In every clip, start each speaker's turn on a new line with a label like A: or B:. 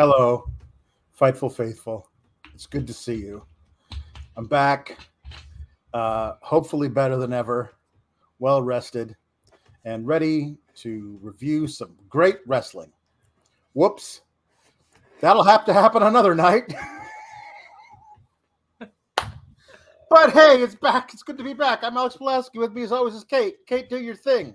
A: Hello, Fightful Faithful. It's good to see you. I'm back, uh, hopefully better than ever, well rested, and ready to review some great wrestling. Whoops. That'll have to happen another night. but hey, it's back. It's good to be back. I'm Alex Pulaski. With me as always is Kate. Kate, do your thing.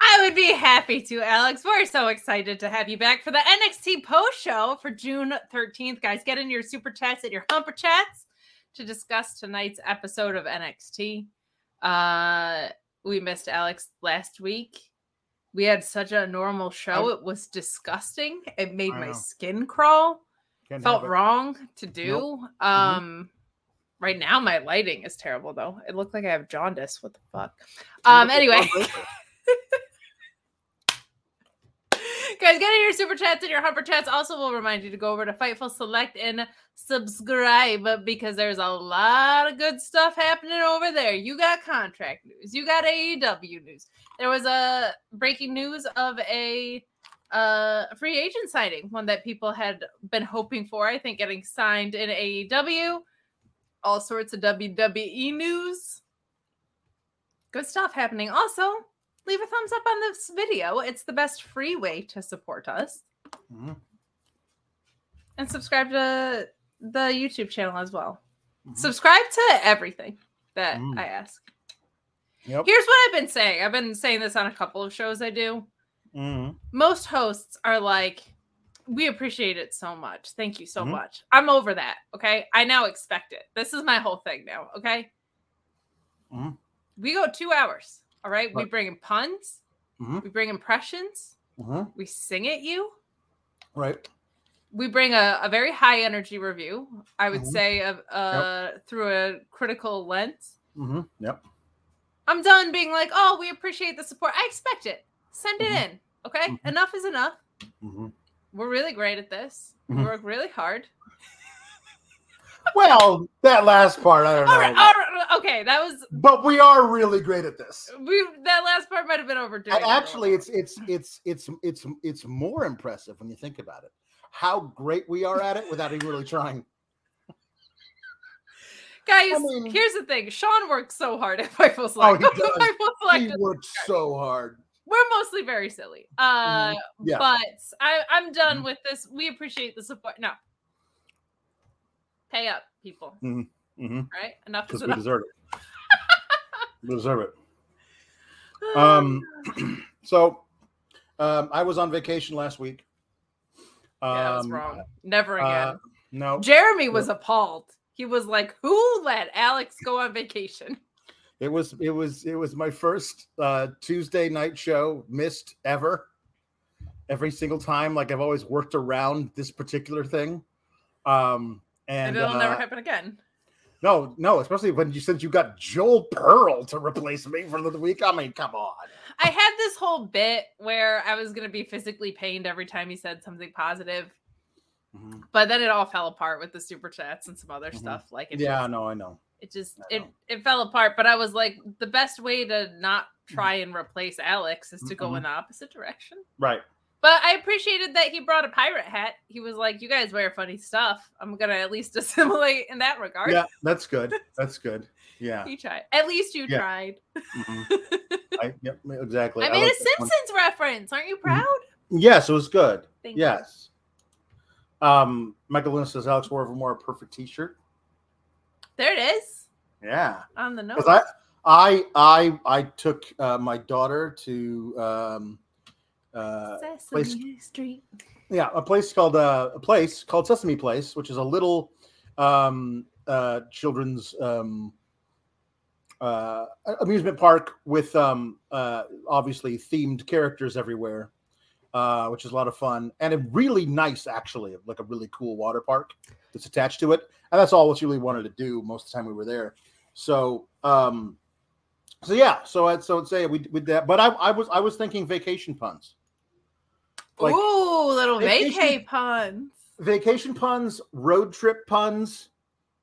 B: I would be happy to, Alex. We're so excited to have you back for the NXT post show for June 13th. Guys, get in your super chats and your humper chats to discuss tonight's episode of NXT. Uh we missed Alex last week. We had such a normal show.
A: I-
B: it was disgusting. It made my skin crawl.
A: Can't
B: Felt wrong to do.
A: Nope. Mm-hmm.
B: Um right now my lighting is terrible though. It looked like I have jaundice. What the fuck? Um anyway. Guys, get in your super chats and your humper chats. Also, will remind you to go over to Fightful Select and subscribe because there's a lot of good stuff happening over there. You got contract news, you got AEW news. There was a breaking news of a uh free agent signing, one that people had been hoping for. I think getting signed in AEW. All sorts of WWE news. Good stuff happening. Also, leave a thumbs up on this video. It's the best free way to support us.
A: Mhm.
B: And subscribe to the YouTube channel as well.
A: Mhm.
B: Subscribe to everything that
A: Mm.
B: I ask.
A: Yep.
B: Here's what I've been saying. I've been saying this on a couple of shows I do.
A: Mhm.
B: Most hosts are like, we appreciate it so much. Thank you so
A: Mhm.
B: much. I'm over that. Okay. I now expect it. This is my whole thing now. Okay.
A: Mhm.
B: We go two hours. All right. We bring in puns,
A: Mhm.
B: we bring impressions,
A: Mhm.
B: we sing at you.
A: Right.
B: we bring a, a very high energy review i would
A: Mhm.
B: say uh, uh through a critical lens
A: hmm Yep.
B: i'm done being like oh we appreciate the support i expect it send it
A: Mhm.
B: in okay
A: Mhm.
B: enough is enough we're really great at this we work really hard
A: Well, that last part, I don't know.
B: all right, all right okay that was
A: But we are really great at this.
B: we that last part might have been overdoing
A: And
B: it a little
A: actually, it's it's it's it's it's it's more impressive when you think about it. How great we are at it without even really trying.
B: guys
A: mean-
B: here's the thing sean works so hard at Fightful
A: Oh, he does.
B: Fightful Select
A: He worked so hard.
B: we're mostly very silly uh
A: Mm-hmm. Yeah.
B: but I, I'm done
A: Mhm.
B: with this. We appreciate the support. No, pay up, people.
A: Mm-hmm.
B: Right? Enough
A: Because we deserve it. we deserve it. Um. So, um, I was on vacation last week. Um,
B: yeah, that was wrong. Never again.
A: uh, no,
B: Jeremy was appalled. He was like, "Who let Alex go on vacation?"
A: It was it was it was my first uh Tuesday night show missed ever. Every single time, like I've always worked around this particular thing. Um and
B: And it'll never
A: uh,
B: happen again.
A: No, no, especially when you since you got Joel Pearl to replace me for the week. I mean, come on.
B: I had this whole bit where I was gonna be physically pained every time he said something positive,
A: Mhm.
B: but then it all fell apart with the super chats and some other
A: Mhm.
B: stuff. Like it
A: Yeah,
B: just,
A: no, I know.
B: it just
A: I
B: it it fell apart. But I was like, the best way to not try and replace Alex is to go
A: Mhm.
B: in the opposite direction.
A: Right.
B: But I appreciated that he brought a pirate hat. He was like, "You guys wear funny stuff. I'm gonna at least assimilate in that regard."
A: Yeah, that's good. That's good. Yeah.
B: He tried. At least you
A: Yeah.
B: tried.
A: mhm. I, yep, exactly.
B: I made
A: like
B: a. Simpsons reference. Aren't you proud?
A: Yes, it was good.
B: Thank you.
A: Yes. Um, Michael Luna says Alex wore a more perfect T-shirt.
B: There it is
A: Yeah,
B: on the note.
A: because I, I, I, I took uh, my daughter to um, uh, place-
B: Street.
A: yeah, a place called uh, a place called Sesame Place, which is a little um, uh, children's um, uh, amusement park with um, uh, obviously themed characters everywhere, uh, which is a lot of fun and a really nice, actually, like a really cool water park that's attached to it. And that's all what you really wanted to do most of the time we were there. So, um, so yeah, so I'd so I'd say we with that, but I, I was I was thinking vacation puns. Like-
B: Ooh, little
A: vacation-
B: vacay puns.
A: vacation puns, road trip puns,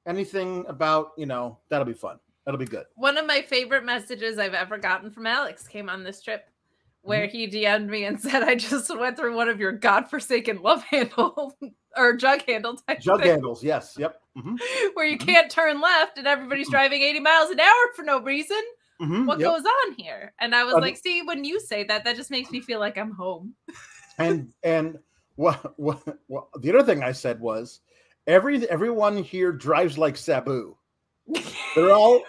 A: anything about, you know, that'll be fun. That'll be good.
B: One of my favorite messages I've ever gotten from Alex came on this trip where
A: Mm-hmm.
B: he DM'd me and said, I just went through one of your godforsaken love handle or jug handle type
A: Jug
B: thing,
A: handles, yes. Yep. hmm
B: where you
A: Mhm.
B: can't turn left and everybody's driving 80 miles an hour for no reason.
A: hmm
B: What
A: yep.
B: goes on here? And I was
A: Um,
B: like, see, when you say that, that just makes me feel like I'm home.
A: And and what, what what the other thing I said was every everyone here drives like Sabu. They're all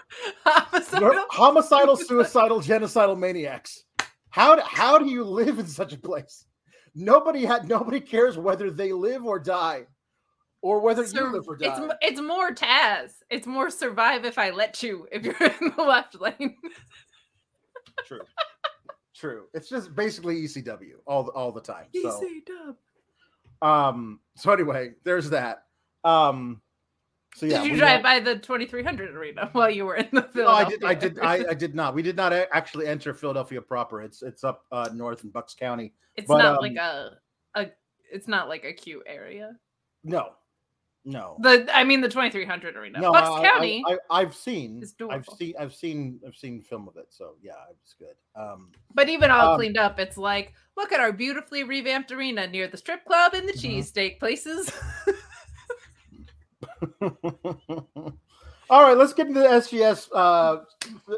B: Homicidal.
A: they're homicidal, suicidal, genocidal maniacs. How do, how do you live in such a place? Nobody had nobody cares whether they live or die, or whether you live or die.
B: m- it's more Taz. It's more survive if I let you. If you're in the left lane,
A: True. True. It's just basically ECW all the, all the time. So
B: Easy
A: um so anyway, there's that. Um so yeah.
B: did you drive by the 2300 arena while you were in the
A: No, I did I
B: Philadelphia
A: did I. I did not. We did not actually enter Philadelphia proper. It's it's up uh north in Bucks County.
B: It's
A: but,
B: not
A: um,
B: like a a. It's not like a cute area.
A: No. No.
B: The I mean the 2300 arena.
A: no,
B: Bucks
A: I,
B: County.
A: I, I, have seen I've seen I've seen I've seen film of it. So yeah, it's good. Um
B: but even all
A: um,
B: cleaned up, it's like look at our beautifully revamped arena near the strip club and the
A: Mhm.
B: cheesesteak places.
A: All right, let's get into the SGS uh,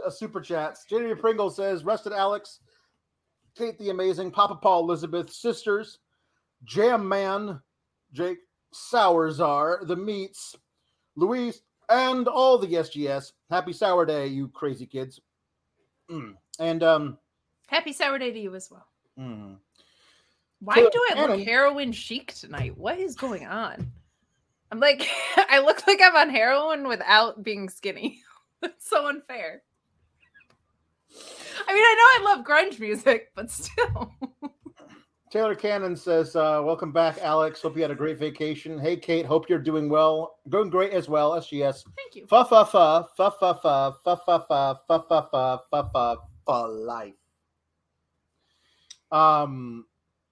A: uh, super chats. Jenny Pringle says, "Rested Alex, Kate the Amazing, Papa Paul, Elizabeth, sisters, Jam Man, Jake Sourzar, the Meats, Luis, and all the SGS. Happy Sour Day, you crazy kids!" Mm. And um,
B: Happy sour day to you as well.
A: mm.
B: Why
A: So,
B: do I look heroin chic tonight? What is going on? I'm like, I look like I'm on heroin without being skinny. That's so unfair. I mean, I know I love grunge music, but still.
A: Taylor Cannon says, uh, "Welcome back, Alex. Hope you had a great vacation. Hey, Kate. Hope you're doing well. Doing great as well. SGS.
B: Thank you.
A: Fa fa fa fa fa fa fa fa fa fa fa fa fa fa for life. Um,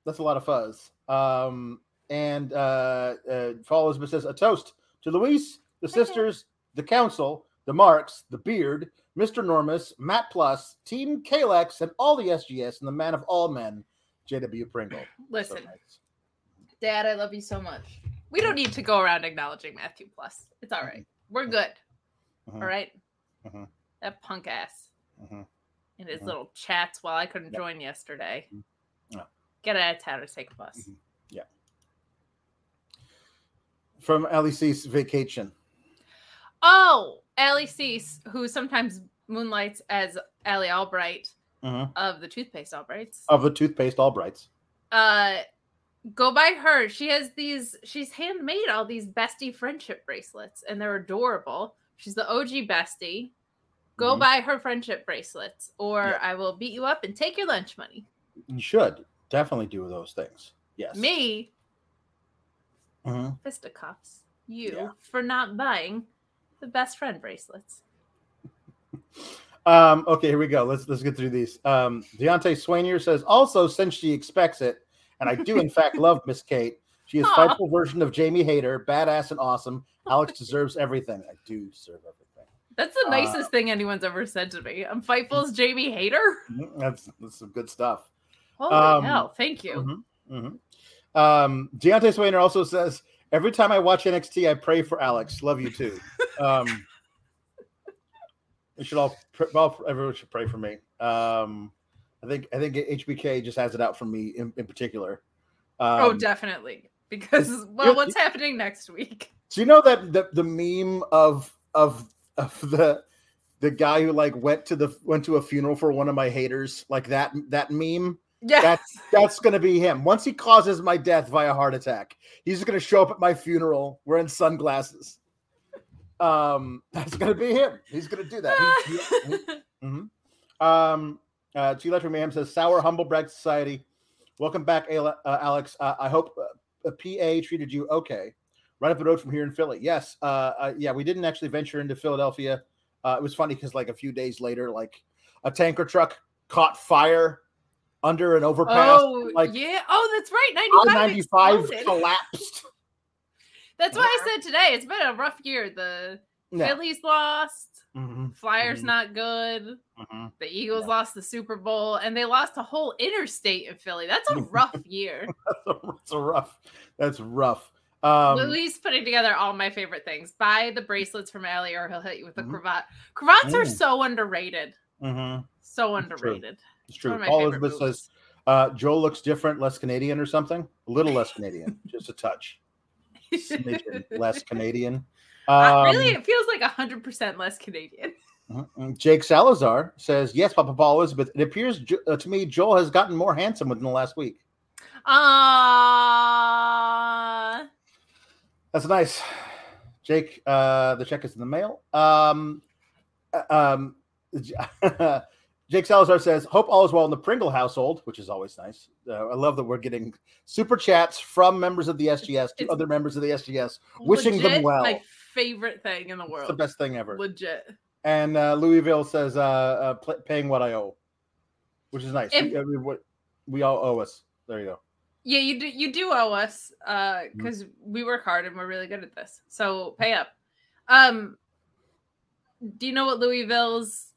A: that's a lot of fuzz. Um, and uh, uh, Fall Elizabeth says a toast to Luis, the sisters, the council, the Marks, the Beard, Mr. Normus, Matt Plus, Team Kalex, and all the SGS, and the man of all men, JW Pringle. So
B: Listen,
A: nice.
B: Dad, I love you so much. We don't need to go around acknowledging Matthew Plus. It's all right. We're good.
A: Mhm.
B: All right.
A: Mhm.
B: That punk ass
A: Mhm.
B: in his little chats while I couldn't
A: Yep.
B: join yesterday.
A: Yeah.
B: Get out of town or take a bus.
A: Mhm. From LEC's vacation.
B: Oh, Allie Cease, who sometimes moonlights as Allie Albright
A: Mhm.
B: of the toothpaste Albrights.
A: Of the toothpaste Albrights.
B: Uh go by her. She has these, she's handmade all these bestie friendship bracelets, and they're adorable. She's the OG bestie. Go
A: Mhm.
B: buy her friendship bracelets, or
A: Yeah.
B: I will beat you up and take your lunch money.
A: You should definitely do those things. Yes.
B: Me,
A: Mhm.
B: fisticuffs you
A: Yeah.
B: for not buying The best friend bracelets.
A: Um, okay, here we go. Let's let's get through these. Um, Deontay Swainier says also since she expects it, and I do in fact love Miss Kate. She is
B: Aw.
A: fightful version of Jamie Hayter, badass and awesome. Alex deserves everything. I do deserve everything.
B: That's the
A: Uh,
B: nicest thing anyone's ever said to me. I'm Fightful's Jamie Hayter.
A: Mhm, That's that's some good stuff.
B: Holy
A: Um,
B: hell! Thank you.
A: Mhm, mhm. Um, Deontay Swainer also says every time I watch NXT, I pray for Alex. Love you too. Um, we should all, well, everyone should pray for me. Um, I think I think HBK just has it out for me in, in particular. Um,
B: oh, definitely. Because well, what's happening next week?
A: Do you know that the, the meme of of of the the guy who like went to the went to a funeral for one of my haters like that that meme
B: Yeah.
A: that's that's gonna be him once he causes my death via heart attack he's gonna show up at my funeral wearing sunglasses um that's gonna be him he's gonna do that He- he- he- mhm. um uh G Electric Mayhem says sour humble brag society welcome back uh, Alex uh, I hope uh, a PA treated you okay right up the road from here in Philly. Yes, uh, uh, yeah, we didn't actually venture into Philadelphia. Uh, it was funny because like a few days later, like a tanker truck caught fire under an overpass.
B: oh,
A: like
B: yeah. Oh, that's right. 95,
A: ninety five collapsed.
B: That's why I said today. It's been a rough year. The
A: Yeah.
B: Phillies lost.
A: Mhm,
B: Flyers
A: Mhm.
B: not good.
A: mhm.
B: The Eagles
A: Yeah.
B: lost the Super Bowl, and they lost a whole interstate in Philly. That's a rough year.
A: That's a rough. That's rough. Um,
B: Louis putting together all my favorite things. Buy the bracelets from Allie, or he'll hit you with a
A: Mhm.
B: cravat. Cravats are so underrated.
A: mhm,
B: So
A: It's true.
B: underrated.
A: It's
B: One
A: true.
B: of my
A: Paul
B: favorite
A: Elizabeth
B: moves.
A: says uh, Joel looks different, less Canadian or something. A little less Canadian, just a touch. Less Canadian.
B: Uh,
A: Um,
B: really, it feels like hundred percent less Canadian.
A: Jake Salazar says, "Yes, Papa Paul Elizabeth. It appears uh, to me Joel has gotten more handsome within the last week.
B: Ah,
A: That's nice, Jake. Uh, the check is in the mail. Um, um, Jake Salazar says, "Hope all is well in the Pringle household, which is always nice. Uh, I love that we're getting super chats from members of the SGS to
B: It's-
A: other members of the SGS, wishing them well.
B: My favorite thing in the
A: It's
B: world.
A: the best thing ever."
B: Legit.
A: And uh, Louisville says, uh, uh, pl- "Paying what I owe," which is nice.
B: If-
A: we, what we all owe us. There you go.
B: Yeah, you do. You do owe us
A: Mm-hmm.
B: because we work hard and we're really good at this. So pay up. Um, do you know what Louisville's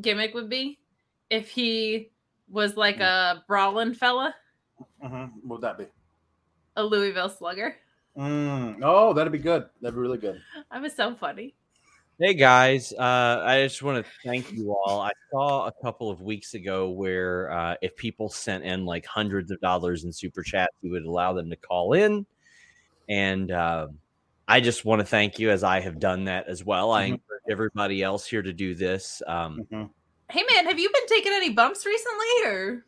B: gimmick would be if he was like a brawling fella,
A: Mm-hmm. What would that be?
B: a Louisville slugger?
A: Mm. Oh, that'd be good. That'd be really good.
B: I was so funny.
C: Hey guys, uh, I just want to thank you all. I saw a couple of weeks ago where uh, if people sent in like hundreds of dollars in super chat, we would allow them to call in, and um I just want to thank you as I have done that as well. I
A: Mhm.
C: encourage everybody else here to do this. Um,
A: Mhm.
B: Hey man, have you been taking any bumps recently, or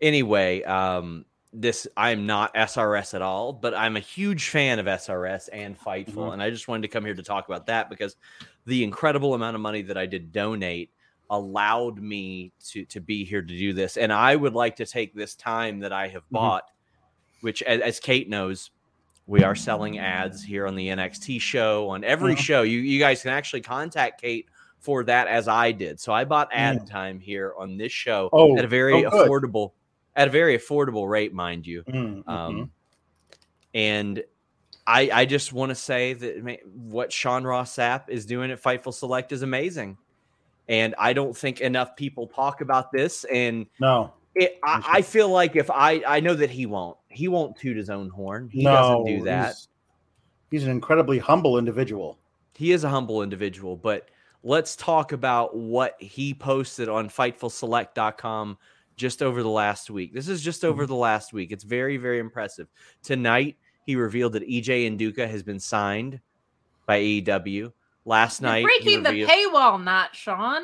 C: anyway, um, this I'm not SRS at all, but I'm a huge fan of SRS and Fightful,
A: Mhm.
C: and I just wanted to come here to talk about that because the incredible amount of money that I did donate allowed me to to be here to do this, and I would like to take this time that I have
A: Mhm.
C: bought, which as, as Kate knows. We are selling ads here on the NXT show. On every
A: Mhm.
C: show, you, you guys can actually contact Kate for that as I did. So I bought ad time here on this show
A: Oh,
C: at a very
A: oh,
C: affordable at a very affordable rate, mind you.
A: Mm, mhm.
C: Um, and I I just want to say that what Sean Ross Sapp is doing at Fightful Select is amazing, and I don't think enough people talk about this. And
A: no,
C: it, I, I feel like if I I know that he won't he won't toot his own horn. He
A: no,
C: doesn't do that.
A: He's, he's an incredibly humble individual.
C: he is a humble individual, but let's talk about what he posted on fightfulselect.com just over the last week. This is just over
A: Mhm.
C: the last week. It's very, very impressive. Tonight, he revealed that EJ Nduka has been signed by AEW. Last
B: You're
C: night, he
B: breaking the paywall, not Sean?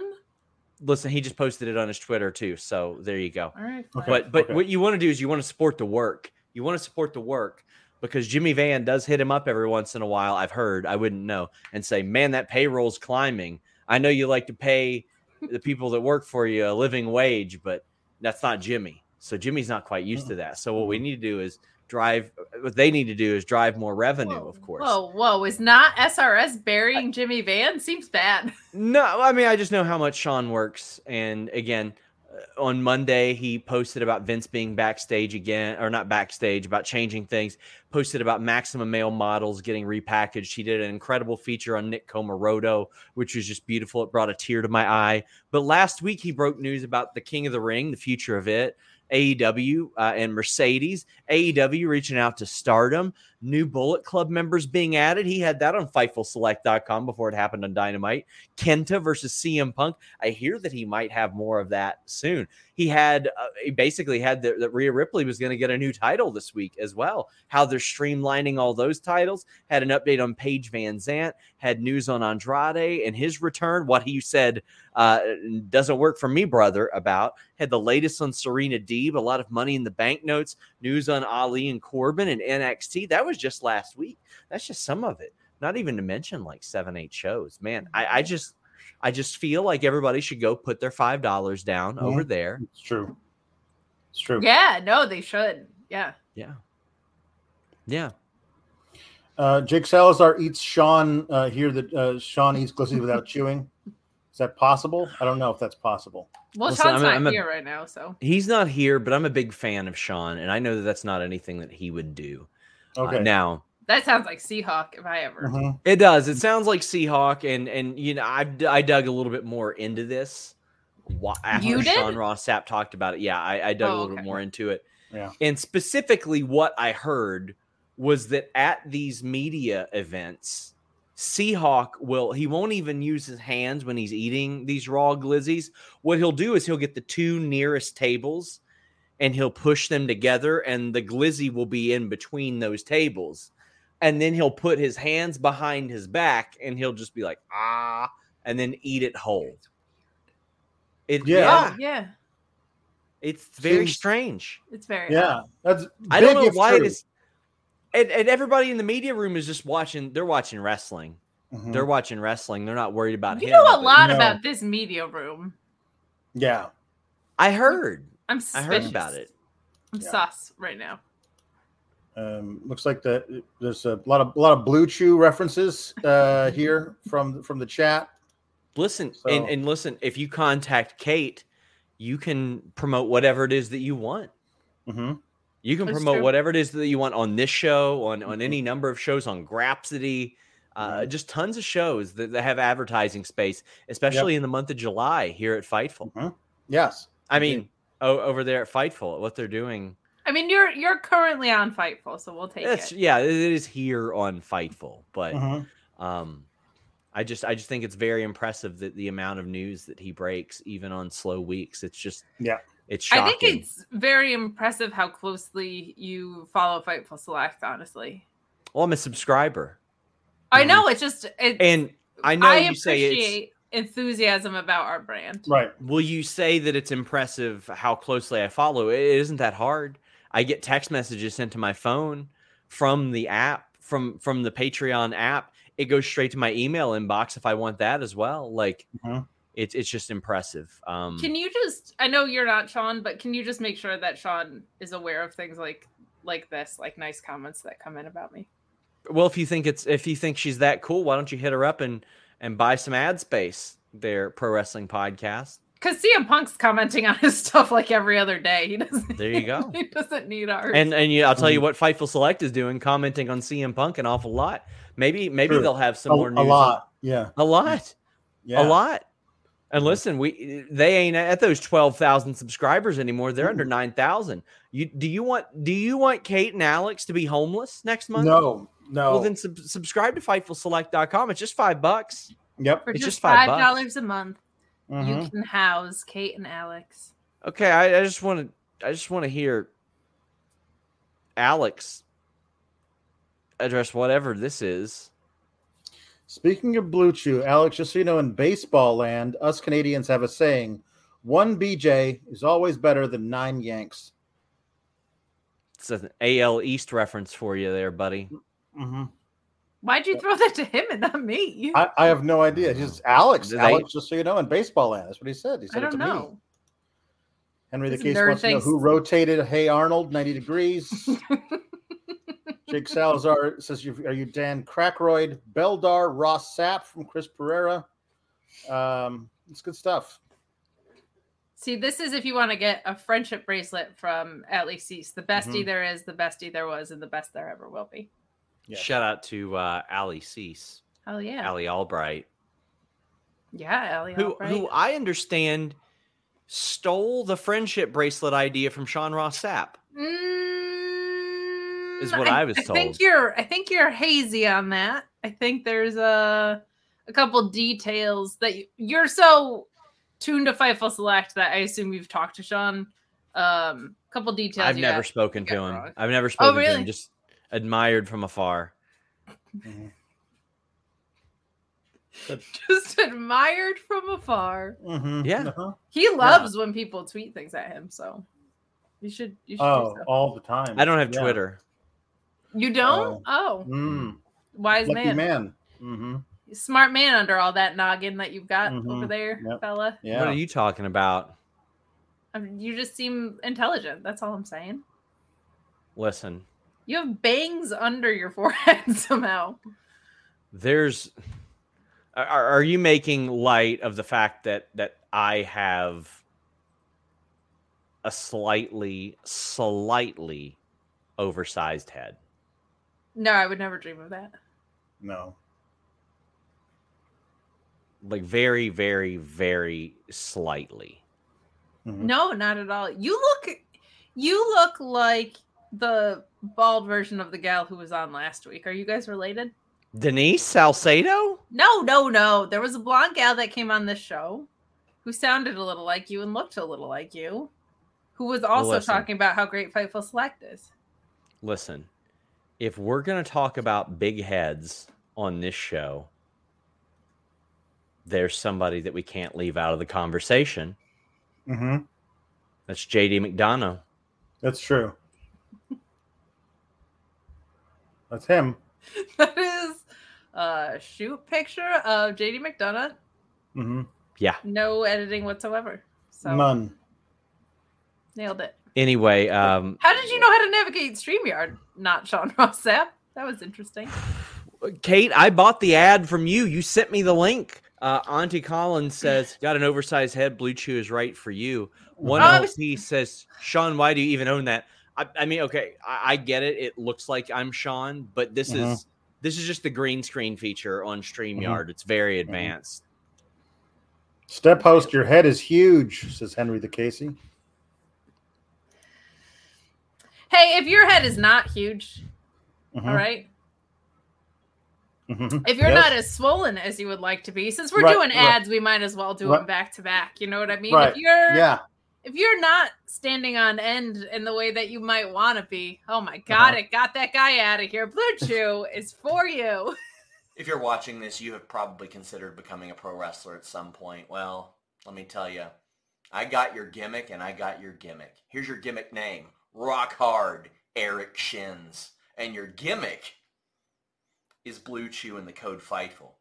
C: listen, he just posted it on his Twitter too. So there you go.
B: All right,
A: Okay.
C: But but
A: okay.
C: what you want to do is you want to support the work. You want to support the work because Jimmy Van does hit him up every once in a while. I've heard, I wouldn't know, and say, "Man, that payroll's climbing." I know you like to pay the people that work for you a living wage, but that's not Jimmy. So Jimmy's not quite used to that. So what we mm-hmm. need to do is drive. What they need to do is drive more revenue,
B: Whoa,
C: of course.
B: Whoa, whoa! Is not SRS burying Jimmy Van? Seems bad.
C: No, I mean I just know how much Sean works, and again, on Monday he posted about Vince being backstage again, or not backstage, about changing things. Posted about Maximum Male models getting repackaged. He did an incredible feature on Nick Comoroto, which was just beautiful. It brought a tear to my eye. But last week he broke news about the King of the Ring, the future of it. AEW uh, and Mercedes. AEW reaching out to Stardom. New Bullet Club members being added. He had that on FightfulSelect.com before it happened on Dynamite. Kenta versus CM Punk. I hear that he might have more of that soon. He had uh, he basically had the, that Rhea Ripley was going to get a new title this week as well. How they're streamlining all those titles. Had an update on Paige Van Zant. Had news on Andrade and his return. What he said uh, doesn't work for me, brother. About had the latest on Serena Deeb. A lot of money in the bank notes. News on Ali and Corbin and NXT. That was just last week. That's just some of it. Not even to mention like seven, eight shows. Man, I, I just I just feel like everybody should go put their five dollars down
A: Mhm.
C: over there.
A: It's true. It's true.
B: Yeah, no, they should. Yeah.
C: Yeah. Yeah.
A: Uh, Jake Salazar eats Sean uh, here that uh, Sean eats glizzy without chewing. Is that possible? I don't know if that's possible.
B: Well,
C: Listen,
B: Sean's
C: I'm
B: not
C: I'm a-
B: here right now, so
C: He's not here, but I'm a big fan of Sean, and I know that that's not anything that he would do. Uh,
A: Okay.
C: now,
B: that sounds like Seahawk if I ever.
A: Mhm.
C: It does. It sounds like Seahawk, and and you know I I dug a little bit more into this. Wha- After
B: You did?
C: Sean Ross Sapp talked about it, yeah, I, I dug
B: Oh,
C: a little bit more into it.
A: Yeah.
C: And specifically, what I heard was that at these media events, Seahawk will he won't even use his hands when he's eating these raw glizzies. What he'll do is he'll get the two nearest tables and he'll push them together, and the glizzy will be in between those tables. And then he'll put his hands behind his back and he'll just be like, ah, and then eat it whole. It,
A: Yeah.
C: yeah.
B: Yeah.
C: it's very
A: Seems-
C: strange.
B: It's very
A: Yeah.
B: odd.
A: That's
C: I don't know why
A: true.
C: it is. And, and everybody in the media room is just watching. They're watching wrestling.
A: Mhm.
C: They're watching wrestling. They're not worried about
B: You
C: him.
B: know a
C: but-
B: lot
A: No.
B: about this media room.
A: Yeah.
C: I heard.
B: I'm
C: I heard about it.
B: I'm
A: Yeah.
B: sus right now.
A: Um, looks like the there's a lot of a lot of blue chew references uh, here from from the chat.
C: Listen and,
A: So-
C: and listen. If you contact Kate, you can promote whatever it is that you want.
A: hmm
C: You can
B: That's
C: promote
B: true.
C: whatever it is that you want on this show, on on any number of shows, on Grapsity, uh,
A: Mhm.
C: just tons of shows that, that have advertising space, especially in the month of July here at Fightful.
A: Yes.
C: I
A: Indeed.
C: mean, o- over there at Fightful, what they're doing.
B: I mean, you're you're currently on Fightful, so we'll take
C: That's
B: it.
C: yeah, it is here on Fightful, but
A: Mhm.
C: um, I just I just think it's very impressive that the amount of news that he breaks, even on slow weeks. It's just
A: Yeah.
C: it's shocking.
B: I think it's very impressive how closely you follow Fightful Select. Honestly,
C: well, I'm a subscriber,
B: I know it's just it,
C: and I know
B: I
C: you say it's.
B: Appreciate enthusiasm about our brand.
A: Right.
C: Will you say that it's impressive how closely I follow? It isn't that hard. I get text messages sent to my phone from the app, from from the Patreon app. It goes straight to my email inbox if I want that as well. Like
A: Mhm.
C: it's it's just impressive. Um
B: Can you just? I know you're not Sean, but can you just make sure that Sean is aware of things like like this, like nice comments that come in about me?
C: well if you think it's if you think she's that cool, why don't you hit her up and and buy some ad space Their pro wrestling podcast.
B: Because CM Punk's commenting on his stuff like every other day. He doesn't.
C: There you go.
B: he doesn't need ours.
C: And and yeah, I'll tell you
A: Mhm.
C: what Fightful Select is doing, commenting on CM Punk an awful lot. Maybe maybe
A: True.
C: they'll have some
A: A,
C: more
A: a
C: news. on-
A: lot. Yeah.
C: A lot.
A: Yeah.
C: A lot. And listen, we they ain't at those twelve thousand subscribers anymore. They're under nine thousand. You do you want do you want Kate and Alex to be homeless next month?
A: No. No.
C: Well, then sub- subscribe to FightfulSelect.com. It's just five bucks.
A: yep.
B: For
C: it's
B: just
C: just five
B: five dollars a month,
A: Mhm.
B: you can house Kate and Alex.
C: Okay, I, I just want to I just want to hear Alex address whatever this is.
A: Speaking of Blue Chew, Alex, just so you know, in baseball land, us Canadians have a saying: "One BJ is always better than nine Yanks."
C: It's an AL East reference for you there, buddy.
A: Hmm
B: Why'd you throw that to him and not me? I,
A: I, I have no idea. He's Alex.
C: Do they-
A: Alex, just so you know, in baseball land, that's what he said. He said it
B: don't
A: to me.
B: know.
A: Henry the Case
B: nerd
A: wants to know who rotated Hey Arnold ninety degrees. Jake Salazar says, "Are you Dan Crackroyd, Beldar, Ross Sapp from Chris Pereira?" Um, it's good stuff.
B: See, this is if you want to get a friendship bracelet from Allie Cease, the bestie
A: Mhm.
B: there is, the bestie there was, and the best there ever will be.
A: Yeah.
C: Shout out to uh, Allie Cease,
B: Oh yeah.
C: Allie Albright,
B: Yeah, Allie.
C: who
B: Albright.
C: who I understand stole the friendship bracelet idea from Sean Ross Sapp.
B: Mm,
C: Is what I was told.
B: I think you're I think you're hazy on that. I think there's a a couple details that you, you're so tuned to Fightful Select that I assume you've talked to Sean. Um, a couple details.
C: I've
B: you
C: never
B: got-
C: spoken to him.
B: wrong.
C: I've never spoken to
B: really?
C: him. Just admired from afar.
B: just admired from afar.
A: Mhm.
C: Yeah.
A: Uh-huh.
B: He loves when people tweet things at him, so you should you should
A: Oh,
B: do
A: all the time.
C: I don't have
A: Yeah.
C: Twitter.
B: You don't? Oh,
A: Mm,
B: wise
A: lucky
B: man.
A: man. hmm
B: Smart man under all that noggin that you've got over
A: Mhm.
B: there,
A: Yep.
B: fella.
A: Yeah.
C: What are you talking about?
B: I mean, you just seem intelligent. That's all I'm saying.
C: Listen,
B: You have bangs under your forehead somehow.
C: there's are, are you making light of the fact that that I have a slightly slightly oversized head?
B: No, I would never dream of that.
A: No.
C: Like very very very slightly.
A: Mhm.
B: No, not at all. You look, you look like the bald version of the gal who was on last week. Are you guys related?
C: Denise Salcedo?
B: No, no, no. There was a blonde gal that came on this show who sounded a little like you and looked a little like you, who was also
C: listen.
B: talking about how great Fightful Select is.
C: Listen, if we're going to talk about big heads on this show, there's somebody that we can't leave out of the conversation.
A: Mhm.
C: That's JD McDonagh.
A: That's true. That's him.
B: that is a shoot picture of JD McDonagh.
A: hmm
C: Yeah.
B: No editing whatsoever. So
A: None.
B: nailed it.
C: Anyway, um,
B: How did you know how to navigate StreamYard? Not Sean Ross Sapp. That was interesting.
C: Kate, I bought the ad from you. You sent me the link. Uh, Auntie Collins says, "Got an oversized head. Blue Chew is right for you." One
B: Oh, I was-
C: LP says, "Sean, why do you even own that?" I, I mean, okay, I, I get it. It looks like I'm Sean, but this
A: Mhm.
C: is this is just the green screen feature on Streamyard. It's very advanced.
A: Step host, your head is huge, says Henry the Casey.
B: Hey, if your head is not huge,
A: Mhm.
B: all right.
A: Mhm.
B: If you're
A: Yes.
B: not as swollen as you would like to be, since we're
A: Right,
B: doing
A: right.
B: ads, we might as well do
A: Right.
B: them back to back. You know what I mean?
A: Right.
B: If you're
A: Yeah.
B: If you're not standing on end in the way that you might want to be, oh my god,
A: Uh-huh.
B: it got that guy out of here. Blue Chew is for you.
D: If you're watching this, you have probably considered becoming a pro wrestler at some point. Well, let me tell you, I got your gimmick and I got your gimmick. Here's your gimmick name. Rock Hard Eric Shins. And your gimmick is Blue Chew and the code FIGHTFUL.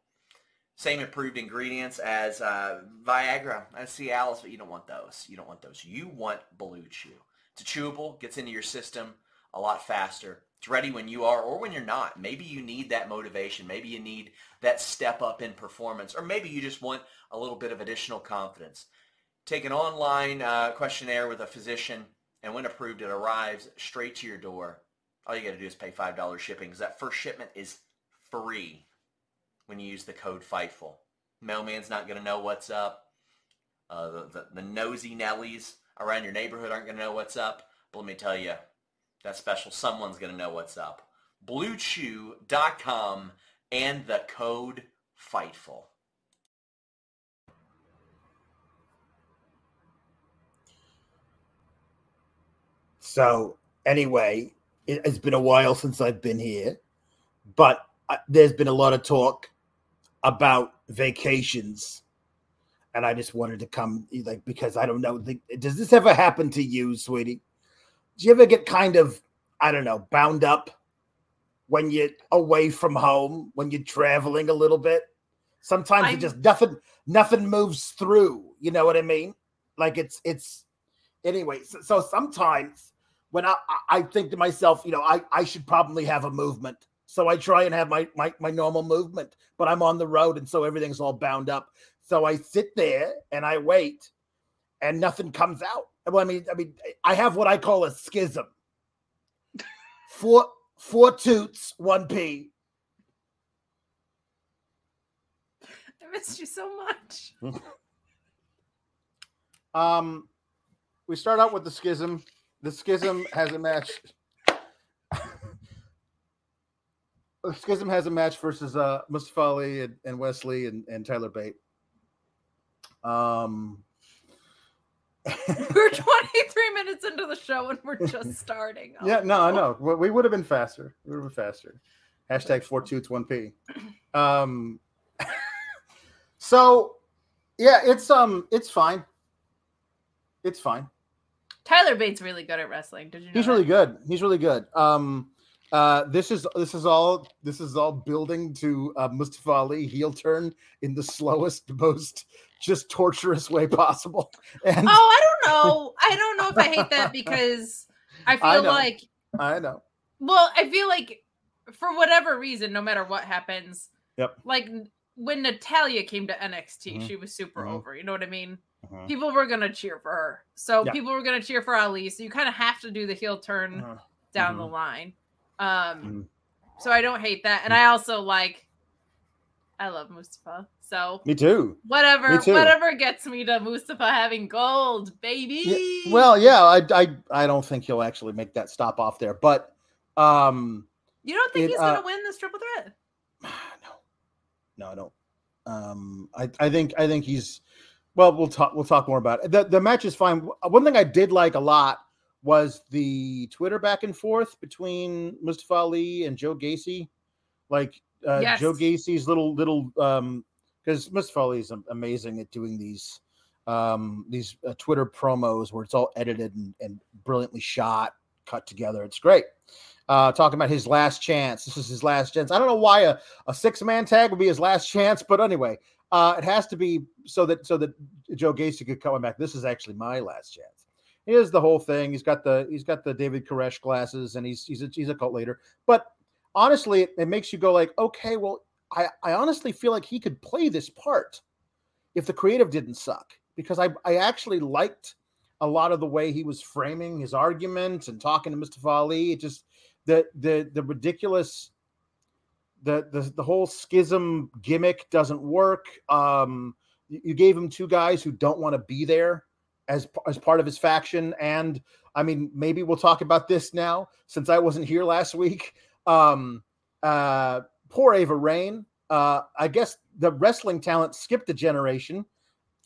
D: Same improved ingredients as uh, Viagra, as Cialis, but you don't want those. You don't want those. You want Blue Chew. It's chewable, gets into your system a lot faster. It's ready when you are or when you're not. Maybe you need that motivation. Maybe you need that step up in performance. Or maybe you just want a little bit of additional confidence. Take an online uh, questionnaire with a physician, and when approved, it arrives straight to your door. All you got to do is pay $5 shipping because that first shipment is free when you use the code FIGHTFUL. Mailman's not going to know what's up. Uh, the, the, the nosy Nellies around your neighborhood aren't going to know what's up. But let me tell you, that special someone's going to know what's up. BlueChew.com and the code FIGHTFUL.
A: So anyway, it has been a while since I've been here, but uh, there's been a lot of talk about vacations, and I just wanted to come, like, because I don't know. Does this ever happen to you, sweetie? Do you ever get kind of, I don't know, bound up when you're away from home, when you're traveling a little bit? Sometimes
B: I'm-
A: it just nothing, nothing moves through. You know what I mean? Like it's it's anyway. So, so sometimes when I, I think to myself, you know, I, I should probably have a movement. So I try and have my, my my normal movement, but I'm on the road and so everything's all bound up. So I sit there and I wait and nothing comes out. Well, I mean, I mean, I have what I call a schism. Four four toots, one P.
B: I missed you so much.
A: Um, we start out with the schism. The schism has a match. the schism has a match versus uh Mustafa Ali and, and Wes Lee and, and Tyler Bate. Um,
B: We're 23 minutes into the show and we're just starting.
A: yeah, no, I know. We we would have been faster. We would have been faster. Hashtag four toots, one P. Um, so yeah, it's um, it's fine. It's fine.
B: Tyler Bates really good at wrestling. Did you know
A: He's
B: that?
A: really good. He's really good. Um, uh, this is this is all this is all building to uh, Mustafa Ali heel turn in the slowest, most just torturous way possible. And
B: Oh, I don't know. I don't know if I hate that because I
A: I
B: feel
A: know.
B: like
A: I know.
B: well, I feel like for whatever reason, no matter what happens,
A: Yep.
B: like when Natalya came to NXT,
A: Mhm.
B: she was super
A: Mhm.
B: over. You know what I mean?
A: Mhm.
B: People were gonna cheer for her, so
A: Yeah.
B: people were gonna cheer for Ali. So you kind of have to do the heel turn
A: Uh,
B: down
A: Mhm.
B: the line. Um,
A: Mhm.
B: so I don't hate that, and I also like. I love Mustafa, so
A: Me too.
B: whatever,
A: Me too.
B: whatever gets me to Mustafa having gold, baby.
A: Yeah, well, yeah, I, I I don't think he'll actually make that stop off there, but um,
B: you don't think
A: it,
B: he's
A: uh,
B: gonna win this triple threat?
A: no, no, I don't. Um, I, I think I think he's well. We'll talk. We'll talk more about it. The the match is fine. One thing I did like a lot was the Twitter back and forth between Mustafa Ali and Joe Gacy. Like uh,
B: Yes.
A: Joe Gacy's little little um because Mustafa Ali is amazing at doing these um these uh, Twitter promos where it's all edited and, and brilliantly shot, cut together. It's great. Uh, talking about his last chance. This is his last chance. I don't know why a, a six man tag would be his last chance, but anyway, uh, it has to be so that so that Joe Gacy could come back. This is actually my last chance. Here's the whole thing. He's got the he's got the David Koresh glasses, and he's he's a, he's a cult leader. But honestly, it, it makes you go like, okay, well, I I honestly feel like he could play this part if the creative didn't suck because I I actually liked a lot of the way he was framing his argument and talking to Mustafa Ali. It just the the the ridiculous the the the whole schism gimmick doesn't work. Um, you gave him two guys who don't want to be there as as part of his faction, and I mean maybe we'll talk about this now since I wasn't here last week. Um, uh, poor Ava Raine. Uh, I guess the wrestling talent skipped a generation,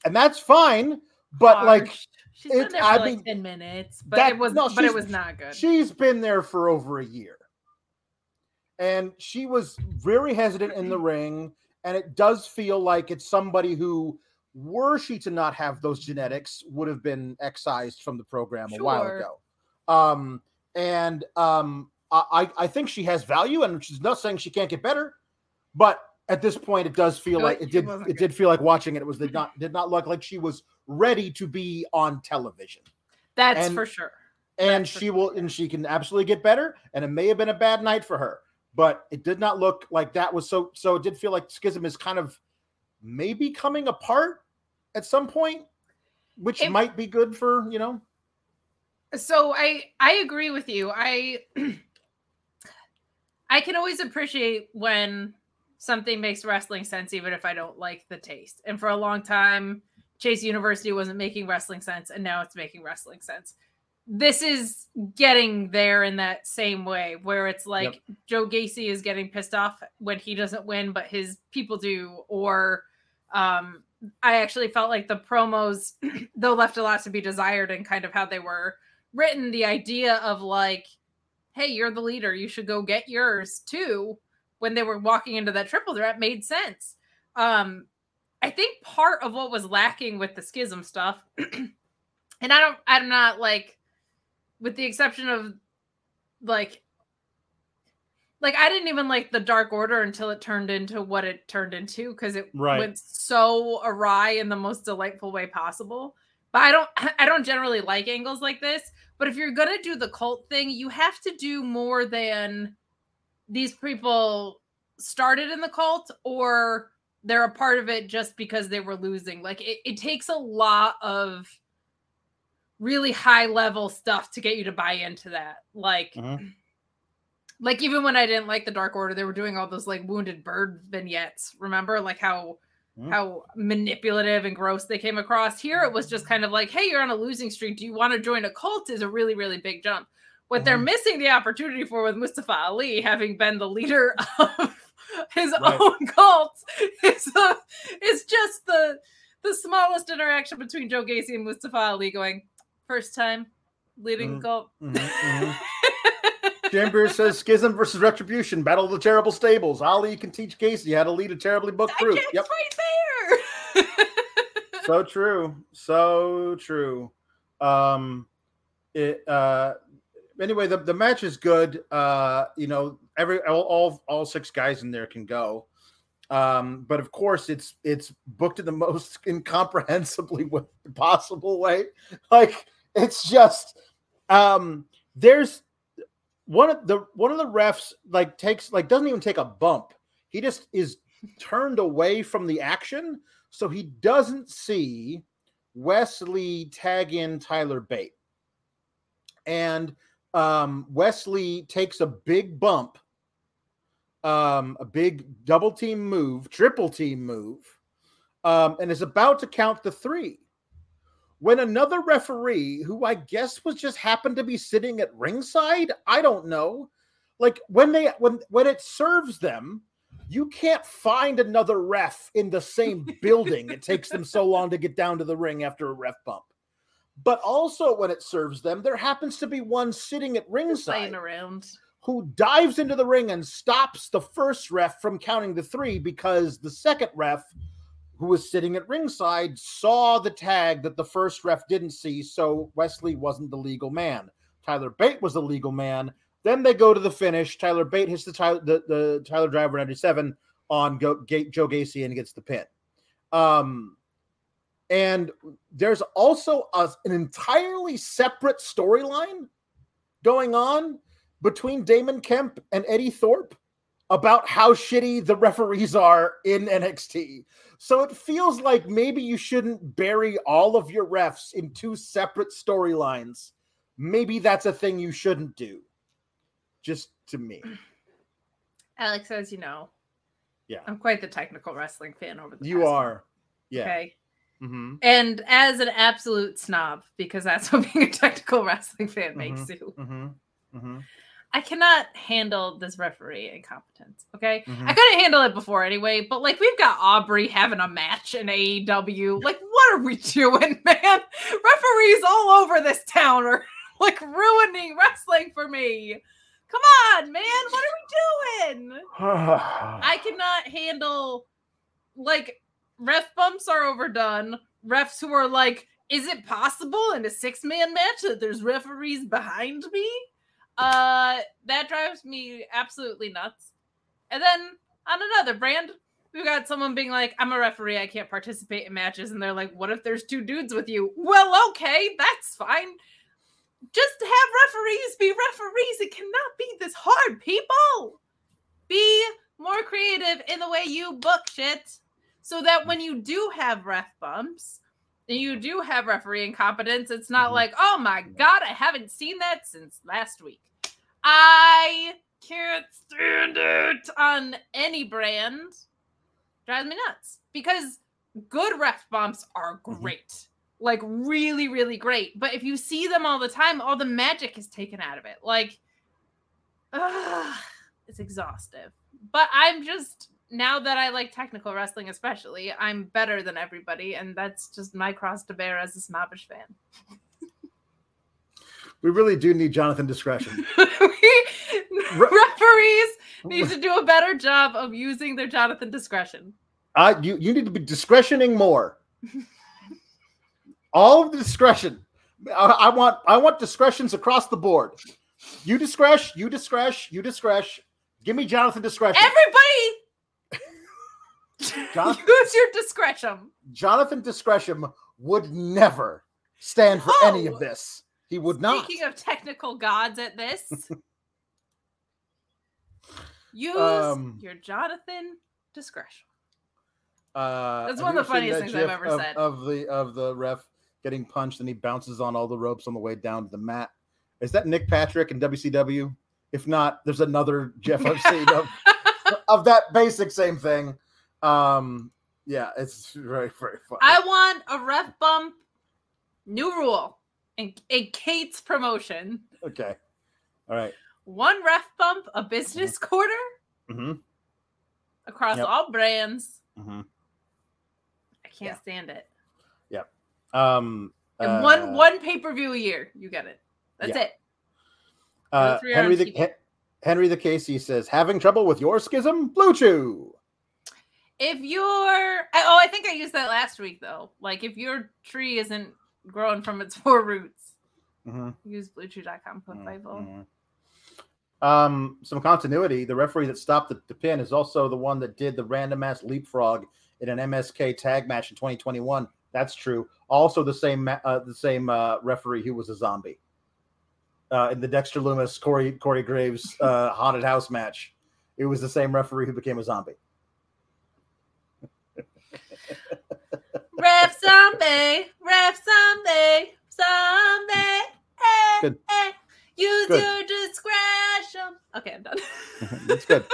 A: and that's fine. But like
B: Harsh. she's been there for
A: I
B: like
A: mean,
B: 10 minutes, but
A: that-
B: it was
A: no,
B: but it was not good.
A: She's been there for over a year. And she was very hesitant in the ring. And it does feel like it's somebody who, were she to not have those genetics, would have been excised from the program a while ago. Um, and um, I, I think she has value, and she's not saying she can't get better. But at this point, it does feel
B: No,
A: like it did. It
B: good.
A: did feel like watching it. It was did not did not look like she was ready to be on television
B: That's
A: and-
B: for sure.
A: and
B: That's for
A: she will and she can absolutely get better and it may have been a bad night for her but it did not look like that was so so it did feel like schism is kind of maybe coming apart at some point which
B: It-
A: might be good for you know
B: So I I agree with you. I I can always appreciate when something makes wrestling sense even if I don't like the taste. And for a long time Chase University wasn't making wrestling sense and now it's making wrestling sense. This is getting there in that same way where it's like Joe Gacy is getting pissed off when he doesn't win but his people do or um I actually felt like the promos though left a lot to be desired and kind of how they were written. The idea of like hey you're the leader you should go get yours too when they were walking into that triple threat made sense. Um i think part of what was lacking with the schism stuff and i don't i'm not like with the exception of like like i didn't even like the dark order until it turned into what it turned into because it
A: Right.
B: went so awry in the most delightful way possible but i don't i don't generally like angles like this But if you're gonna do the cult thing, you have to do more than these people started in the cult or they're a part of it just because they were losing. Like it, it takes a lot of really high level stuff to get you to buy into that. Like
A: Mhm.
B: Like even when I didn't like the Dark Order, they were doing all those like wounded bird vignettes. Remember, like how
A: Mhm.
B: how manipulative and gross they came across. Here, it was just kind of like, hey, you're on a losing streak. Do you want to join a cult? Is a really really big jump. What they're
A: Mhm.
B: missing the opportunity for with Mustafa Ali having been the leader of his
A: Right.
B: own cult is uh, is just the the smallest interaction between Joe Gacy and Mustafa Ali going first time leading a
A: Mhm.
B: cult.
A: Mhm, mhm. Jim Beard says Schism versus Retribution, Battle of the Terrible Stables. Ali can teach Gacy how to lead a terribly booked group. Yep.
B: right there.
A: so true so true um it uh anyway the, the match is good uh you know every all, all all six guys in there can go um but of course it's it's booked in the most incomprehensibly possible way like it's just um there's one of the one of the refs like takes like doesn't even take a bump he just is turned away from the action so he doesn't see Wes Lee tag in Tyler Bate. And um, Wes Lee takes a big bump, um, a big double team move, triple team move, um, and is about to count the three. When another referee, who I guess was just happened to be sitting at ringside, I don't know, like when they when when it serves them, you can't find another ref in the same building. it takes them so long to get down to the ring after a ref bump. But also, when it serves them, there happens to be one sitting at ringside
B: around.
A: who dives into the ring and stops the first ref from counting the three because the second ref, who was sitting at ringside, saw the tag that the first ref didn't see. So Wes Lee wasn't the legal man. Tyler Bate was the legal man. Then they go to the finish. Tyler Bate hits the Tyler, the, the Tyler Driver 97 on Go, Joe Gacy and gets the pin. Um, and there's also a, an entirely separate storyline going on between Damon Kemp and Eddie Thorpe about how shitty the referees are in NXT. So it feels like maybe you shouldn't bury all of your refs in two separate storylines. Maybe that's a thing you shouldn't do. Just to me.
B: Alex, as you know,
A: Yeah.
B: I'm quite the technical wrestling fan over the
A: You
B: past
A: are. Yeah.
B: Okay.
A: hmm
B: And as an absolute snob, because that's what being a technical wrestling fan makes
A: Mhm.
B: you,
A: hmm hmm
B: I cannot handle this referee incompetence. Okay.
A: Mhm.
B: I couldn't handle it before anyway, but like we've got Aubrey having a match in AEW. Like, what are we doing, man? Referees all over this town are like ruining wrestling for me. Come on, man. What are we doing? I cannot handle like ref bumps are overdone. Refs who are like, is it possible in a six man match that there's referees behind me? Uh, that drives me absolutely nuts. And then on another brand, we've got someone being like, I'm a referee, I can't participate in matches. And they're like, What if there's two dudes with you? Well, okay, that's fine. Just have referees be referees. It cannot be this hard, people. Be more creative in the way you book shit so that when you do have ref bumps you do have referee incompetence, it's not
A: Mhm.
B: like, oh my God, I haven't seen that since last week. I can't stand it on any brand. Drives me nuts because good ref bumps are
A: Mhm.
B: great. Like really, really great. But if you see them all the time, all the magic is taken out of it. Like, ugh, it's exhaustive. But I'm just now that I like technical wrestling, especially, I'm better than everybody, and that's just my cross to bear as a snobbish fan.
A: We really do need Jonathan discretion.
B: We-
A: Re-
B: referees need to do a better job of using their Jonathan discretion.
A: I you you need to be discretioning more. All of the discretion. I, I want I want discretions across the board. You discretion, you discretion, you discretion. Give me Jonathan discretion.
B: Everybody,
A: Jonathan,
B: use your discretion.
A: Jonathan discretion would never stand for any
B: Oh.
A: of this. He would not.
B: Speaking of technical gods at this, use
A: Um,
B: your Jonathan discretion.
A: Uh,
B: That's one of the funniest things I've ever
A: of,
B: said.
A: Of the of the ref getting punched and he bounces on all the ropes on the way down to the mat. Is that Nick Patrick in WCW? If not, there's another Jeff I've seen of, of that basic same thing. Um, yeah, it's very very funny.
B: I want a ref bump. New rule in, in Kate's promotion:
A: okay, all right.
B: one ref bump a business quarter
A: Mm-hmm.
B: across
A: Yep.
B: all brands.
A: Mm-hmm.
B: I can't
A: Yeah.
B: stand it. Yep.
A: Um,
B: And
A: uh,
B: one one pay per view a year, you get it. That's
A: yeah.
B: it.
A: Uh, Henry the Henry the Casey says, "Having trouble with your schism, Blue Chew."
B: If you're, I- oh, I think I used that last week though. Like if your tree isn't growing from its four roots,
A: Mm-hmm.
B: use bluechew.com code Fightful.
A: Um, some continuity. The referee that stopped the, the pin is also the one that did the random ass leapfrog in an MSK tag match in 2021. That's true. Also, the same uh, the same uh, referee who was a zombie uh, in the Dexter Lumis Corey Corey Graves uh, haunted house match. It was the same referee who became a zombie.
B: Ref zombie, ref zombie, zombie. Hey,
A: Good.
B: hey, use
A: Good.
B: your discretion. Okay, I'm done.
A: That's good.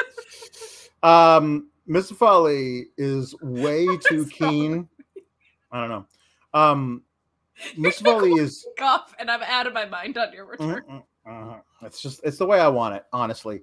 A: Um, Mustafa Ali is way too keen. I don't know. Um, Mustafa Ali is.
B: Cough, and I'm out of my mind on your return.
A: Mm, mm, uh, It's just it's the way I want it, honestly.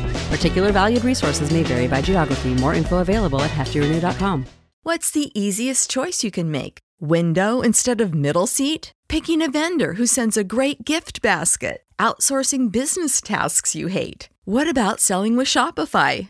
E: Particular valued resources may vary by geography. More info available at heftyrenew.com.
F: What's the easiest choice you can make? Window instead of middle seat? Picking a vendor who sends a great gift basket? Outsourcing business tasks you hate? What about selling with Shopify?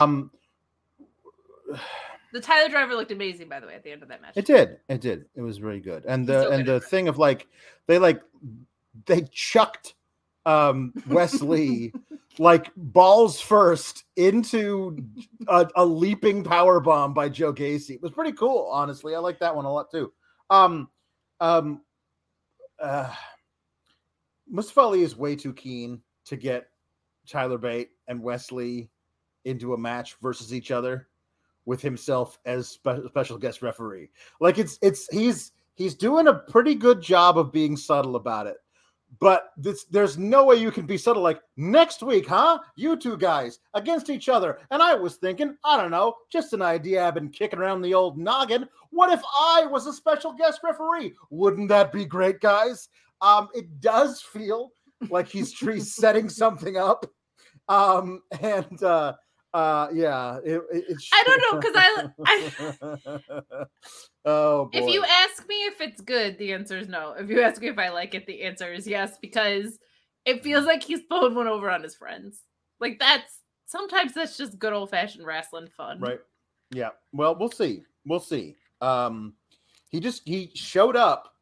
A: Um,
B: The Tyler Driver looked amazing, by the way, at the end of that match.
A: it did, it did. It was really good. And the
B: so
A: and the
B: it.
A: thing of like they like they chucked um Wes Lee like balls first into a, a leaping power bomb by Joe Gacy. It was pretty cool, honestly. I like that one a lot too. Um, um, uh, Mustafa Ali is way too keen to get Tyler Bate and Wes Lee into a match versus each other with himself as spe- special guest referee. Like it's it's he's he's doing a pretty good job of being subtle about it. But this, there's no way you can be subtle like next week, huh? You two guys against each other. And I was thinking, I don't know, just an idea I've been kicking around the old noggin. What if I was a special guest referee? Wouldn't that be great, guys? Um, it does feel like he's he's setting something up. Um, and uh, uh, yeah, it, it,
B: I don't know, 'cause I-
A: I. oh boy.
B: If you ask me if it's good, the answer is no. If you ask me if I like it, the answer is yes, because it feels like he's pulling one over on his friends. Like that's sometimes that's just good old fashioned wrestling fun.
A: Right. Yeah. Well, we'll see. We'll see. Um, he just he showed up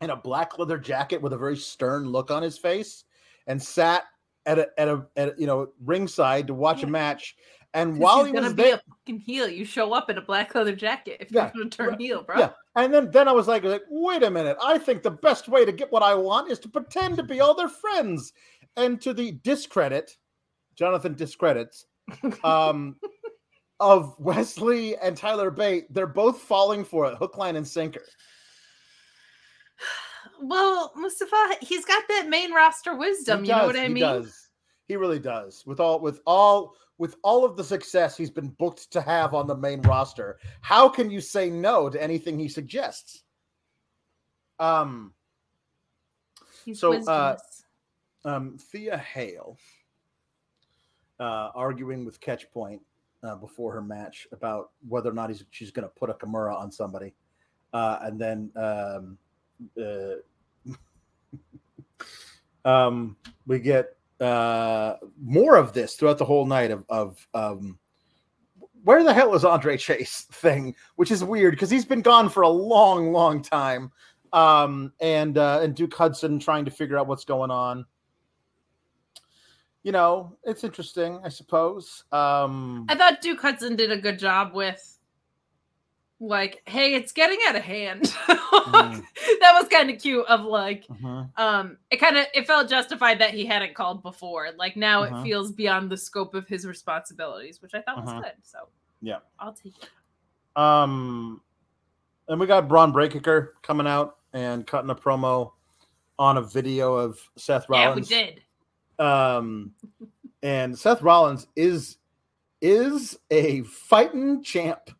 A: in a black leather jacket with a very stern look on his face and sat at a at a, at a you know ringside to watch a match. And while
B: he's
A: he
B: gonna
A: was
B: be
A: there,
B: a fucking heel. You show up in a black leather jacket if
A: Yeah,
B: you're gonna turn
A: right,
B: heel, bro.
A: yeah. And then then I was like, like, wait a minute. I think the best way to get what I want is to pretend to be all their friends. and to the discredit, Jonathan discredits um, of Wes Lee and Tyler Bate, they're both falling for it, hook, line, and sinker.
B: Well, Mustafa, he's got that main roster wisdom.
A: He
B: you know what I
A: he
B: mean?
A: Does. He really does. With all with all with all of the success he's been booked to have on the main roster, how can you say no to anything he suggests? Um
B: He's
A: So, uh, um, Thea Hail uh, arguing with Catchpoint uh, before her match about whether or not he's, she's going to put a Kimura on somebody. Uh, and then um, uh, um, we get uh, more of this throughout the whole night of, of um, where the hell is Andre Chase thing, which is weird because he's been gone for a long, long time. Um, and uh, and Duke Hudson trying to figure out what's going on. You know, it's interesting, I suppose. Um,
B: I thought Duke Hudson did a good job with like, hey, it's getting out of hand.
A: Mhm.
B: that was kind of cute of like
A: mhm.
B: um it kind of it felt justified that he hadn't called before. Like now it feels beyond the scope of his responsibilities, which I thought was good. So
A: Yeah.
B: I'll take it.
A: Um, and we got Bron Breakker coming out and cutting a promo on a video of Seth Rollins.
B: Yeah, we did.
A: Um, and Seth Rollins is is a fighting champ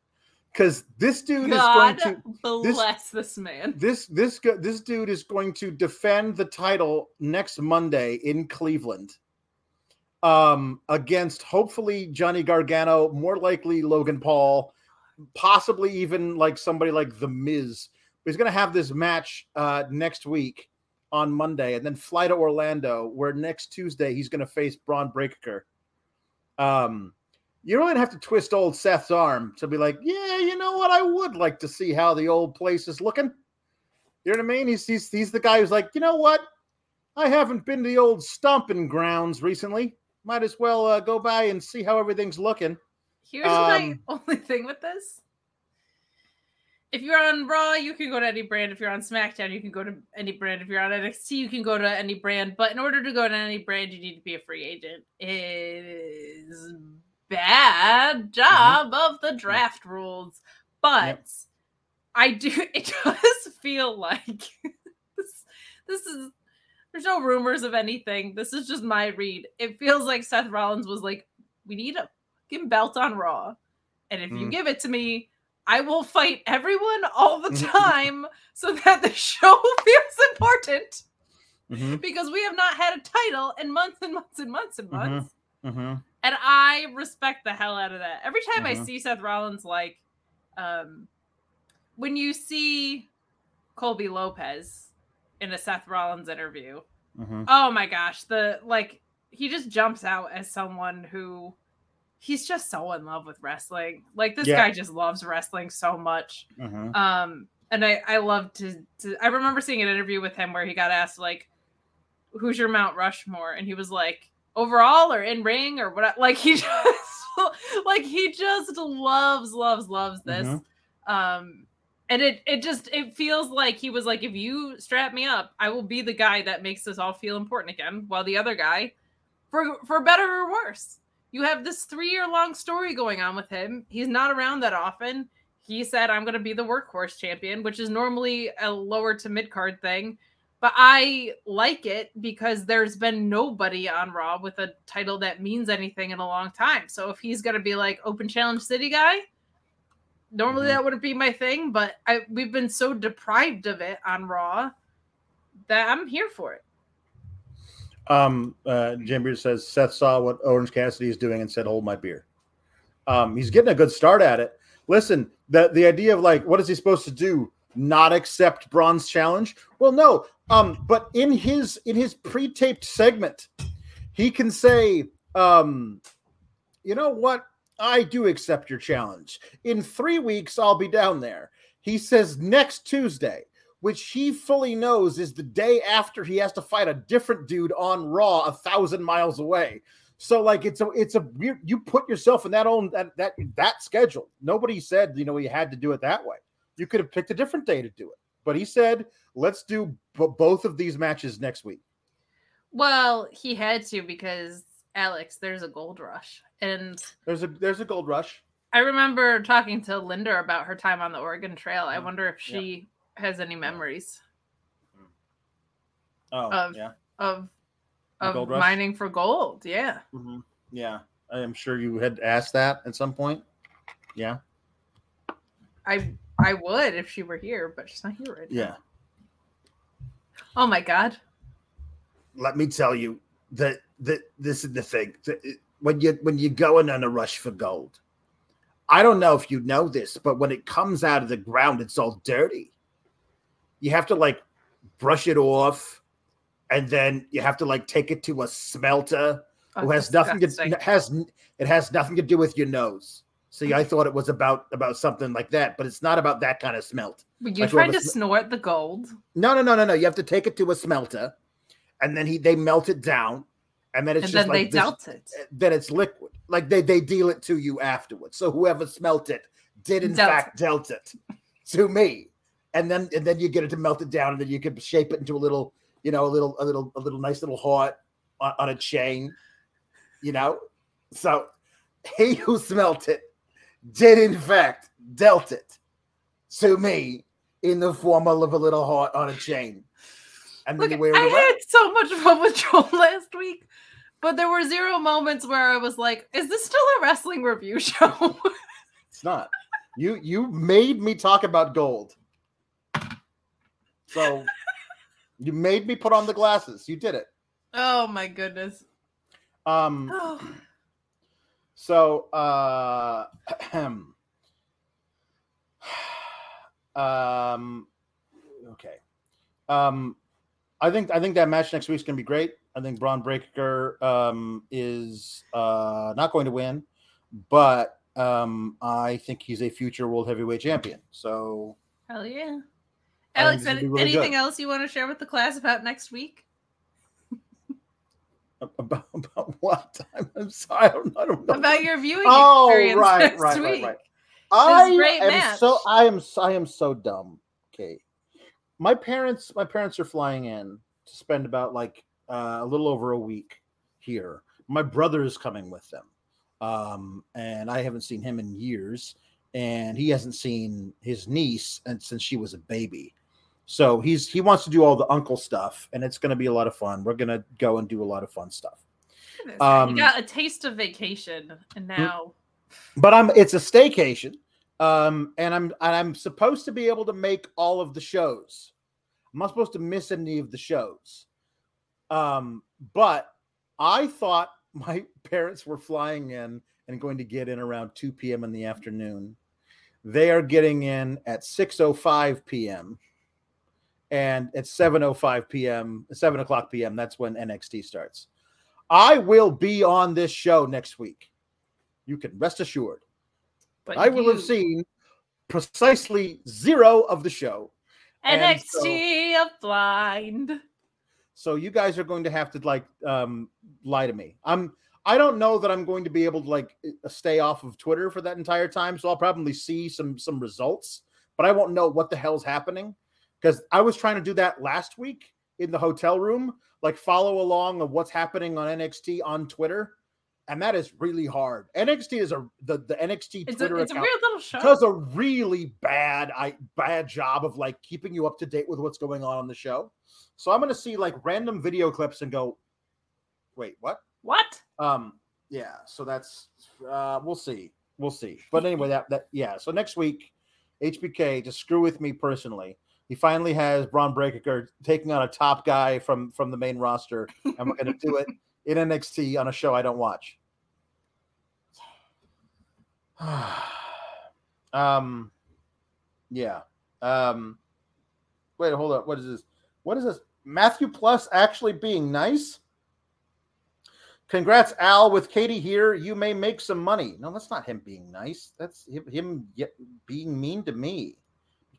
A: because this dude
B: God
A: is going to this-
B: bless this man.
A: this this this dude is going to defend the title next Monday in Cleveland um against hopefully Johnny Gargano, more likely Logan Paul, possibly even like somebody like The Miz. He's going to have this match uh next week on Monday and then fly to Orlando where next Tuesday he's going to face Bron Breakker. Um you don't even have to twist old Seth's arm to be like, yeah, you know what? I would like to see how the old place is looking. You know what I mean? He's he's he's the guy who's like, you know what? I haven't been to the old stomping grounds recently. Might as well uh, go by and see how everything's looking.
B: Here's my
A: Um,
B: only thing with this. If you're on Raw, you can go to any brand. If you're on SmackDown, you can go to any brand. If you're on NXT, you can go to any brand. But in order to go to any brand, you need to be a free agent. It is bad job of the draft rules. But
A: Yep.
B: I do it does feel like this this is there's no rumors of anything. This is just my read. It feels like Seth Rollins was like, we need a fucking belt on Raw. And if you
A: Mm.
B: give it to me, I will fight everyone all the
A: Mhm.
B: time so that the show feels important
A: Mm-hmm.
B: because we have not had a title in months and months and months and months.
A: Mm-hmm.
B: And I respect the hell out of that. Every time I
A: Mhm.
B: see Seth Rollins, like, um, when you see Colby Lopez in a Seth Rollins interview,
A: Mm-hmm.
B: oh my gosh, the like he just jumps out as someone who he's just so in love with wrestling. Like this
A: Yeah.
B: guy just loves wrestling so much.
A: Mm-hmm.
B: Um, and I I love to, to I remember seeing an interview with him where he got asked like, "Who's your Mount Rushmore?" and he was like, "Overall or in ring or what?" Like he just like he just loves loves loves this.
A: Mhm.
B: Um, and it it just it feels like he was like, if you strap me up, I will be the guy that makes us all feel important again. While the other guy, for for better or worse, you have this three year long story going on with him. He's not around that often. He said, I'm going to be the workhorse champion, which is normally a lower to mid card thing. But I like it because there's been nobody on Raw with a title that means anything in a long time. So if he's going to be like open challenge city guy, normally
A: Mhm.
B: that wouldn't be my thing. But I we've been so deprived of it on Raw that I'm here for it.
A: Um, uh, Jim Beard says Seth saw what Orange Cassidy is doing and said, "Hold my beer." Um, he's getting a good start at it. Listen, the the idea of like, what is he supposed to do? Not accept Bron's challenge? Well, no. Um, but in his in his pre-taped segment, he can say, um, you know what? I do accept your challenge. In three weeks, I'll be down there. He says next Tuesday, which he fully knows is the day after he has to fight a different dude on Raw a thousand miles away. So like it's a it's a weird you put yourself in that own that that that schedule. Nobody said you know he had to do it that way. You could have picked a different day to do it, but he said let's do b- both of these matches next week.
B: Well, he had to because Alex, there's a gold rush. And
A: There's a there's a gold rush.
B: I remember talking to Linda about her time on the Oregon Trail. I
A: Mhm.
B: wonder if
A: Yeah.
B: she has any memories
A: Oh
B: Of-
A: yeah,
B: of of mining for gold. Yeah.
A: hmm yeah. I am sure you had asked that at some point. Yeah,
B: I I would if she were here, but she's not here right now.
A: yeah.
B: Oh my god.
A: let me tell you that that this is the thing that when you when you're going on a rush for gold i don't know if you know this but when it comes out of the ground it's all dirty you have to like brush it off and then you have to like take it to a smelter
B: Oh,
A: who has nothing to
B: disgusting.
A: has it has nothing to do with your nose see i thought it was about about something like that but it's not about that kind of smelt
B: But you
A: like whoever
B: to
A: sm-
B: snort the gold.
A: no, no, no, no, no. You have to take it to a smelter, and then he they melt it down, and then it's
B: and
A: just
B: then
A: like
B: they dealt it.
A: Eh, then it's liquid. Like they they deal it to you afterwards. So whoever smelt it did in
B: Dealt
A: fact dealt it to me, and then and then you get it to melt it down, and then you can shape it into a little, you know, a little a little a little nice little heart on, on a chain, you know. So he who smelt it did in fact dealt it to me in the form of a little heart on a chain. And
B: Look,
A: then
B: I
A: you wear around.
B: had so much fun with Joel last week, but there were zero moments where I was like, "Is this still a wrestling review show?"
A: It's not. You you made me talk about gold. So you made me put on the glasses. You did it.
B: oh my goodness.
A: Um
B: Oh,
A: so uh um okay. Um I think I think that match next week is gonna be great. I think Bron Breakker um is uh not going to win, but um I think he's a future world heavyweight champion. So
B: hell yeah. Alex,
A: this will
B: any-
A: be really
B: anything
A: good.
B: else you want to share with the class about next week?
A: about, about what? I'm, I'm sorry, I don't, I don't know.
B: About your viewing
A: oh,
B: experience
A: right,
B: next
A: right,
B: week.
A: right, right. I am
B: match.
A: so I am I am so dumb. Okay, my parents my parents are flying in to spend about like uh, a little over a week here. My brother is coming with them, um, and I haven't seen him in years, and he hasn't seen his niece and since she was a baby. So he's he wants to do all the uncle stuff, and it's going to be a lot of fun. We're going to go and do a lot of fun stuff. Um,
B: you got a taste of vacation, and now
A: but I'm it's a staycation, um, and I'm and I'm supposed to be able to make all of the shows. I'm not supposed to miss any of the shows. Um, but I thought my parents were flying in and going to get in around 2 p.m. in the afternoon. They are getting in at 6:05 p.m. And at 7:05 p.m., 7 o'clock p.m., that's when NXT starts. I will be on this show next week. You can rest assured.
B: but
A: I will
B: you-
A: have seen precisely zero of the show. and
B: NXT of blind.
A: So you guys are going to have to like um lie to me. I'm I don't know that I'm going to be able to like uh, stay off of Twitter for that entire time. So I'll probably see some some results, but I won't know what the hell's happening because I was trying to do that last week in the hotel room, like follow along of what's happening on NXT on Twitter, and that is really hard. NXT is a the the NXT
B: It's
A: Twitter
B: a, it's a
A: account
B: weird little show.
A: does a really bad I bad job of like keeping you up to date with what's going on on the show. So I'm gonna see like random video clips and go, wait, what?
B: What?
A: Um, yeah. So that's uh, we'll see, we'll see. But anyway, that that yeah. So next week, HBK to screw with me personally. He finally has Bron Breakker taking on a top guy from from the main roster, and we're gonna do it in NXT on a show I don't watch. um, yeah. Um, wait, hold up. What is this? What is this? Matthew Plus actually being nice. Congrats, Al, with Katie here. You may make some money. No, that's not him being nice. That's him, him being mean to me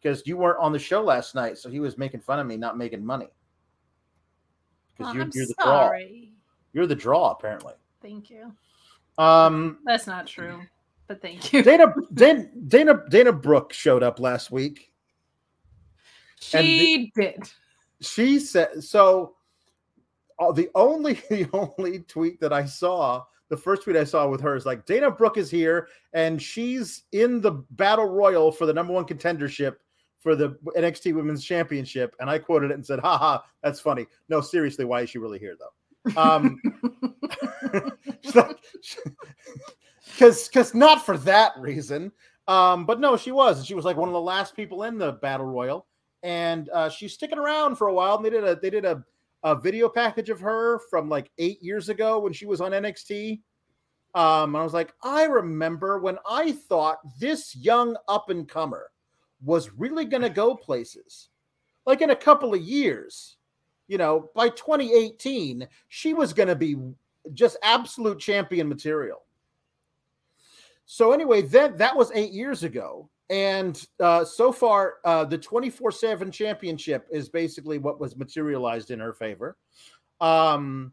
A: because you weren't on the show last night. So he was making fun of me not making money. Because
B: Oh,
A: you're, you're the draw. You're the draw, apparently.
B: Thank you.
A: Um,
B: That's not true, but thank you.
A: Dana, Dana, Dana, Dana Brooke showed up last week.
B: she did.
A: She said, so uh, the only the only tweet that I saw, the first tweet I saw with her is like Dana Brooke is here and she's in the battle royal for the number one contendership for the NXT Women's Championship, and I quoted it and said, "Ha ha, that's funny." No, seriously, why is she really here though? Um, because because not for that reason. Um, but no, she was. She was like one of the last people in the battle royal, and uh, she's sticking around for a while. And they did a they did a, a video package of her from like eight years ago when she was on NXT. Um, and I was like, I remember when I thought this young up and comer was really going to go places. Like in a couple of years, you know, by 2018, she was going to be just absolute champion material. So anyway, then that was eight years ago, and uh, so far, uh, the twenty four seven championship is basically what was materialized in her favor. Um,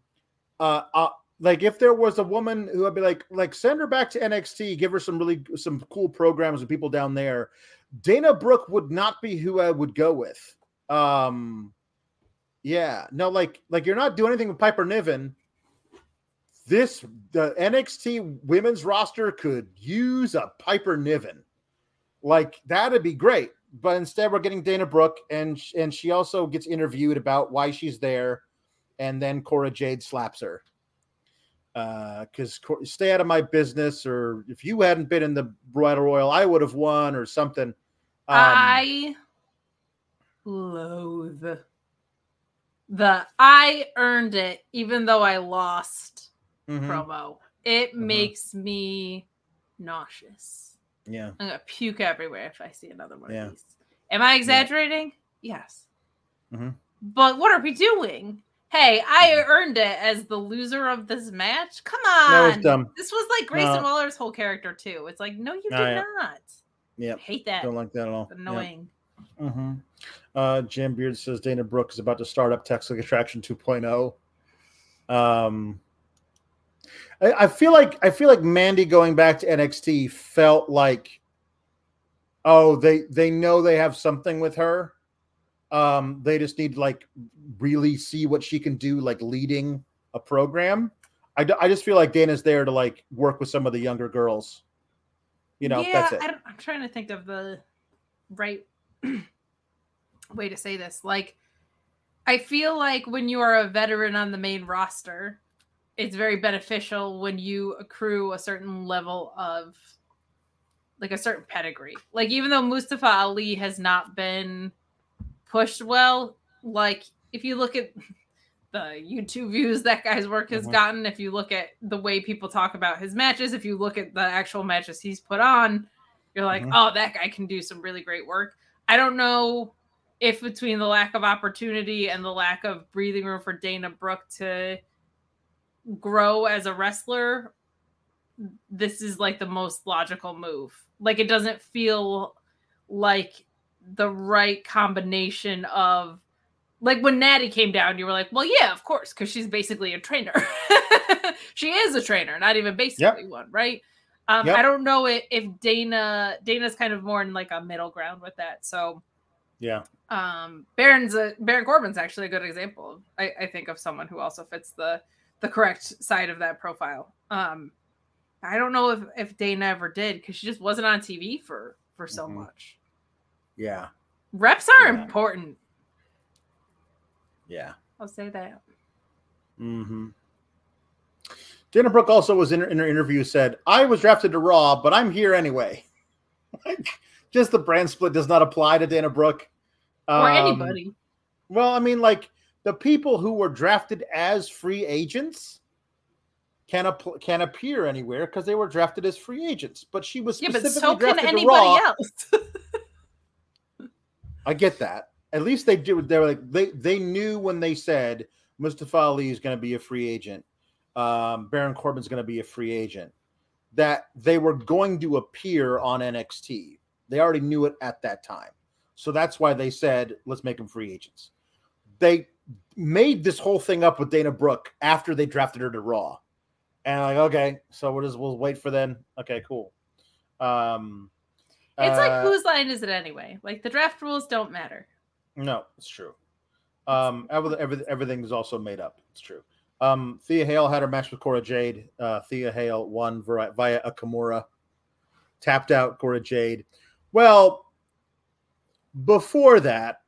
A: uh, uh, like if there was a woman who would be like, like send her back to NXT, give her some really some cool programs with people down there. Dana Brooke would not be who I would go with. Um, yeah, no, like like you're not doing anything with Piper Niven this the NXT women's roster could use a Piper Niven. Like that'd be great. But instead we're getting Dana Brooke and and she also gets interviewed about why she's there and then Cora Jade slaps her. Uh cuz stay out of my business or if you hadn't been in the Battle Royal I would have won or something. Um,
B: I loathe the I earned it even though I lost mm-hmm. promo. It mm-hmm. makes me nauseous.
A: Yeah.
B: I'm gonna puke everywhere if I see another one yeah. of these. Am I exaggerating? Yeah. Yes. Mm-hmm. But what are we doing? Hey, I earned it as the loser of this match. Come on. Was this was like Grayson no. Waller's whole character too. It's like, no, you did yeah. not.
A: Yeah.
B: Hate that.
A: Don't like that at all.
B: It's annoying.
A: Yep. Mm-hmm. Uh, Jim Beard says Dana Brooke is about to start up Toxic Attraction 2.0. Um, I, I feel like I feel like Mandy going back to NXT felt like, oh, they they know they have something with her. Um, they just need to like really see what she can do, like leading a program. I, I just feel like Dana's there to like work with some of the younger girls. You know, yeah,
B: I am trying to think of the right way to say this. Like, I feel like when you are a veteran on the main roster, it's very beneficial when you accrue a certain level of like a certain pedigree. Like even though Mustafa Ali has not been pushed well, like if you look at the YouTube views that guy's work has mm-hmm. gotten, if you look at the way people talk about his matches, if you look at the actual matches he's put on, you're like, mm-hmm. oh, that guy can do some really great work. I don't know if between the lack of opportunity and the lack of breathing room for Dana Brooke to grow as a wrestler, this is like the most logical move. Like it doesn't feel like the right combination of like when Natty came down, you were like, well, yeah, of course, because she's basically a trainer. she is a trainer, not even basically yep. one, right? Um, yep. I don't know if, Dana Dana's kind of more in like a middle ground with that. So
A: yeah.
B: Um Baron's a Baron Corbin's actually a good example, I, I think, of someone who also fits the the correct side of that profile. Um, I don't know if if Dana ever did because she just wasn't on TV for for so mm-hmm. much.
A: Yeah,
B: reps are yeah. important.
A: Yeah,
B: I'll say that.
A: Mm-hmm. Dana Brooke also was in her, in her interview said, "I was drafted to Raw, but I'm here anyway." like, just the brand split does not apply to Dana Brooke
B: or um, anybody.
A: Well, I mean, like the people who were drafted as free agents can ap- can appear anywhere because they were drafted as free agents. But she was specifically yeah, but so drafted can anybody else. I get that. At least they do. They were like they they knew when they said Mustafa Ali is going to be a free agent, um, Baron Corbin's going to be a free agent, that they were going to appear on NXT. They already knew it at that time, so that's why they said let's make them free agents. They made this whole thing up with Dana Brooke after they drafted her to Raw. And like, okay, so we'll just we'll wait for then. Okay, cool. Um
B: It's uh, like whose line is it anyway? Like the draft rules don't matter.
A: No, it's true. Um, everything, everything, everything is also made up. It's true. Um, Thea Hail had her match with Cora Jade. Uh, Thea Hail won via, via a Kimura, tapped out Cora Jade. Well, before that,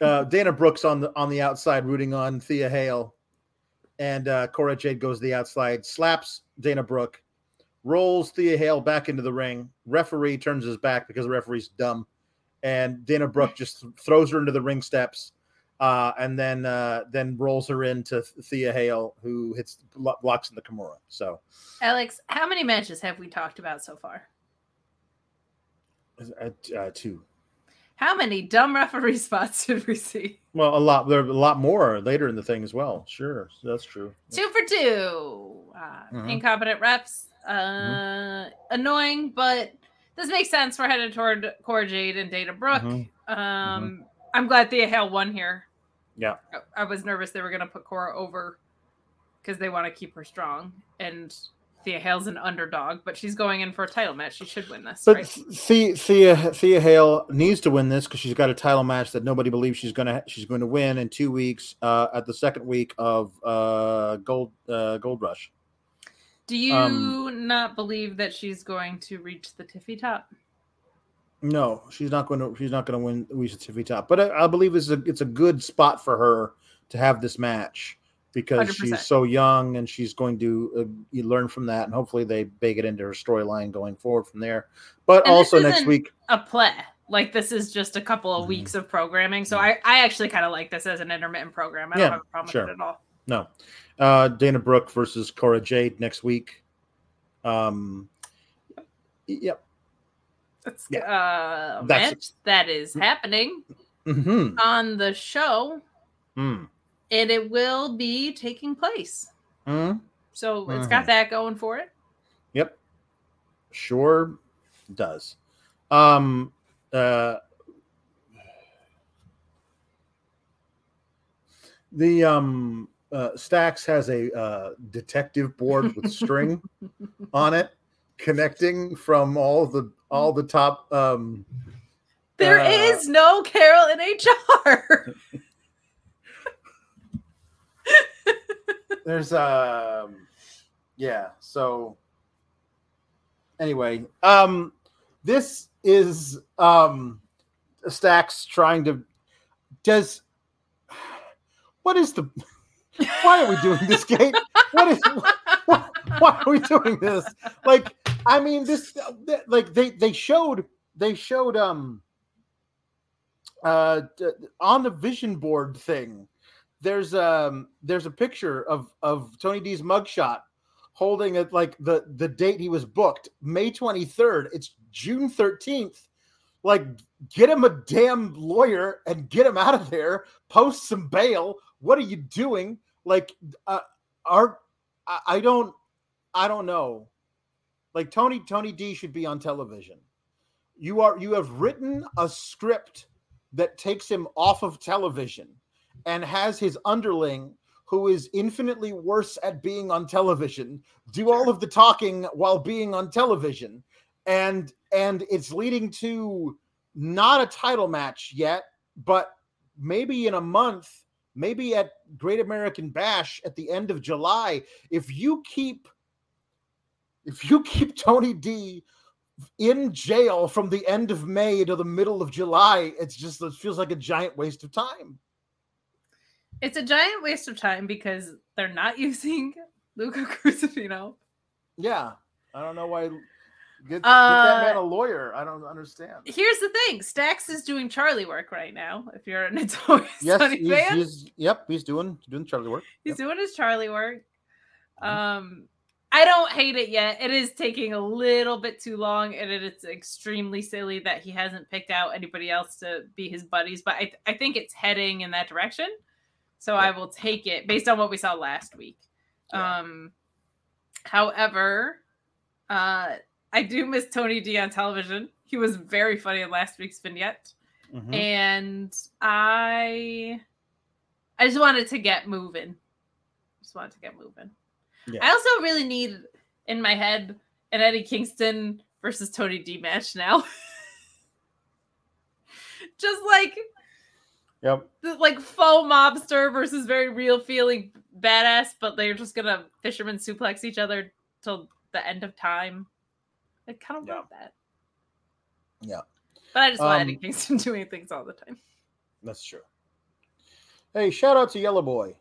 A: uh, Dana Brooks on the on the outside rooting on Thea Hail, and uh, Cora Jade goes to the outside, slaps Dana Brooke, rolls Thea Hail back into the ring. Referee turns his back because the referee's dumb, and Dana Brooke just throws her into the ring steps uh, and then uh, then rolls her into Thea Hail, who hits blocks in the Kimura. So,
B: Alex, how many matches have we talked about so far?
A: Uh, uh, two.
B: How many dumb referee spots did we see?
A: Well, a lot. There are a lot more later in the thing as well. Sure, that's true.
B: Two for two. Uh, mm-hmm. Incompetent refs. Uh, mm-hmm. Annoying, but this makes sense. We're headed toward Cora Jade and Dana Brooke. Mm-hmm. Um, mm-hmm. I'm glad Thea Hail won here.
A: Yeah.
B: I, I was nervous they were going to put Cora over because they want to keep her strong. And Thea Hail's an underdog, but she's going in for a title match. She should win this.
A: But
B: right?
A: Thea, Thea Thea Hail needs to win this because she's got a title match that nobody believes she's gonna she's going to win in two weeks uh, at the second week of uh, Gold uh, Gold Rush.
B: Do you um, not believe that she's going to reach the tiffy top?
A: No, she's not going to. She's not going to win Lisa Tiffy top. But I, I, believe it's a it's a good spot for her to have this match because 100%. she's so young and she's going to uh, learn from that and hopefully they bake it into her storyline going forward from there. But and also next week
B: a play like this is just a couple of mm-hmm. weeks of programming. So I I actually kind of like this as an intermittent program. I don't have a problem sure. with it at all.
A: No, uh, Dana Brooke versus Cora Jade next week. Um, yep.
B: That's yeah. uh, That's match that is happening mm-hmm. on the show,
A: mm.
B: and it will be taking place.
A: Mm.
B: So it's mm-hmm. got that going for it.
A: Yep, sure does. Um, uh, the um uh, Stacks has a uh, detective board with string on it connecting from all the all the top um
B: There uh, is no carol in hr
A: there's um yeah so anyway um this is um stacks trying to does what is the why are we doing this kate what is why, why are we doing this like I mean, this like they they showed they showed um uh on the vision board thing. There's um there's a picture of of Tony D's mugshot holding it like the the date he was booked May 23rd. It's June 13th. Like get him a damn lawyer and get him out of there. Post some bail. What are you doing? Like uh, are I, I don't I don't know. Like Tony Tony D should be on television. You are you have written a script that takes him off of television and has his underling who is infinitely worse at being on television do all of the talking while being on television and and it's leading to not a title match yet but maybe in a month maybe at great american bash at the end of july if you keep if you keep Tony D in jail from the end of May to the middle of July, it's just it feels like a giant waste of time.
B: It's a giant waste of time because they're not using Luca Crucifino.
A: Yeah, I don't know why. Get, uh, get, that man a lawyer. I don't understand.
B: Here's the thing: Stacks is doing Charlie work right now. If you're a Notorious
A: yes, he's, fan, he's, yep, he's doing doing Charlie work.
B: He's
A: yep.
B: doing his Charlie work. Mm-hmm. Um, I don't hate it yet. It is taking a little bit too long, and it's extremely silly that he hasn't picked out anybody else to be his buddies. But I, I think it's heading in that direction. So yeah. I will take it based on what we saw last week. Yeah. Um, however, uh, I do miss Tony D on television. He was very funny in last week's vignette, mm-hmm. and I, I just wanted to get moving. Just wanted to get moving. Yeah. I also really need in my head an Eddie Kingston versus Tony D match now. Just like
A: Yep.
B: the, like faux mobster versus very real feeling badass, but they're just gonna fisherman suplex each other till the end of time. I kind of
A: Yeah.
B: want that.
A: Yeah.
B: But I just want Eddie
A: Um,
B: Kingston doing things all the time.
A: That's true. Hey, shout out to Yellow Boy.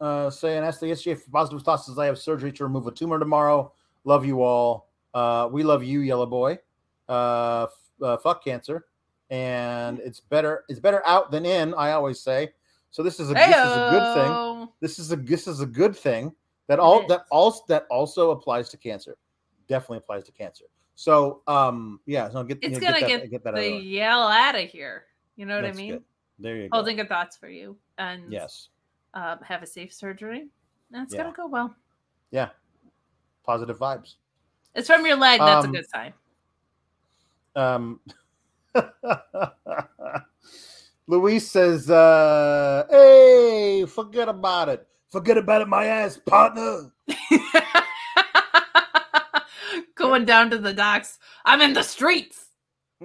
A: Uh, saying, ask the SGA for positive thoughts as I have surgery to remove a tumor tomorrow. Love you all. Uh, we love you, Yellow Boy. Uh, f- uh, fuck cancer. And it's better, it's better out than in, I always say. So this is a this is a good thing. This is a this is a good thing that all that also that also applies to cancer. Definitely applies to cancer. So um yeah, so get
B: It's
A: you know,
B: gonna
A: that,
B: get,
A: get that out
B: the
A: of
B: yell out of here. You know what
A: That's
B: I mean?
A: good. There you go.
B: Holding good thoughts for you, and
A: Yes.
B: um, have a safe surgery. That's
A: Yeah.
B: gonna go well.
A: Yeah. Positive vibes.
B: It's from your leg. That's
A: Um,
B: a good sign.
A: Um Luis says, uh, hey, forget about it. Forget about it, my ass partner.
B: Going down to the docks. I'm in the streets.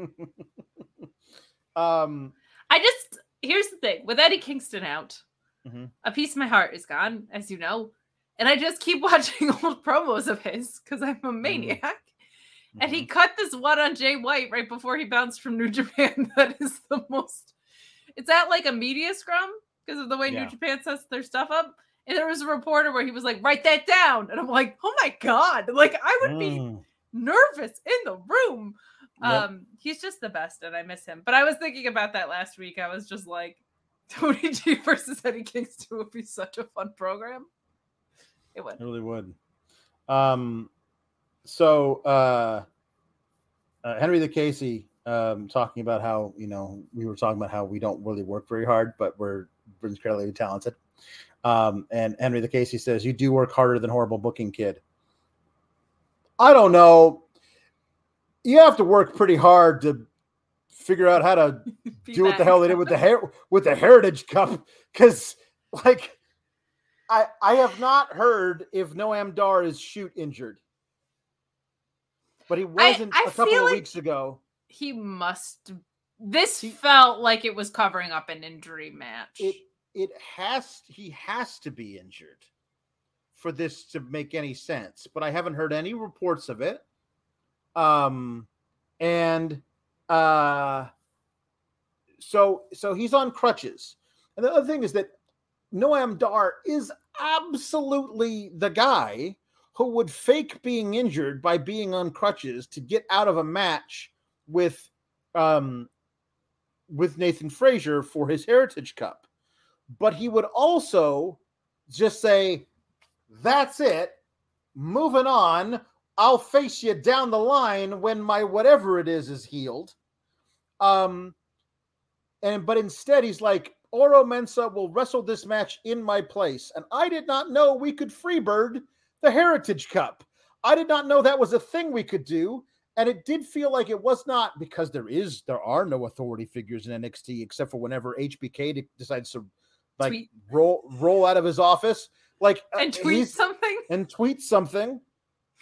A: um,
B: I just here's the thing with Eddie Kingston out,
A: Mhm.
B: a piece of my heart is gone, as you know, and I just keep watching old promos of his because I'm a maniac. And he cut this one on Jay White right before he bounced from New Japan. That is the most. It's at like a media scrum because of the way
A: Yeah.
B: New Japan sets their stuff up. And there was a reporter where he was like, "Write that down," and I'm like, "Oh my god!" Like I would be
A: Mm.
B: nervous in the room.
A: Yep.
B: Um, he's just the best, and I miss him. But I was thinking about that last week. I was just like, Tony D versus Eddie Kingston would be such a fun program. It would.
A: It really would. Um, so uh, uh, Henry the Casey um, talking about how you know we were talking about how we don't really work very hard, but we're we're incredibly talented. Um, and Henry the Casey says you do work harder than horrible booking kid. I don't know. You have to work pretty hard to figure out how to do what the hell they did with the hair with the Heritage Cup because like I I have not heard if Noam Dar is shoot injured, but he wasn't
B: I
A: a couple of
B: like-
A: weeks ago.
B: he must. This
A: He-
B: felt like it was covering up an injury match.
A: It it has he has to be injured for this to make any sense, but I haven't heard any reports of it. Um, and uh, so so he's on crutches, and the other thing is that Noam Dar is absolutely the guy who would fake being injured by being on crutches to get out of a match with um with Nathan Frazer for his Heritage Cup. But he would also just say, That's it. Moving on. I'll face you down the line when my whatever it is is healed. Um, and but instead he's like, Oro Mensah will wrestle this match in my place. And I did not know we could freebird the Heritage Cup. I did not know that was a thing we could do. And it did feel like it was not because there is there are no authority figures in NXT except for whenever HBK decides to like
B: Tweet.
A: roll roll out of his office like uh,
B: and tweet something.
A: and tweet something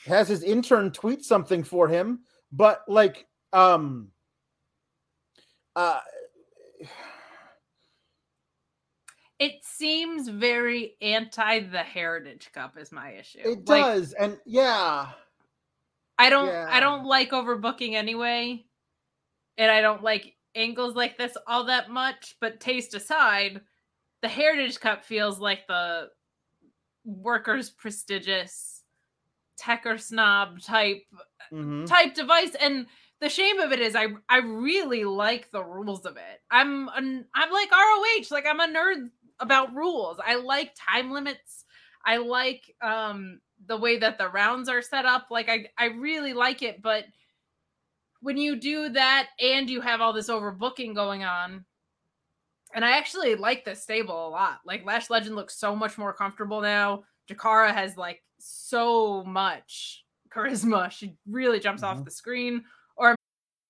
A: has his intern tweet something for him but like um uh
B: It seems very anti the Heritage Cup. Is my issue.
A: it
B: Like,
A: does and yeah
B: I don't
A: Yeah.
B: I don't like overbooking anyway. And I don't like angles like this all that much, but taste aside, the Heritage Cup feels like the workers prestigious tech or snob type
A: mhm.
B: type device and the shame of it is I I really like the rules of it. I'm an, I'm like ROH, like I'm a nerd about rules. I like time limits. I like um the way that the rounds are set up. Like I I really like it, but when you do that and you have all this overbooking going on, and I actually like this stable a lot. Like Lash Legend looks so much more comfortable now. Jakara has like so much charisma. She really jumps off
A: Mhm.
B: the screen.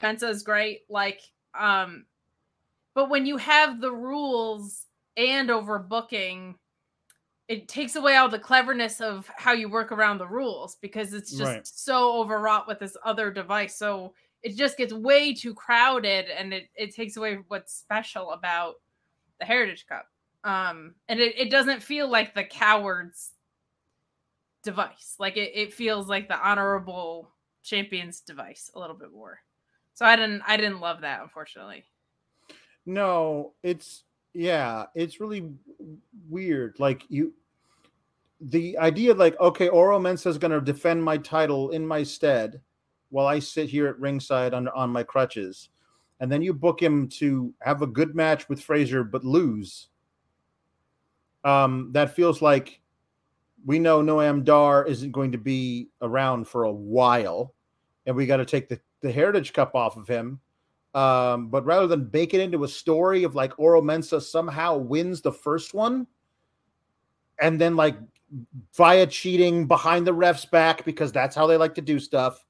B: Penta is great. Like, um, but when you have the rules and overbooking, it takes away all the cleverness of how you work around the rules because it's just
A: Right.
B: so overwrought with this other device. So it just gets way too crowded and it, it takes away what's special about the Heritage Cup. Um, and it, it doesn't feel like the coward's device. Like it, it feels like the honorable champion's device a little bit more. So I didn't I didn't love that unfortunately.
A: No, it's yeah, it's really weird. Like you the idea like okay, Oro Mensah is going to defend my title in my stead while I sit here at ringside on on my crutches. And then you book him to have a good match with Frazer but lose. Um that feels like we know Noam Dar isn't going to be around for a while and we got to take the the Heritage Cup off of him. Um, but rather than bake it into a story of like Oro Mensah somehow wins the first one, and then like via cheating behind the ref's back because that's how they like to do stuff,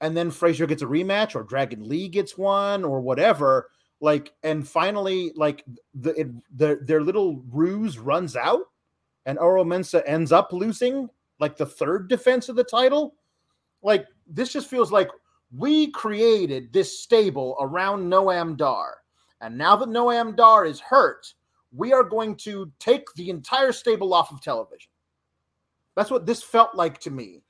A: and then Frazer gets a rematch or Dragon Lee gets one or whatever. Like, and finally, like the it, the their little ruse runs out, and Oro Mensah ends up losing like the third defense of the title. Like this just feels like we created this stable around Noam Dar. And now that Noam Dar is hurt, we are going to take the entire stable off of television. That's what this felt like to me.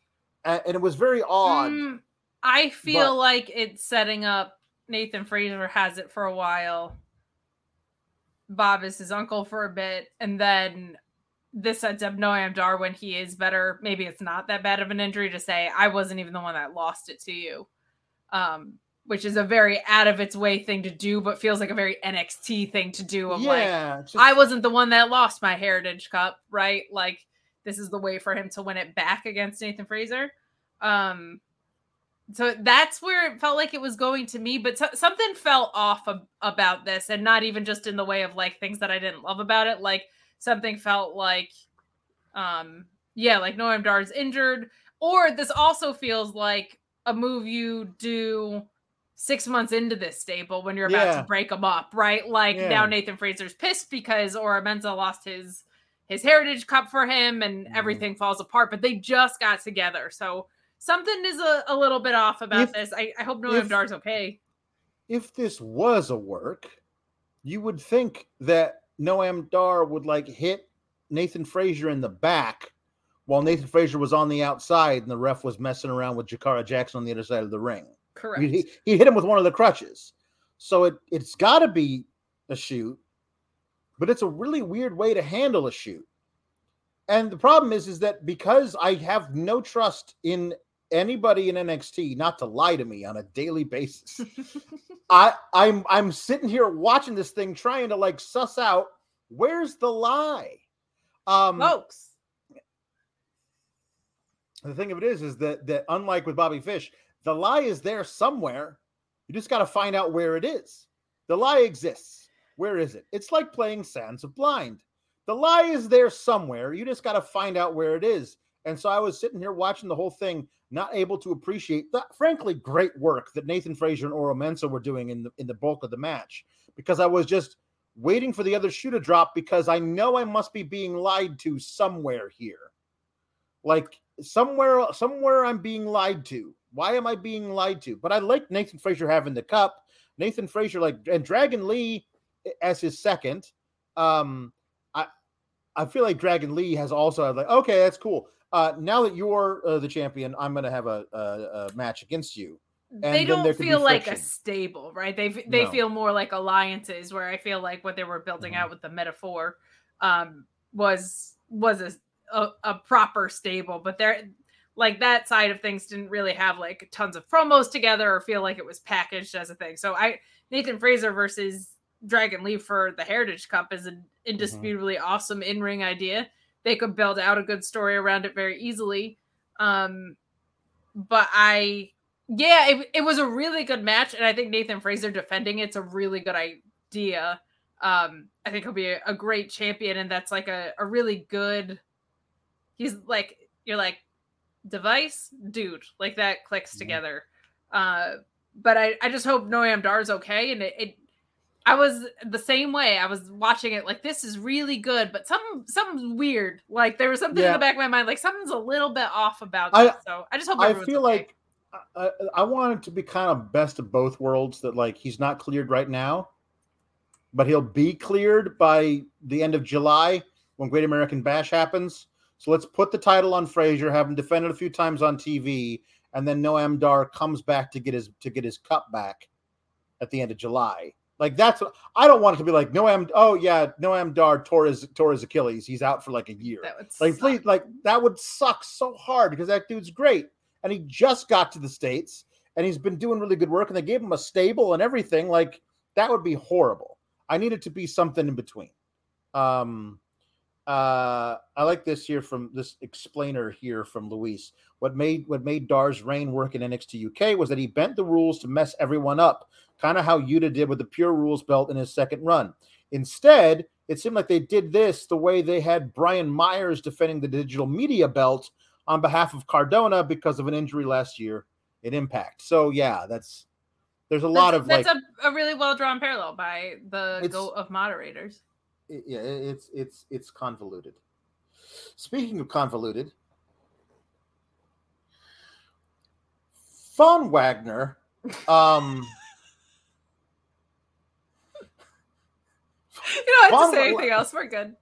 A: And, it was very odd.
B: Mm, I feel
A: but-
B: like it's setting up Nathan Frazer has it for a while. Bob is his uncle for a bit, and then this sets up Noam Dar when he is better. Maybe it's not that bad of an injury to say I wasn't even the one that lost it to you. Um, which is a very out of its way thing to do, but feels like a very NXT thing to do. Of like,
A: just-
B: I wasn't the one that lost my Heritage Cup, right? Like this is the way for him to win it back against Nathan Frazer. Um so that's where it felt like it was going to me, but so- something fell off ab- about this and not even just in the way of like things that I didn't love about it, like something felt like um yeah, like Noam Dar's injured or this also feels like a move you do 6 months into this stable when you're about
A: Yeah.
B: to break them up, right? Like
A: Yeah.
B: now Nathan Frazer's pissed because Oro Mensah lost his his heritage cup for him and
A: Mhm.
B: everything falls apart, but they just got together. So something is a, a little bit off about
A: If-
B: this. I, I hope Noam Dar's okay.
A: if this was a work, you would think that Noam Dar would like hit Nathan Frazer in the back while Nathan Frazer was on the outside and the ref was messing around with Jakara Jackson on the other side of the ring.
B: Correct.
A: He, he hit him with one of the crutches. So it, it's got to be a shoot, but it's a really weird way to handle a shoot. And the problem is, is that because I have no trust in anybody in NXT not to lie to me on a daily basis, I I'm I'm sitting here watching this thing trying to like suss out where's the lie. Um
B: Folks.
A: The thing of it is is that that unlike with Bobby Fish, the lie is there somewhere. You just got to find out where it is. The lie exists. Where is it? It's like playing Sands of Blind. The lie is there somewhere. You just got to find out where it is. And so I was sitting here watching the whole thing, not able to appreciate the frankly great work that Nathan Frazer and Oro Mensah were doing in the in the bulk of the match because I was just waiting for the other shoe to drop because I know I must be being lied to somewhere here. Like somewhere somewhere I'm being lied to Why am I being lied to? But I like Nathan Frazer having the cup. Nathan Frazer, like, and Dragon Lee as his second. Um, I I feel like Dragon Lee has also like, okay, that's cool. Uh, now that you're uh, the champion, I'm going to have a, a, a, match against you.
B: And they don't feel like a stable, right? They they no. feel more like alliances. Where I feel like what they were building mm-hmm. out with the Meta-Four um, was was a, a, a proper stable, but they're like that side of things didn't really have like tons of promos together or feel like it was packaged as a thing. So I Nathan Frazer versus Dragon Lee for the Heritage Cup is an mm-hmm. indisputably mm-hmm. awesome in ring idea. They could build out a good story around it very easily. Um, but I, yeah, it, it was a really good match, and I think Nathan Frazer defending it's a really good idea. Um, I think he'll be a, a great champion, and that's like a, a really good. He's like you're like device dude, like that clicks mm-hmm. together. Uh, but I, I just hope Noam Dar's okay, and it, it I was the same way. I was watching it like this is really good, but some something's weird. Like there was something yeah. in the back of my mind, like something's a little bit off about I, So I just hope.
A: I feel okay. like I, I want it to be kind of best of both worlds. That like he's not cleared right now, but he'll be cleared by the end of July when Great American Bash happens. So let's put the title on Frazer, have him defended a few times on TV, and then Noam Dar comes back to get his to get his cup back at the end of July like that's what I don't want it to be like Noam. Oh yeah, Noam Dar tore his tore his Achilles. He's out for like a year. like suck. please, like that would suck so hard because that dude's great, and he just got to the states, and he's been doing really good work, and they gave him a stable and everything. Like that would be horrible. I need it to be something in between. Um, uh, I like this here from this explainer here from Luis. What made what made Dar's reign work in NXT UK was that he bent the rules to mess everyone up kind of how Yuta did with the Pure Rules belt in his second run. Instead, it seemed like they did this the way they had Brian Myers defending the digital media belt on behalf of Cardona because of an injury last year in Impact. So yeah, that's there's a
B: that's,
A: lot of
B: that's
A: like
B: a, a really well drawn parallel by the goat of moderators.
A: It, yeah, it's it's it's convoluted. Speaking of convoluted, Von Wagner um
B: you don't have Von, to say anything else. We're good.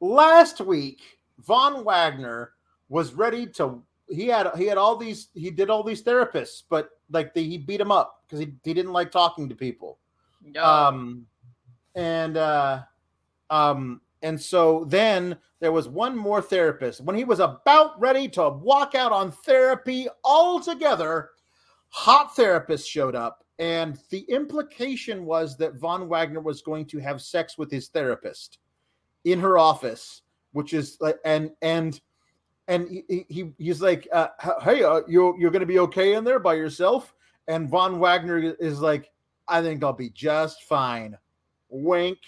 A: Last week, Von Wagner was ready to. He had he had all these. He did all these therapists, but like the, he beat him up because he, he didn't like talking to people. No. Um, and uh, um, and so then there was one more therapist. When he was about ready to walk out on therapy altogether, hot therapist showed up and the implication was that Von Wagner was going to have sex with his therapist in her office, which is like, and and and he, he he's like, uh, "Hey, uh, you you're going to be okay in there by yourself?" And Von Wagner is like, "I think I'll be just fine." Wink.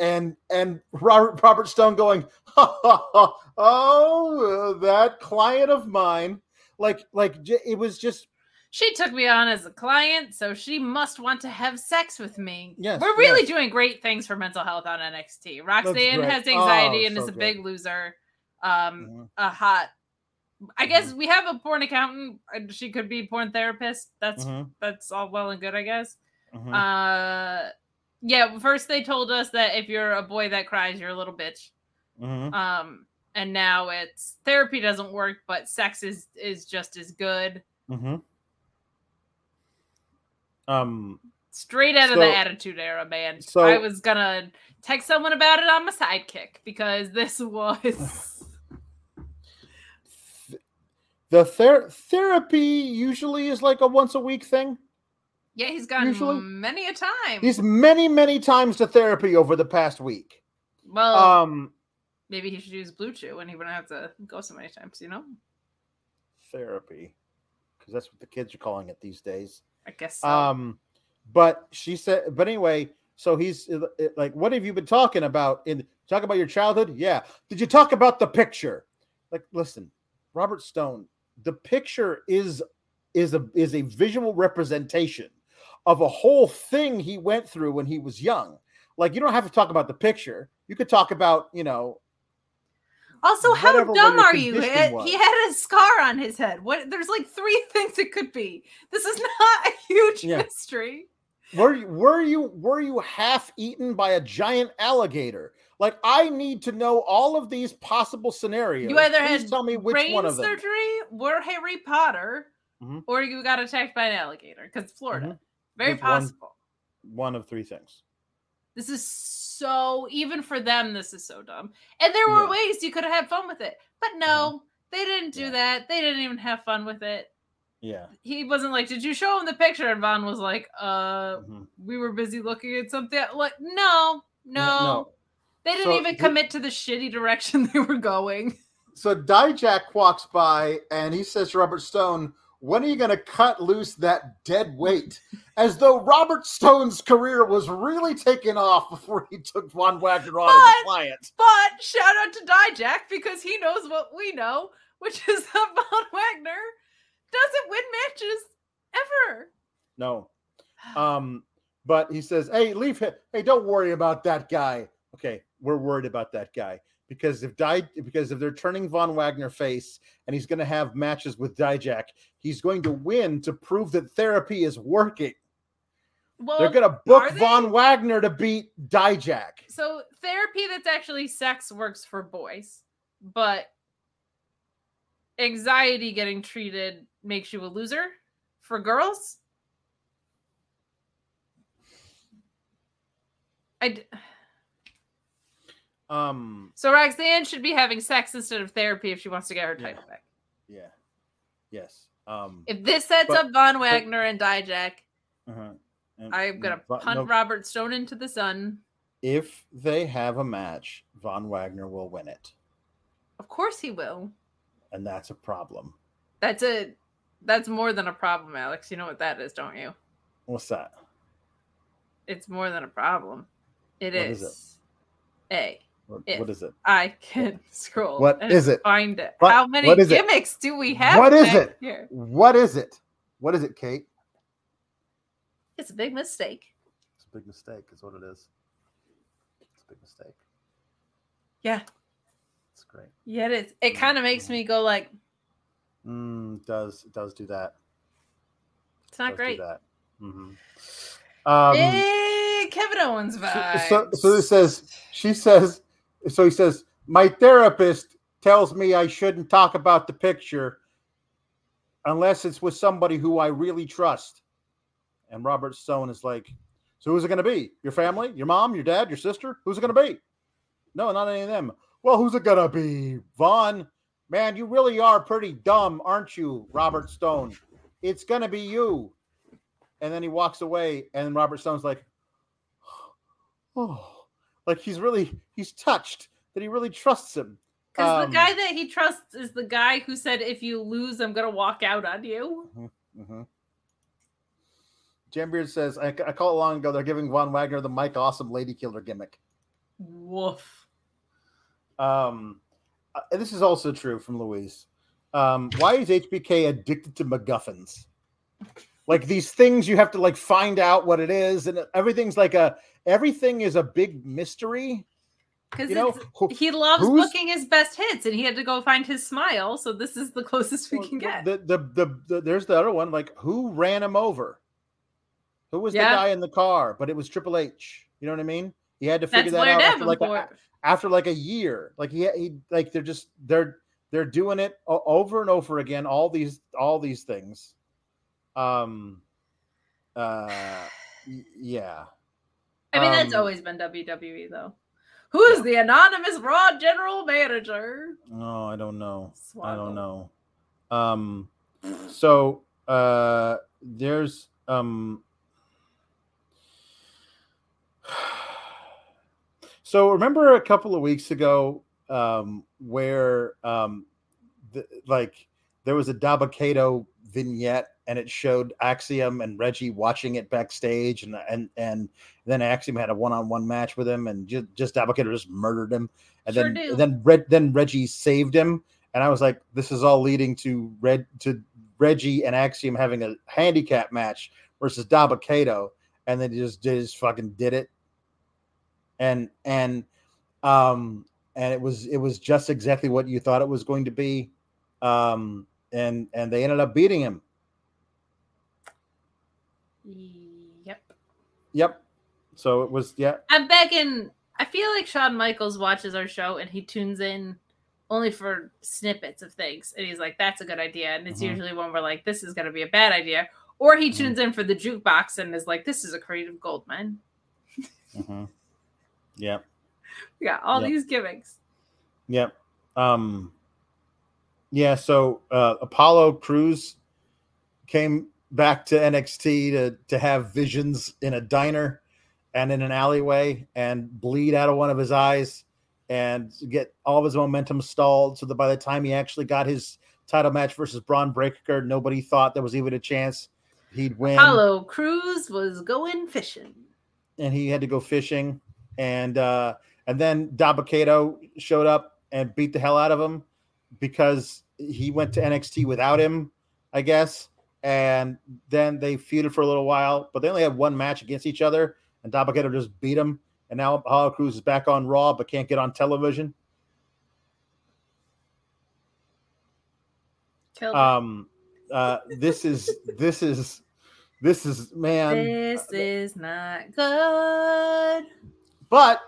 A: And and Robert Robert Stone going, ha, ha, ha, "Oh, that client of mine." Like like it was just
B: she took me on as a client, so she must want to have sex with me.
A: Yes,
B: we're really
A: yes.
B: doing great things for mental health on NXT. Roxanne has anxiety oh, and so is a big loser. Um, mm-hmm. a hot. I guess mm-hmm. we have a porn accountant. She could be porn therapist. That's mm-hmm. that's all well and good, I guess. Mm-hmm. Uh, yeah. First, they told us that if you're a boy that cries, you're a little bitch.
A: Mm-hmm.
B: Um, and now it's therapy doesn't work, but sex is is just as good.
A: Mm-hmm. Um,
B: straight out so, of the Attitude Era, man. So I was gonna text someone about it on my sidekick because this was
A: the ther- therapy usually is like a once a week thing.
B: Yeah, he's gone usually. many a time.
A: He's many, many times to therapy over the past week.
B: Well,
A: um,
B: maybe he should use Blue Chew and he wouldn't have to go so many times. You know,
A: therapy, because that's what the kids are calling it these days.
B: I guess. So.
A: Um, but she said, but anyway, so he's uh, uh, like, "What have you been talking about? In talk about your childhood? Yeah. Did you talk about the picture? Like, listen, Robert Stone, the picture is is a is a visual representation of a whole thing he went through when he was young. Like, you don't have to talk about the picture. You could talk about, you know,
B: Also, how dumb are you? He- had a scar on his head. What? There's like three things it could be. This is not a huge
A: Yeah.
B: mystery.
A: Were you were you were you half eaten by a giant alligator? Like I need to know all of these possible scenarios.
B: You either
A: Please
B: had
A: tell me which
B: brain
A: one of them.
B: surgery, were Harry Potter,
A: Mhm.
B: or you got attacked by an alligator because Florida.
A: Mhm.
B: Very possible.
A: One of three things.
B: This is so even for them. This is so dumb. And there were
A: Yeah.
B: ways you could have had fun with it, but no, they didn't do
A: Yeah.
B: that. They didn't even have fun with it.
A: Yeah.
B: He wasn't like, "Did you show him the picture?" And Von was like, "Uh,
A: Mhm.
B: we were busy looking at something." Like, no, no,
A: no.
B: they didn't
A: So
B: even commit to the shitty direction they were going.
A: So Dijak walks by and he says to Robert Stone, When are you going to cut loose that dead weight? As though Robert Stone's career was really taking off before he took Von Wagner on as a
B: But-
A: client.
B: But shout out to Dijak because he knows what we know, which is that Von Wagner doesn't win matches ever.
A: No. Um, but he says, Hey, leave him. Hey, don't worry about that guy. Okay, we're worried about that guy. Because if Di- because if they're turning Von Wagner face and he's going to have matches with Dijak, he's going to win to prove that therapy is working.
B: Well,
A: They're going to book? Von Wagner to beat Dijak.
B: So therapy that's actually sex works for boys, but anxiety getting treated makes you a loser for girls. I d-
A: Um,
B: so Roxanne should be having sex instead of therapy if she wants to get her
A: Yeah.
B: title back.
A: yeah, yes. Um,
B: If this sets
A: But-
B: up Von Wagner and Dijak,
A: uh-huh. And-
B: I'm gonna
A: Von-
B: punt
A: no,
B: Robert Stone into the sun.
A: If they have a match, Von Wagner will win it,
B: Of course he will.
A: and that's a problem.
B: That's a that's more than a problem, Alex. You know what that is, don't you?
A: What's that?
B: It's more than a problem. It
A: What
B: is.
A: is
B: A.
A: What, what is it?
B: I can scroll.
A: What
B: and
A: is it?
B: Find it.
A: What-
B: How many
A: what is it?
B: gimmicks do we have?
A: What is it?
B: Here?
A: What is it? What is it, Kate?
B: It's a big mistake.
A: It's a big mistake, is what it is. It's a big mistake.
B: Yeah.
A: It's great.
B: Yeah, it is. It kind of makes
A: Mhm.
B: me go like,
A: Mm, does it does do that?
B: it's not
A: does
B: great.
A: Do that. hmm Um,
B: Big Kevin Owens
A: so,
B: vibes.
A: so, so this says she says so he says my therapist tells me I shouldn't talk about the picture unless it's with somebody who I really trust. And Robert Stone is like, so who's it going to be? Your family, your mom, your dad, your sister? Who's it going to be? No, not any of them. Well, who's it going to be? Von, man, you really are pretty dumb, aren't you, Robert Stone? It's going to be you. And then he walks away, and Robert Stone's like, oh, like he's really he's touched that he really trusts him.
B: Because
A: Um,
B: the guy that he trusts is the guy who said, if you lose, I'm going to walk out on you.
A: Mm-hmm. Jim Beard says, I, I call it long ago. They're giving Von Wagner the Mike Awesome Lady Killer gimmick.
B: Woof.
A: Um, uh, this is also true from Luis. Um, why is HBK addicted to MacGuffins? Like these things you have to like find out what it is, and everything's like a everything is a big mystery.
B: Because
A: You know, who-
B: he loves booking his best hits, and he had to go find his smile. So this is the closest we can get.
A: The, the, the, the there's the other one. Like who ran him over? Who was
B: Yeah.
A: the guy in the car? But it was Triple H. You know what I mean? He had to figure
B: That's
A: that out after like, a, after like a year. Like he, he like they're just they're they're doing it over and over again. All these all these things. Um. Uh. Yeah.
B: I mean, that's
A: um,
B: always been WWE, though. Who's the anonymous Raw general manager?
A: Oh, I don't know. I don't know. Um. So uh, there's um. So remember a couple of weeks ago, um, where um, the, like there was a Dabba-Kato vignette, and it showed Axiom and Reggie watching it backstage, and and and then Axiom had a one-on-one match with him, and just just Dabba-Kato just murdered him, and
B: Sure
A: then
B: do.
A: then Red then Reggie saved him, and I was like, this is all leading to Red to Reggie and Axiom having a handicap match versus Dabba-Kato, and they just they just fucking did it and and um and it was it was just exactly what you thought it was going to be, um, and and they ended up beating him.
B: Yep.
A: Yep. So it was yeah.
B: I'm begging. I feel like Shawn Michaels watches our show and he tunes in only for snippets of things, and he's like, "That's a good idea," and it's
A: Mhm.
B: usually when we're like, "This is gonna be a bad idea," or he
A: Mhm.
B: tunes in for the jukebox and is like, "This is a creative gold mine."
A: hmm Yep.
B: Got all
A: Yep.
B: these gimmicks.
A: Yep. Um yeah, so uh Apollo Crews came back to NXT to to have visions in a diner and in an alleyway and bleed out of one of his eyes and get all of his momentum stalled so that by the time he actually got his title match versus Bron Breakker, nobody thought there was even a chance he'd win
B: Apollo Crews was going fishing.
A: and he had to go fishing and uh and then Dabba-Kato showed up and beat the hell out of him because he went to NXT without him, I guess. And then they feuded for a little while, but they only had one match against each other, and Dabba-Kato just beat him. And now Apollo Crews is back on Raw, but can't get on television.
B: Killed.
A: Um, uh, this is this is this is man,
B: this is not good.
A: but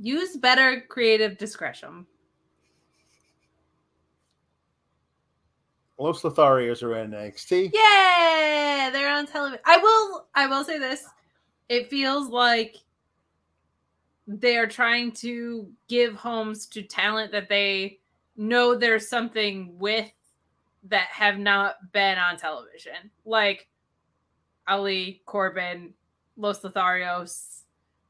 B: Use better creative discretion.
A: Los Lotharios are in NXT.
B: Yeah, they're on television. I will I will say this. It feels like they are trying to give homes to talent that they know there's something with that have not been on television. Like Ali, Corbin, Los Lotharios.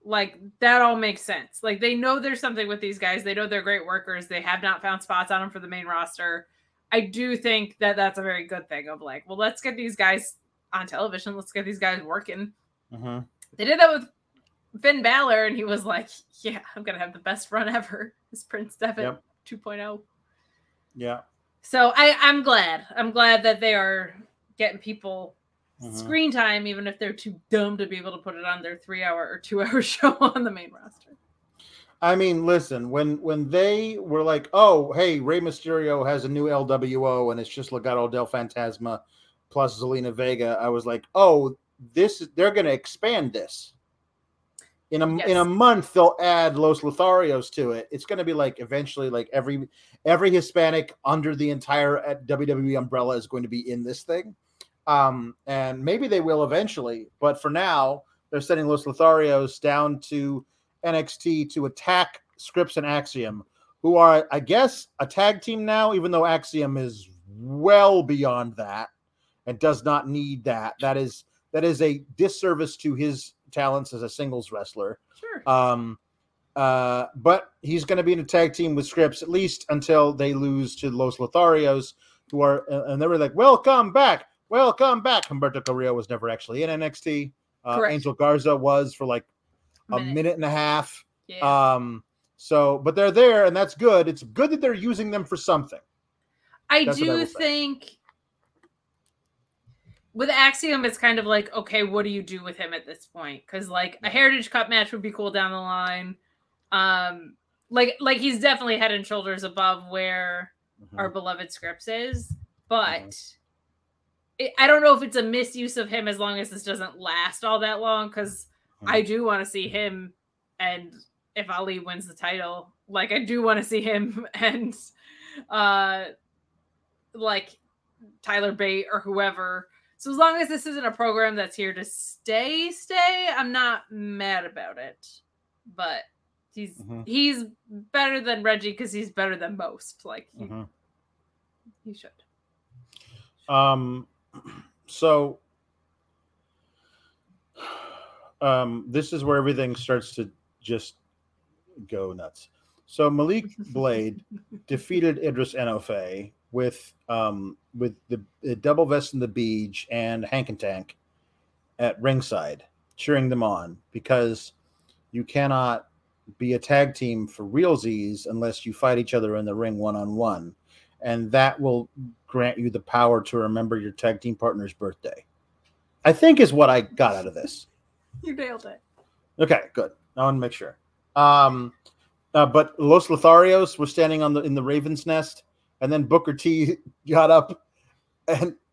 B: Like that all makes sense. Like they know there's something with these guys. They know they're great workers. They have not found spots on them for the main roster. I do think that that's a very good thing of like, well, let's get these guys on television. Let's get these guys working.
A: Mhm.
B: They did that with Finn Balor, and he was like, yeah, I'm going to have the best run ever as Prince Devitt
A: Yep.
B: 2.0.
A: Yeah.
B: So I, I'm glad. I'm glad that they are getting people
A: Mhm.
B: screen time, even if they're too dumb to be able to put it on their three hour or two hour show on the main roster.
A: I mean, listen, when when they were like, "Oh, hey, Rey Mysterio has a new LWO, and it's just Legado del Fantasma plus Zelina Vega," I was like, "Oh, this they're going to expand this." In a in a month, they'll add Los Lotharios to it. It's going to be like eventually, like every every Hispanic under the entire uh, WWE umbrella is going to be in this thing, um, and maybe they will eventually. But for now, they're sending Los Lotharios down to NXT to attack Scrypts and Axiom, who are, I guess, a tag team now, even though Axiom is well beyond that and does not need that. That is that is a disservice to his talents as a singles wrestler.
B: Sure.
A: Um, uh, but he's going to be in a tag team with Scrypts at least until they lose to Los Lotharios, who are, and they were like, "Welcome back, welcome back." Humberto Carrillo was never actually in NXT. Uh. Angel Garza was for like a
B: Minute.
A: minute and a half.
B: yeah.
A: Um, so, but they're there, and that's good. It's good that they're using them for something.
B: I
A: That's what I
B: do
A: say.
B: think with Axiom, it's kind of like, okay, what do you do with him at this point? Because like a Heritage Cup match would be cool down the line. Um, like like he's definitely head and shoulders above where
A: Mm-hmm.
B: our beloved Scrypts is, but it, I don't know if it's a misuse of him as long as this doesn't last all that long. Because
A: Mm-hmm.
B: I do want to see him, and if Ali wins the title, like I do want to see him and uh like Tyler Bate or whoever. So as long as this isn't a program that's here to stay, stay, I'm not mad about it. But he's
A: Mhm.
B: he's better than Reggie because he's better than most. Like he,
A: Mhm.
B: he should.
A: Um, so um, this is where everything starts to just go nuts. So Malik Blade defeated Edris Enofe with um with the, the double vest and the beach and Hank and Tank at ringside, cheering them on because you cannot be a tag team for realsies unless you fight each other in the ring one on one, and that will grant you the power to remember your tag team partner's birthday. I think is what I got out of this.
B: You nailed it.
A: Okay, good. I want to make sure. Um, Uh, but Los Lotharios were standing on the in the Ravens nest, and then Booker T got up and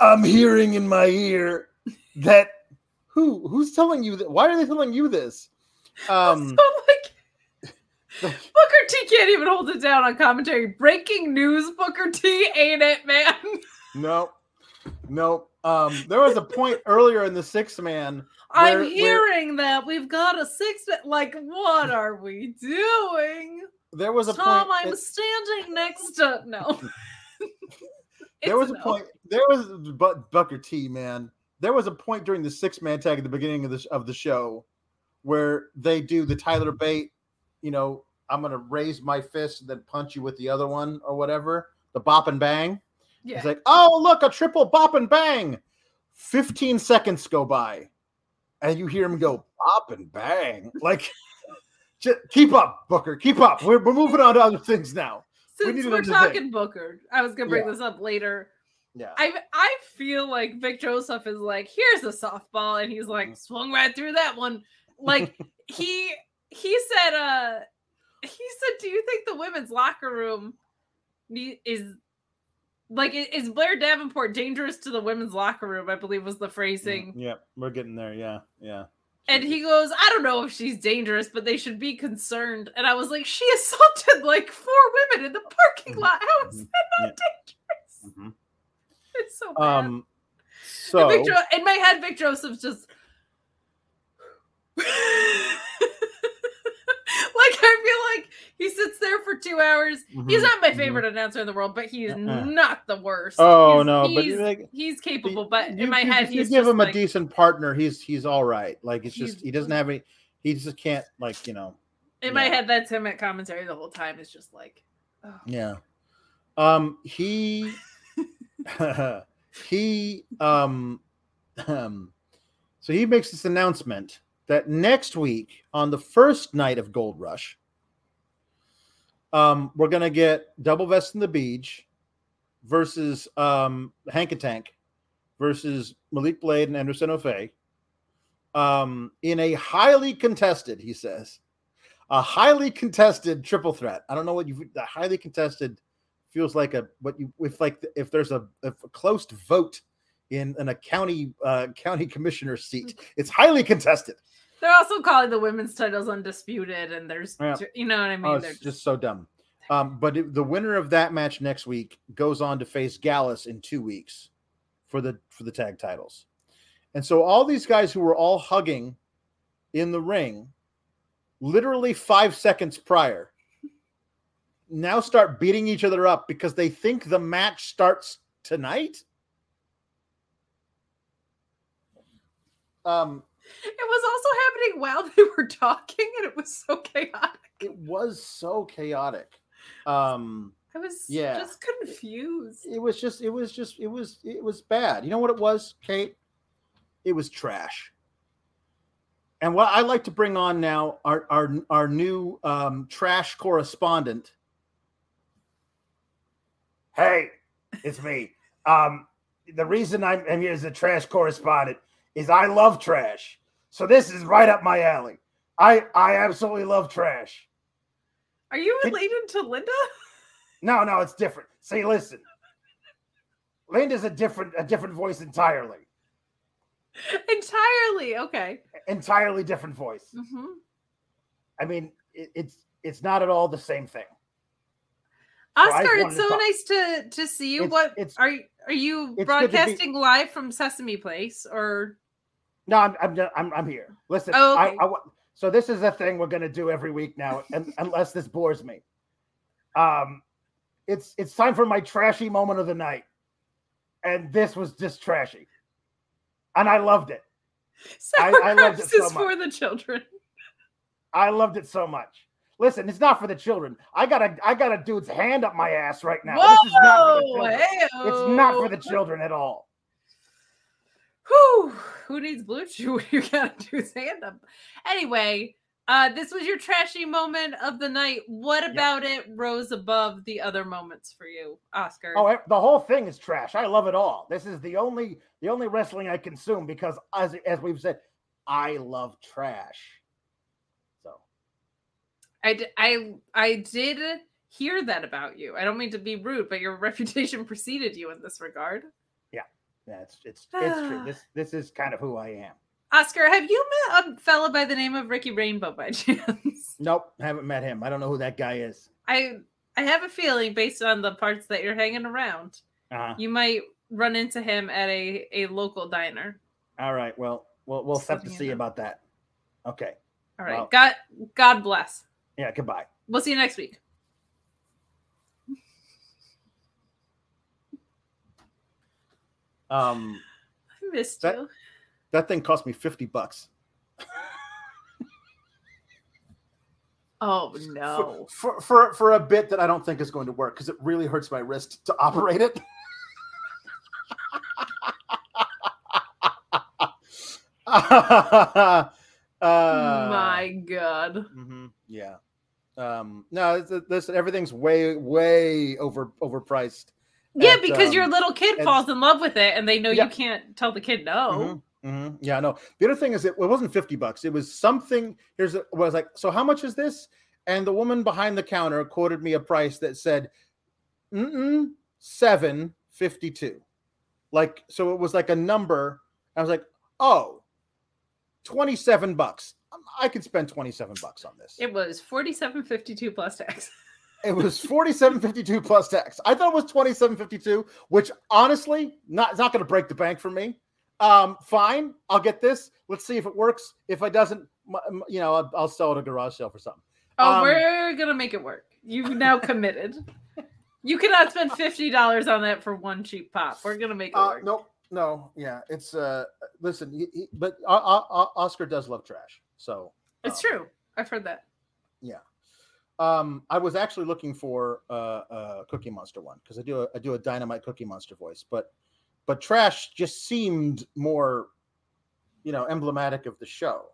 A: I'm hearing in my ear that who who's telling you that why are they telling you this? Um
B: so like Booker T can't even hold it down on commentary. Breaking news, Booker T ain't it, man.
A: no, no. Um, there was a point earlier in the six man.
B: I'm hearing where, that we've got a six man. Like, what are we doing?
A: There was a
B: Tom,
A: point.
B: I'm it, standing next to no.
A: there was a no. point. There was but Booker T, man. There was a point during the six man tag at the beginning of the of the show where they do the Tyler Bate, you know, I'm gonna raise my fist and then punch you with the other one or whatever, the bop and bang. Yeah. It's like, oh look, a triple bop and bang. 15 seconds go by, and you hear him go bop and bang. Like, just keep up, Booker. Keep up. We're, we're moving on to other things now.
B: Since we are talking thing. Booker, I was gonna bring yeah. this up later.
A: Yeah.
B: I I feel like Vic Joseph is like, here's a softball, and he's like, mm. swung right through that one. Like he he said, uh he said, Do you think the women's locker room is like is Blair Davenport dangerous to the women's locker room? I believe was the phrasing.
A: Yeah, we're getting there. Yeah, yeah.
B: And he goes, I don't know if she's dangerous, but they should be concerned. And I was like, she assaulted like four women in the parking mm-hmm. lot. How is mm-hmm. that not dangerous? Mm-hmm. It's so bad. Um,
A: so
B: jo- in my head, Vic Joseph's just I feel like he sits there for two hours. Mm-hmm, he's not my mm-hmm. favorite mm-hmm. announcer in the world, but he's uh-uh. not the worst.
A: Oh
B: he's,
A: no,
B: he's,
A: but like,
B: he's capable. But you, in my
A: you,
B: head,
A: you give him like, a decent partner, he's he's all right. Like it's just he doesn't have any. He just can't like you know.
B: In yeah. my head, that's him at commentary the whole time. It's just like,
A: oh. yeah. Um, he he um um so he makes this announcement that next week on the first night of Gold Rush, um, we're gonna get double vest in the beach versus um, Hank and Tank versus Malik Blade and Anderson O'Fay um, in a highly contested, he says, a highly contested triple threat. I don't know what you the highly contested feels like a what you if like if there's a, a close vote in, in a county uh, county commissioner seat, it's highly contested.
B: They're also calling the women's titles undisputed, and there's, yeah. you know what I mean?
A: Oh, it's just so dumb. Um, but it, the winner of that match next week goes on to face Gallus in two weeks for the for the tag titles. And so all these guys who were all hugging in the ring, literally five seconds prior, now start beating each other up because they think the match starts tonight. Um,
B: it was also happening while they were talking, and it was so chaotic.
A: It was so chaotic. Um,
B: I was yeah. just confused.
A: It was just, it was just, it was, it was bad. You know what it was, Kate? It was trash. And what I like to bring on now, our our our new um, trash correspondent. Hey, it's me. Um, the reason I'm, I'm here as a trash correspondent is I love trash. So this is right up my alley. I I absolutely love trash.
B: Are you related Can, to Linda?
A: No, no, it's different. Say, listen. Linda's a different a different voice entirely.
B: Entirely, okay.
A: Entirely different voice.
B: Mm-hmm.
A: I mean, it, it's it's not at all the same thing.
B: Oscar, so it's so nice to to see you. It's, what it's, are are you broadcasting be, live from Sesame Place or?
A: No, I'm I'm I'm, I'm here. Listen, oh, okay. I, I, so this is a thing we're gonna do every week now, and, unless this bores me. Um, it's it's time for my trashy moment of the night, and this was just trashy, and I loved it.
B: I, I loved it so much. for the children.
A: I loved it so much. Listen, it's not for the children. I got a I got a dude's hand up my ass right now.
B: Whoa,
A: this is not for the children. It's not for the children at all.
B: Whew, who needs blue chew? You gotta do stand. Anyway, uh, this was your trashy moment of the night. What about yep. it rose above the other moments for you, Oscar?
A: Oh, the whole thing is trash. I love it all. This is the only the only wrestling I consume because, as as we've said, I love trash. So
B: I, I, I did hear that about you. I don't mean to be rude, but your reputation preceded you in this regard.
A: Yeah, it's it's it's true. This this is kind of who I am.
B: Oscar, have you met a fella by the name of Ricky Rainbow by chance?
A: Nope, haven't met him. I don't know who that guy is.
B: I I have a feeling based on the parts that you're hanging around,
A: Uh-huh.
B: you might run into him at a a local diner.
A: All right. Well, we'll we'll
B: Just
A: have to see about that. Okay.
B: All right.
A: Well-
B: God God bless.
A: Yeah. Goodbye.
B: We'll see you next week.
A: Um,
B: I missed
A: That-
B: you.
A: that thing cost me fifty bucks.
B: Oh no.
A: for, for for a bit that I don't think is going to work because it really hurts my wrist to operate it. uh,
B: My God.
A: mhm, yeah. Um, no, it's, this everything's way way over overpriced.
B: Yeah,
A: at,
B: because your
A: um,
B: little kid
A: at-
B: falls in love with it and they know
A: Yeah.
B: you can't tell the kid no.
A: Mhm, mhm. Yeah, no. The other thing is, it, it wasn't fifty bucks. It was something. Here's a, was like, so how much is this? And the woman behind the counter quoted me a price that said, Mm-mm, seven fifty two. Like, so it was like a number. I was like, oh, 27 bucks. I could spend 27 bucks on this.
B: It was forty-seven fifty-two plus tax.
A: It was 47.52 plus tax. I thought it was 27.52, which honestly, not it's not going to break the bank for me. Um, fine, I'll get this. Let's see if it works. If it doesn't, you know, I'll, I'll sell it at a garage sale for something.
B: Oh,
A: Um,
B: we're gonna make it work. You've now committed. you cannot spend fifty dollars on that for one cheap pop. We're gonna make it
A: Uh,
B: work.
A: nope, no, yeah, it's uh, listen, he, he- but uh, uh, Oscar does love trash, so
B: It's
A: um,
B: true. I've heard that.
A: Yeah. Um, I was actually looking for uh, a Cookie Monster one because I do a, I do a Dynamite Cookie Monster voice, but but trash just seemed more, you know, emblematic of the show,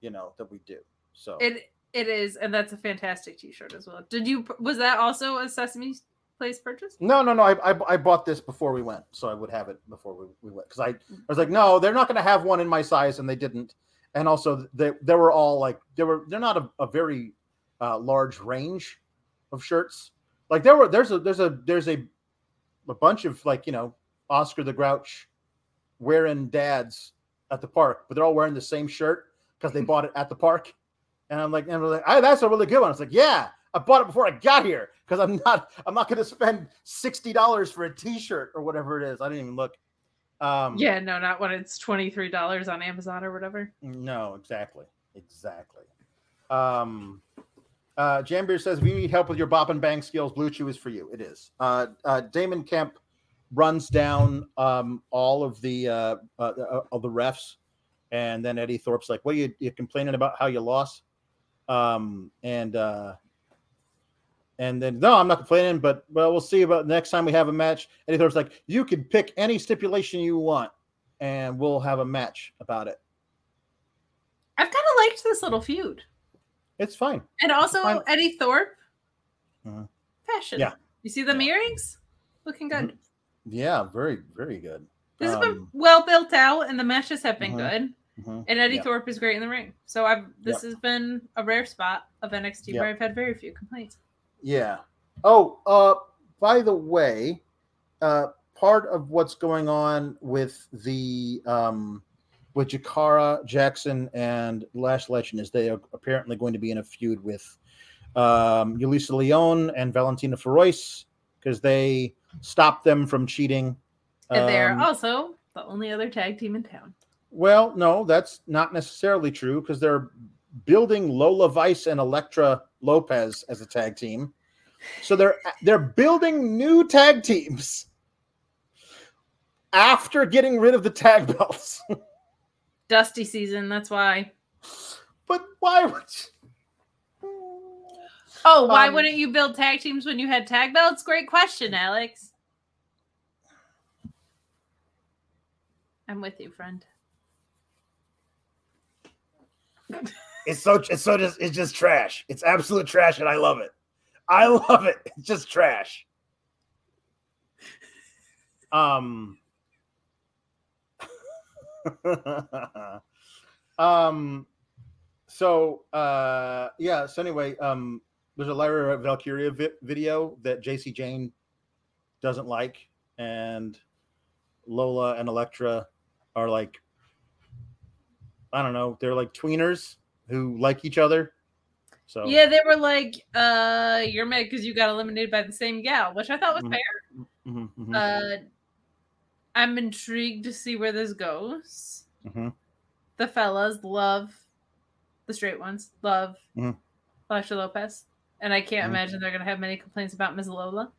A: you know, that we do. So
B: It it is, and that's a fantastic T-shirt as well. Did you? Was that also a Sesame Place purchase?
A: no, no, no. I, I I bought this before we went, so I would have it before we, we went because I I was like, no, they're not going to have one in my size, and they didn't. And also, they they were all like they were they're not a, a very uh, large range of shirts. Like there were there's a there's a there's a a bunch of like you know Oscar the Grouch wearing dads at the park, but they're all wearing the same shirt because they bought it at the park. And I'm like, and I'm like, "Ah, that's a really good one. It's like, yeah, I bought it before I got here because I'm not I'm not going to spend sixty dollars for a T-shirt or whatever it is. I didn't even look. Um,
B: Yeah, no, not when it's twenty three dollars on Amazon or whatever.
A: No, exactly. Exactly. Um uh Jambeer says if you need help with your bop and bang skills, Bluechew is for you. It is. Uh, uh Damon Kemp runs down um all of the uh, uh uh, of the refs and then Eddie Thorpe's like, What are you, you complaining about how you lost? Um and uh and then no, I'm not complaining, but well, we'll see about next time we have a match. Eddie Thorpe's like, you can pick any stipulation you want, and we'll have a match about it.
B: I've kind of liked this little feud,
A: It's fine.
B: and also
A: Fine.
B: Eddie Thorpe,
A: Mhm.
B: fashion.
A: Yeah.
B: you see them earrings, looking good.
A: Yeah, very, very good.
B: This has been
A: Um,
B: well built out, and the matches have been
A: Mhm.
B: good.
A: mhm.
B: And Eddie
A: Yeah.
B: Thorpe is great in the ring. So I've this
A: Yep.
B: has been a rare spot of NXT where I've had very few complaints.
A: Yeah. Oh, uh, by the way, uh, part of what's going on with the um, with Jakara Jackson and Lash Legend is they are apparently going to be in a feud with um, Yulisa Leon and Valentina Feroz because they stopped them from cheating.
B: And they're
A: Um,
B: also the only other tag team in town.
A: Well, no, that's not necessarily true because they're building Lola Vice and Elektra Lopez as a tag team. So they're they're building new tag teams after getting rid of the tag belts.
B: Dusty season, that's why.
A: but why would you?
B: Oh, why
A: Um,
B: wouldn't you build tag teams when you had tag belts? Great question, Alex. I'm with you, friend.
A: It's so it's so just it's just trash. It's absolute trash, and I love it. I love it. It's just trash. Um. Um, so uh, yeah. So anyway, um, there's a Lyra Valkyria vi- video that Jacy Jayne doesn't like, and Lola and Elektra are like, I don't know, they're like tweeners who like each other. So
B: Yeah, they were like, uh, you're mad because you got eliminated by the same gal, which I thought was
A: Mhm.
B: fair.
A: Mhm, mhm,
B: Uh, I'm intrigued to see where this goes.
A: mhm.
B: The fellas love the straight ones, love. Lasha Lopez, and I can't
A: Mhm.
B: imagine they're gonna have many complaints about Ms. Lola.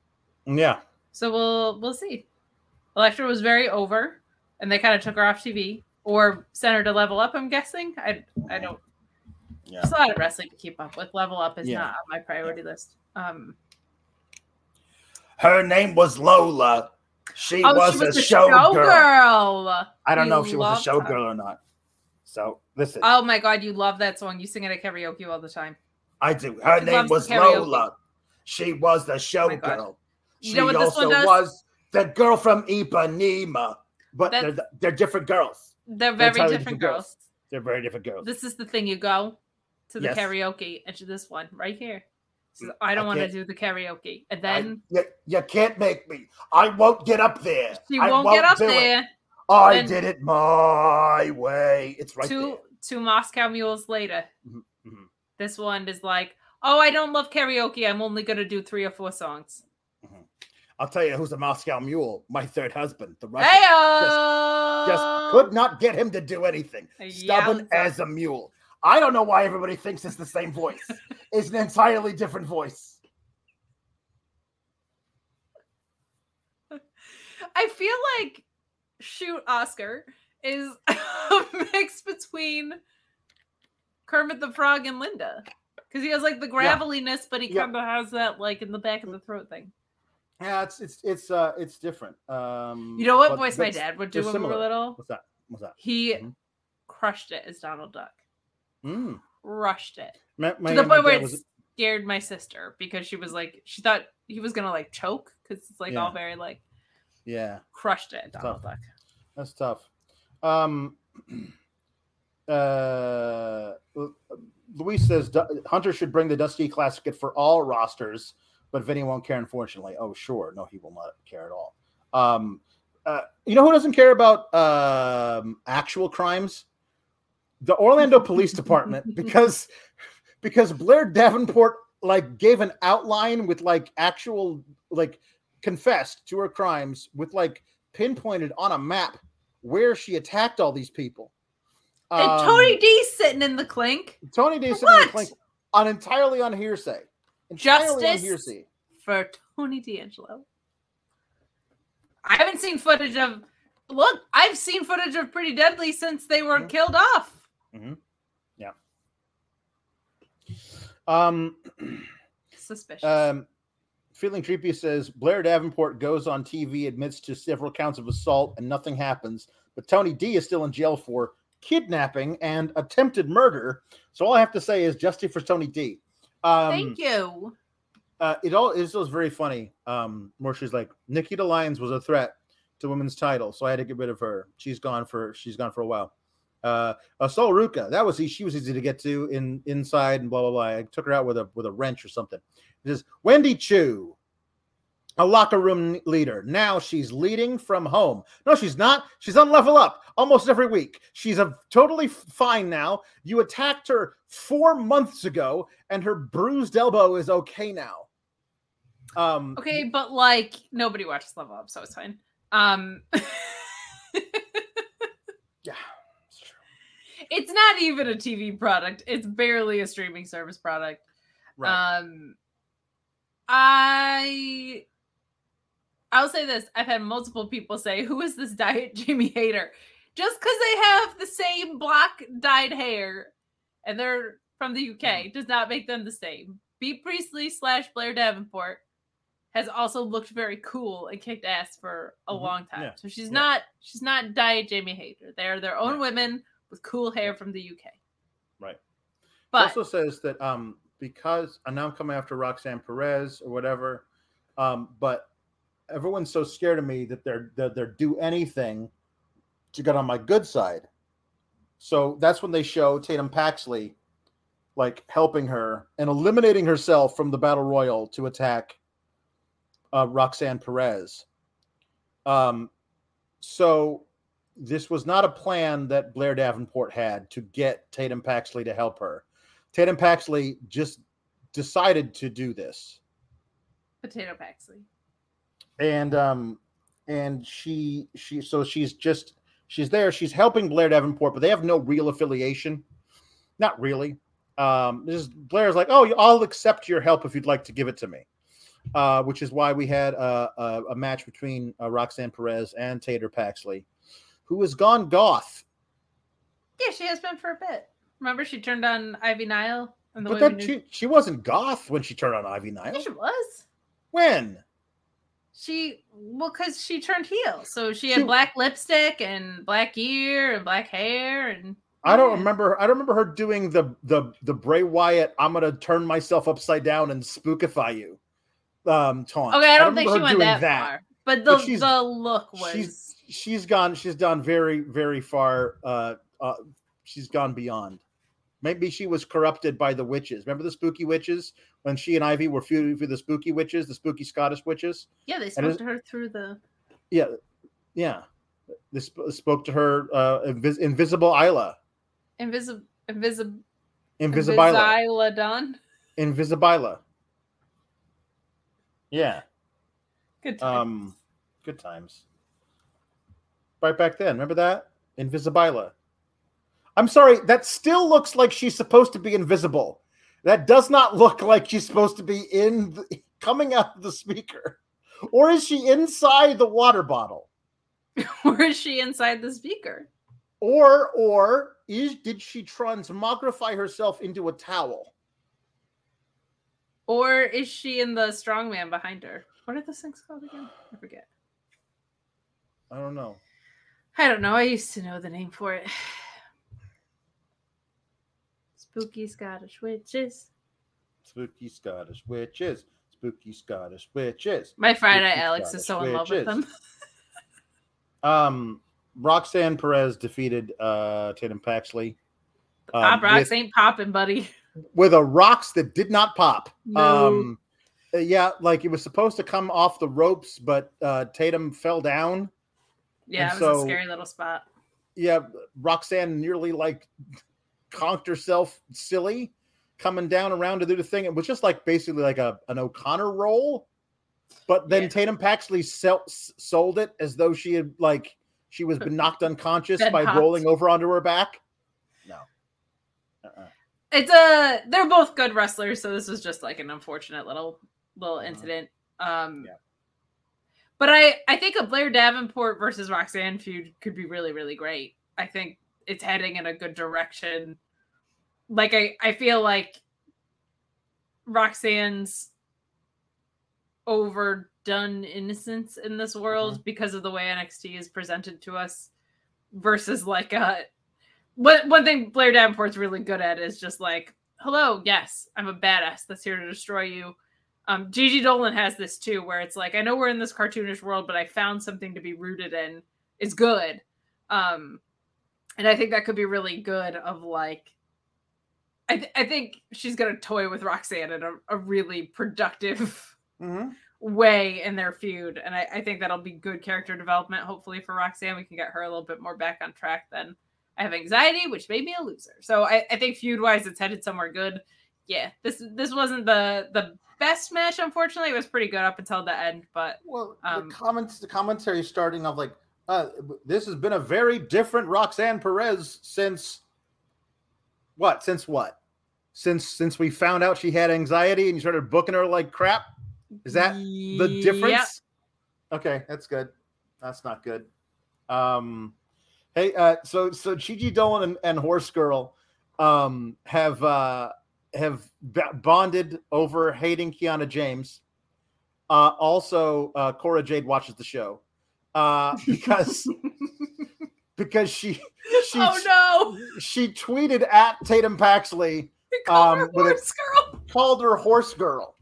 A: yeah.
B: So we'll we'll see. Elektra was very over, and they kind of took her off TV or sent her to level up. I'm guessing. I I don't.
A: Yeah.
B: There's a lot of wrestling to keep up with. Level up is
A: Yeah.
B: not on my priority list. Um,
A: Her name was Lola. She
B: oh,
A: was,
B: she was
A: a
B: the
A: showgirl.
B: showgirl.
A: I don't
B: You
A: know if she was a showgirl or not. So listen,
B: Oh my god, you love that song. You sing it at karaoke all the time.
A: I do. Her
B: she
A: name was. Lola. She was the
B: oh God.
A: showgirl.
B: You
A: She
B: know what this
A: also
B: one does?
A: was the girl from Ipanema. But they're, they're different girls.
B: They're
A: They're
B: very different
A: different
B: girls.
A: They're very different girls.
B: This is the thing. You go to the
A: Yes.
B: karaoke and to this one right here. Says,
A: Mm,
B: I don't want to do the karaoke, and
A: I-
B: then
A: you, you can't make me. I won't get up there.
B: she
A: I
B: won't, get up
A: do it.
B: there.
A: I
B: Then-
A: did it my way. It's right
B: two
A: there.
B: two Moscow mules later.
A: Mhm, mhm.
B: This one is like, oh, I don't love karaoke. I'm only gonna do three or four songs.
A: I'll tell you who's a Moscow mule. My third husband, the Russian.
B: Hey,
A: just could not get him to do anything. Stubborn
B: Yowza.
A: as a mule. I don't know why everybody thinks it's the same voice. it's an entirely different voice.
B: I feel like shoot Oscar is a mix between Kermit the Frog and Linda. Because he has like the graveliness, but he
A: Yeah.
B: kind of has that like in the back of the throat thing.
A: Yeah, it's it's it's uh it's different. Um
B: You know what voice my dad would do when we were
A: similar.
B: little?
A: What's that? What's that?
B: He
A: Mhm.
B: crushed it as Donald Duck.
A: Mm.
B: Crushed it.
A: My, my,
B: to the
A: my
B: point where it
A: was-
B: scared my sister because she was like, she thought he was gonna like choke because it's like all very like
A: yeah,
B: crushed it, Donald
A: tough.
B: Duck.
A: that's tough. Um uh Luis says Hunter should bring the Dusty Classic for all rosters, but Vinny won't care, unfortunately. Oh, sure. No, he will not care at all. Um, uh, you know who doesn't care about um, actual crimes? The Orlando Police Department, because because Blair Davenport like gave an outline with like actual like confessed to her crimes with like pinpointed on a map where she attacked all these people.
B: and
A: Um,
B: Tony D sitting in the clink
A: Tony D. Sitting in the clink on entirely on hearsay. Entirely on hearsay.
B: for Tony D'Angelo. I haven't seen footage of. Look, I've seen footage of Pretty Deadly since they were
A: Mhm.
B: killed off.
A: Um,
B: Suspicious.
A: um, feeling creepy says Blair Davenport goes on TV, admits to several counts of assault, and nothing happens. But Tony D is still in jail for kidnapping and attempted murder. So all I have to say is justice for Tony D. Um,
B: Thank you.
A: uh, it all is was very funny. Um, where she's like, Nikita Lyons was a threat to women's title, so I had to get rid of her. She's gone for she's gone for a while. Uh, uh Sol Ruka, that was she was easy to get to in inside and blah blah blah. I took her out with a with a wrench or something. It is Wendy Chu, a locker room leader. Now she's leading from home. No, she's not. She's on level up almost every week. She's a totally fine now. You attacked her four months ago, and her bruised elbow is okay now. Um,
B: Okay, but like nobody watches Level Up, so it's fine. Um,
A: yeah. It's
B: not even a TV product. It's barely a streaming service product.
A: Right.
B: Um, I I'll say this: I've had multiple people say, "Who is this diet Jamie Hayter?" Just because they have the same black dyed hair and they're from the UK does not make them the same. Bea Priestley slash Blair Davenport has also looked very cool and kicked ass for a
A: Mhm.
B: long time.
A: Yeah.
B: So she's
A: Yeah.
B: not she's not diet Jamie Hayter. They're their own
A: Right.
B: women with cool hair from the UK.
A: Right. It
B: But
A: also says that um because and now I'm coming after Roxanne Perez or whatever, um, but everyone's so scared of me that they're that they're do anything to get on my good side. So that's when they show Tatum Paxley like helping her and eliminating herself from the battle royal to attack uh, Roxanne Perez. Um, so this was not a plan that Blair Davenport had to get Tatum Paxley to help her. Tatum Paxley just decided to do this.
B: Potato Paxley.
A: And um and she she so she's just she's there, she's helping Blair Davenport, but they have no real affiliation. Not really. Um this is Blair's like, "Oh, I'll accept your help if you'd like to give it to me." Uh, which is why we had a, a, a match between uh, Roxanne Perez and Tater Paxley, who has gone goth.
B: Yeah, she has been for a bit. Remember, she turned on Ivy Nile, and the
A: But then
B: we
A: she she wasn't goth when she turned on Ivy Nile.
B: Yeah, she was.
A: When?
B: She well, because she turned heel, so she had
A: She-
B: black lipstick and black ear and black hair, and
A: I don't
B: Yeah.
A: remember. I don't remember her doing the the the Bray Wyatt. I'm gonna turn myself upside down and spookify you. Um, taunt.
B: okay, I don't think she went
A: doing
B: that, far, but the
A: But
B: the look was
A: She's she's gone. She's done very very far. Uh, uh, she's gone beyond. Maybe she was corrupted by the witches. Remember the spooky witches when she and Ivy were feuding for the spooky witches, the spooky Scottish witches.
B: yeah. They spoke
A: it's-
B: to her through the
A: Yeah, yeah. This spoke to her. Uh, invis- invisible Isla.
B: invisible invisible
A: Invisibila.
B: done.
A: Invisibila. Yeah.
B: Good time.
A: Um, good times. Right back then, remember that Invisibila. I'm sorry, that still looks like she's supposed to be invisible. That does not look like she's supposed to be in the, coming out of the speaker, or is she inside the water bottle,
B: or is she inside the speaker?
A: or or is did she transmogrify herself into a towel?
B: Or is she in the strongman behind her? What are those things called again? I forget.
A: I don't know.
B: I don't know. I used to know the name for it. Spooky Scottish witches.
A: Spooky Scottish witches. Spooky Scottish witches.
B: My Friday
A: Spooky
B: Alex is so
A: Scottish
B: in love with them.
A: Um, Roxanne Perez defeated uh, Tatum Paxley. um,
B: Pop rocks
A: with,
B: ain't popping, buddy.
A: with a rocks that did not pop.
B: No.
A: Um, yeah, like it was supposed to come off the ropes, but uh, Tatum fell down.
B: Yeah,
A: And
B: it was
A: so-
B: a scary little spot.
A: Yeah, Roxanne nearly like conked herself silly coming down around to do the thing. It was just like basically like a an O'Connor roll, but then
B: Yeah.
A: Tatum Paxley sell, sold it as though she had like she was been knocked unconscious
B: Been
A: by rolling over onto her back. No. Uh-uh.
B: It's a they're both good wrestlers, so this was just like an unfortunate little little
A: Mhm.
B: incident. Um
A: Yeah.
B: But I I think a Blair Davenport versus Roxanne feud could be really really great. I think it's heading in a good direction. Like I I feel like Roxanne's overdone innocence in this world mm-hmm. because of the way NXT is presented to us versus like a one one thing Blair Davenport's really good at is just like, hello, yes, I'm a badass that's here to destroy you. Um, Gigi Dolan has this too, where it's like, I know we're in this cartoonish world, but I found something to be rooted in. It's good. Um, and I think that could be really good of like I, th- I think she's gonna toy with Roxanne in a, a really productive
A: Mhm.
B: way in their feud. And I, I think that'll be good character development, hopefully, for Roxanne. We can get her a little bit more back on track than I have anxiety, which made me a loser. So I, I think feud wise it's headed somewhere good. Yeah, this this wasn't the the best match, unfortunately. It was pretty good up until the end, but
A: Well,
B: Um,
A: the comments, the commentary starting off like, uh, this has been a very different Roxanne Perez since what? Since what? Since since we found out she had anxiety and you started booking her like crap. Is that the
B: Yep.
A: difference? Okay, that's good. That's not good. Um, hey, uh, so so Gigi Dolan and, and Horse Girl um, have uh, have b- bonded over hating Kiana James. Uh, also, uh, Cora Jade watches the show uh, because because she she
B: oh no!
A: she tweeted at Tatum Paxley
B: They call her
A: um, a-
B: horse girl.
A: called her horse girl,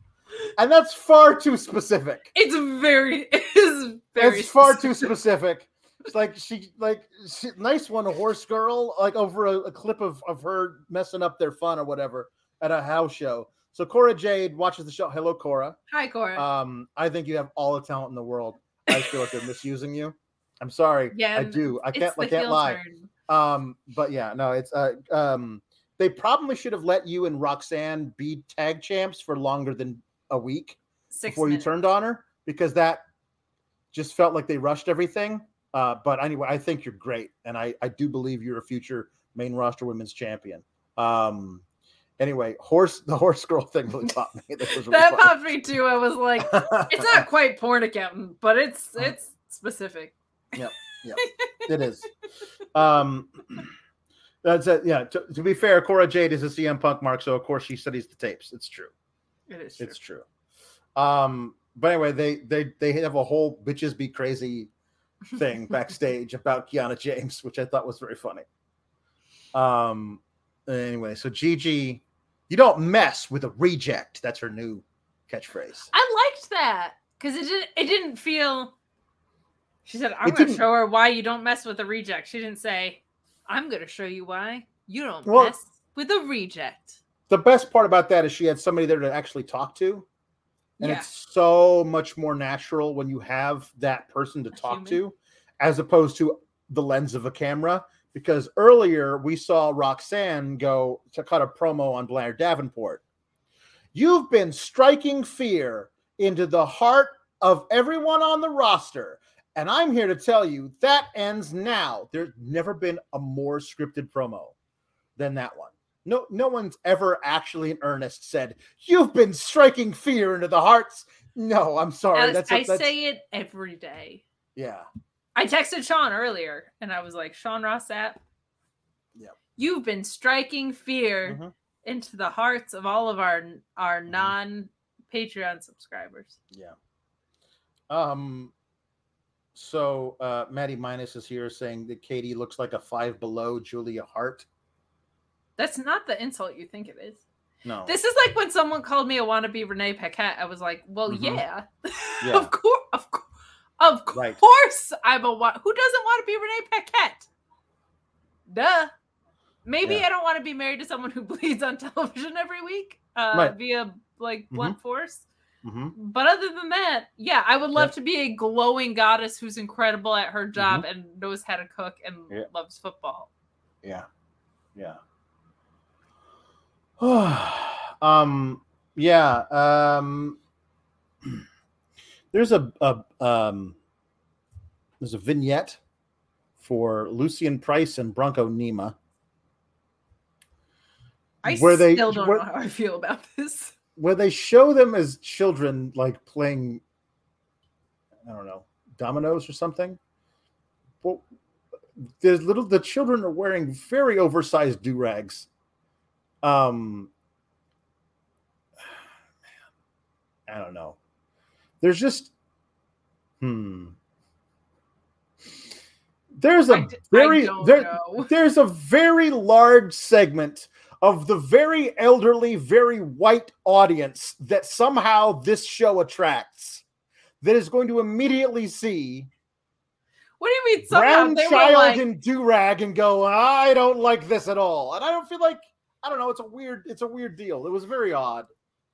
A: and that's far too specific.
B: It's very it is very
A: it's far
B: specific.
A: too specific. It's like she like she, nice one, a horse girl, like over a, a clip of of her messing up their fun or whatever at a house show. So Cora Jade watches the show. Hello, Cora.
B: Hi, Cora.
A: Um, I think you have all the talent in the world. I feel like they're misusing you. I'm sorry.
B: Yeah,
A: I do. I can't. I can't lie.
B: turn.
A: Um, but yeah, no, it's uh, um, they probably should have let you and Roxanne be tag champs for longer than a week
B: Six
A: before
B: minutes.
A: you turned on her because that just felt like they rushed everything. Uh, but anyway, I think you're great, and I I do believe you're a future main roster women's champion. Um, anyway, horse the horse girl thing really popped me. That really
B: That popped me too. I was like, it's not quite porn accountant, but it's it's specific.
A: Yep, yep, it is. Um, that's it. Yeah. To, to be fair, Cora Jade is a CM Punk mark, so of course she studies the tapes. It's true.
B: It is true.
A: It's true. Um, but anyway, they they they have a whole bitches be crazy thing backstage about Kiana James, which I thought was very funny. Um, anyway, so Gigi, you don't mess with a reject. That's her new catchphrase.
B: I liked that because it didn't it didn't feel. She said, "I'm going to show her why you don't mess with a reject." She didn't say, "I'm going to show you why you don't
A: Well-
B: mess with a reject."
A: The best part about that is she had somebody there to actually talk to. And
B: Yeah.
A: it's so much more natural when you have that person to
B: A
A: talk
B: human.
A: to as opposed to the lens of a camera. Because earlier we saw Roxanne go to cut a promo on Blair Davenport. You've been striking fear into the heart of everyone on the roster. And I'm here to tell you that ends now. There's never been a more scripted promo than that one. No, no one's ever actually in earnest said, You've been striking fear into the hearts. No, I'm sorry.
B: Alex,
A: that's,
B: I
A: that's
B: say it every day.
A: yeah.
B: I texted Sean earlier and I was like, Sean Ross Sapp,
A: Yep.
B: you've been striking fear
A: Mhm.
B: into the hearts of all of our our non Patreon subscribers.
A: Yeah. Um. So uh Maddie Minus is here saying that Katie looks like a five below Julia Hart.
B: That's not the insult you think it is.
A: No.
B: This is like when someone called me a wannabe Renee Paquette. I was like, well,
A: Mhm.
B: yeah,
A: Yeah.
B: of course, of, course,
A: Right.
B: I'm a wa- who doesn't want to be Renee Paquette? Duh. Maybe
A: Yeah.
B: I don't want to be married to someone who bleeds on television every week uh,
A: Right.
B: via like blunt force.
A: hmm
B: But other than that, yeah, I would love
A: Yep.
B: to be a glowing goddess who's incredible at her job and knows how to cook and
A: Mm-hmm. Yeah.
B: loves football.
A: Yeah. Yeah. um yeah, um there's a, a um there's a vignette for Lucian Price and Bronco Nima.
B: I
A: Where they-
B: still don't
A: where-
B: know how I feel about this.
A: where they show them as children like playing i don't know dominoes or something well there's little the children are wearing very oversized do-rags um i don't know there's just hmm there's a
B: d-
A: very there,
B: know.
A: there's a very large segment of the very elderly, very white audience that somehow this show attracts that is going to immediately see
B: What do you mean? Somehow
A: brown child
B: like,
A: in do rag and go, I don't like this at all. And I don't feel like I don't know. It's a weird. It's a weird deal. It was very odd.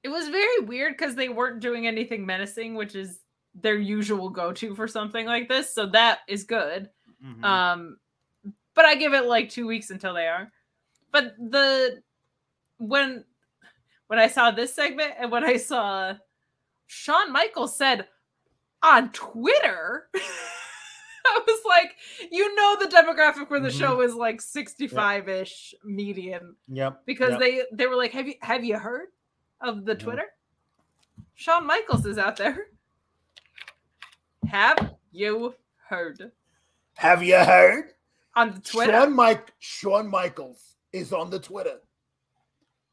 B: It was very weird because they weren't doing anything menacing, which is their usual go-to for something like this. So that is good.
A: Mm-hmm.
B: Um, but I give it like two weeks until they are. But the when when I saw this segment and when I saw Shawn Michaels said on Twitter, I was like, you know, the demographic for the
A: Mhm.
B: show is like 65 ish median
A: Yep.
B: because
A: yep.
B: they they were like, have you have you heard of the. Twitter? Shawn Michaels is out there. Have you heard
A: have you heard?
B: on the Twitter?
A: Shawn Mike Shawn Michaels is on the Twitter.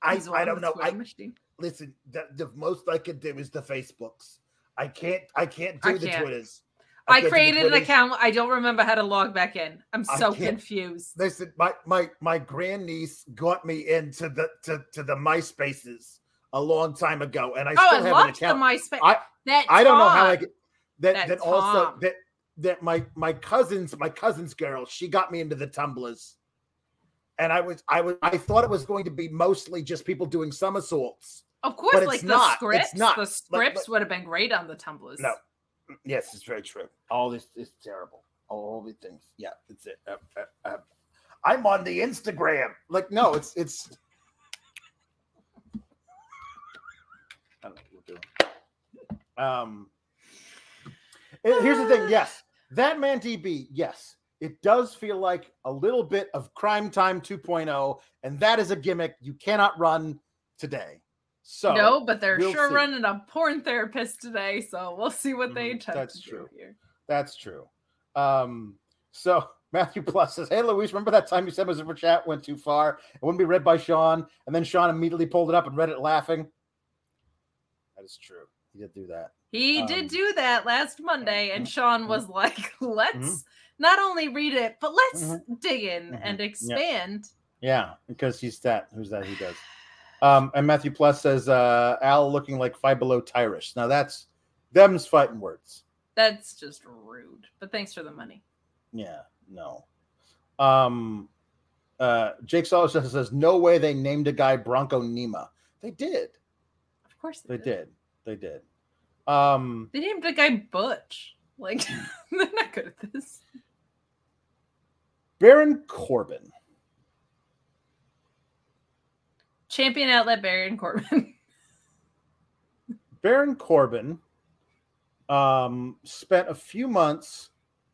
A: I
B: He's
A: I
B: on
A: don't know. I
B: machine.
A: listen. The, the most I can do is the Facebooks. I can't. I can't do
B: I
A: the
B: can't.
A: Twitters.
B: I
A: can't do the
B: created an account. I don't remember how to log back in. I'm so
A: can't-
B: confused.
A: Listen, my my my grandniece got me into the to, to the MySpaces a long time ago, and I
B: oh,
A: still
B: I
A: have an account.
B: MySpace.
A: I
B: that
A: I don't know how I get that.
B: That
A: That also that that my my cousins, my cousin's girl, she got me into the tumblers. And I was I was I thought it was going to be mostly just people doing somersaults.
B: Of course,
A: But
B: like
A: it's
B: the
A: not. It's
B: scripts,
A: not.
B: the scripts
A: like-
B: would have been great on the tumblers.
A: No. Yes, it's very true. All this is terrible. All these things. Yeah, it's it. Uh, uh, uh, I'm on the Instagram. Like, no, it's it's. I don't know what we're doing. Um. Here's the thing. Yes, that man DB. Yes, it does feel like a little bit of Crime Time 2.0, and that is a gimmick you cannot run today. So
B: no, but they're
A: we'll
B: sure
A: see.
B: running a porn therapist today, so we'll see what they attempt
A: that's true.
B: here.
A: That's true. Um, so Matthew Plus says, Hey Luis, remember that time you said a super chat went too far? It wouldn't be read by Sean, and then Sean immediately pulled it up and read it laughing. That is true. He did do that.
B: He
A: Um,
B: did do that last Monday, and
A: mhm,
B: Sean was like, let's not only read it, but let's
A: Mhm,
B: dig in
A: mhm,
B: and expand.
A: Yeah, because he's that. Who's that? He does. Um, and Matthew Plus says, uh, Al looking like Five Below Tyrish. Now that's them's fighting words.
B: That's just rude. But thanks for the money.
A: Yeah, no. Um, uh, Jake Solis says, No way they named a guy Bronco Nima. They did.
B: Of course
A: They did. They did. Um,
B: They named the guy Butch. Like they're not good at this.
A: Baron Corbin.
B: Champion outlet Baron Corbin.
A: Baron Corbin um, spent a few months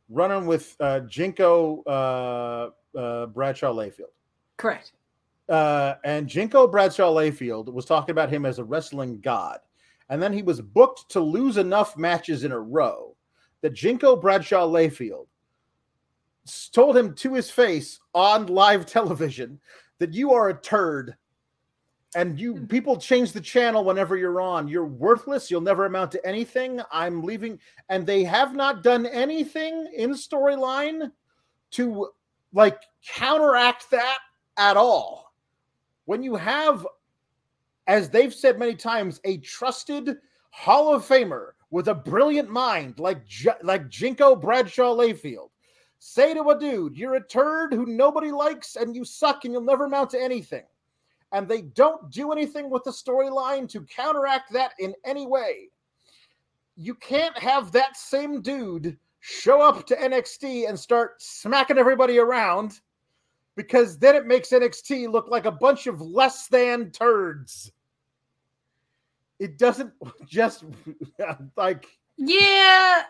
A: running with uh, Jinko uh, uh, Bradshaw Layfield.
B: Correct.
A: Uh, and Jinko Bradshaw Layfield was talking about him as a wrestling god. And then he was booked to lose enough matches in a row that Jinko Bradshaw Layfield told him to his face on live television that you are a turd and you hmm. people change the channel whenever you're on. You're worthless. You'll never amount to anything. I'm leaving. And they have not done anything in storyline to like counteract that at all. When you have, as they've said many times, a trusted Hall of Famer with a brilliant mind like J- like Jinko Bradshaw Layfield, say to a dude, "You're a turd who nobody likes, and you suck, and you'll never amount to anything." and they don't do anything with the storyline to counteract that in any way. You can't have that same dude show up to NXT and start smacking everybody around because then it makes NXT look like a bunch of less than turds. It doesn't just like
B: Yeah.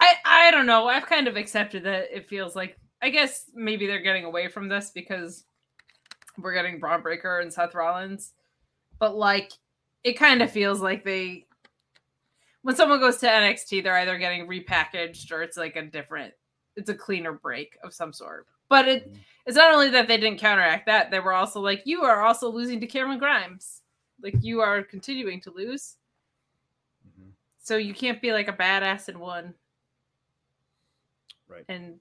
B: I I don't know. I've kind of accepted that it feels like I guess maybe they're getting away from this because we're getting Bron Breakker and Seth Rollins. But like it kind of feels like they when someone goes to NXT, they're either getting repackaged or it's like a different it's a cleaner break of some sort. But it mm-hmm. it's not only that they didn't counteract that, they were also like, you are also losing to Cameron Grimes. Like you are continuing to lose. Mm-hmm. So you can't be like a badass in one.
A: Right.
B: And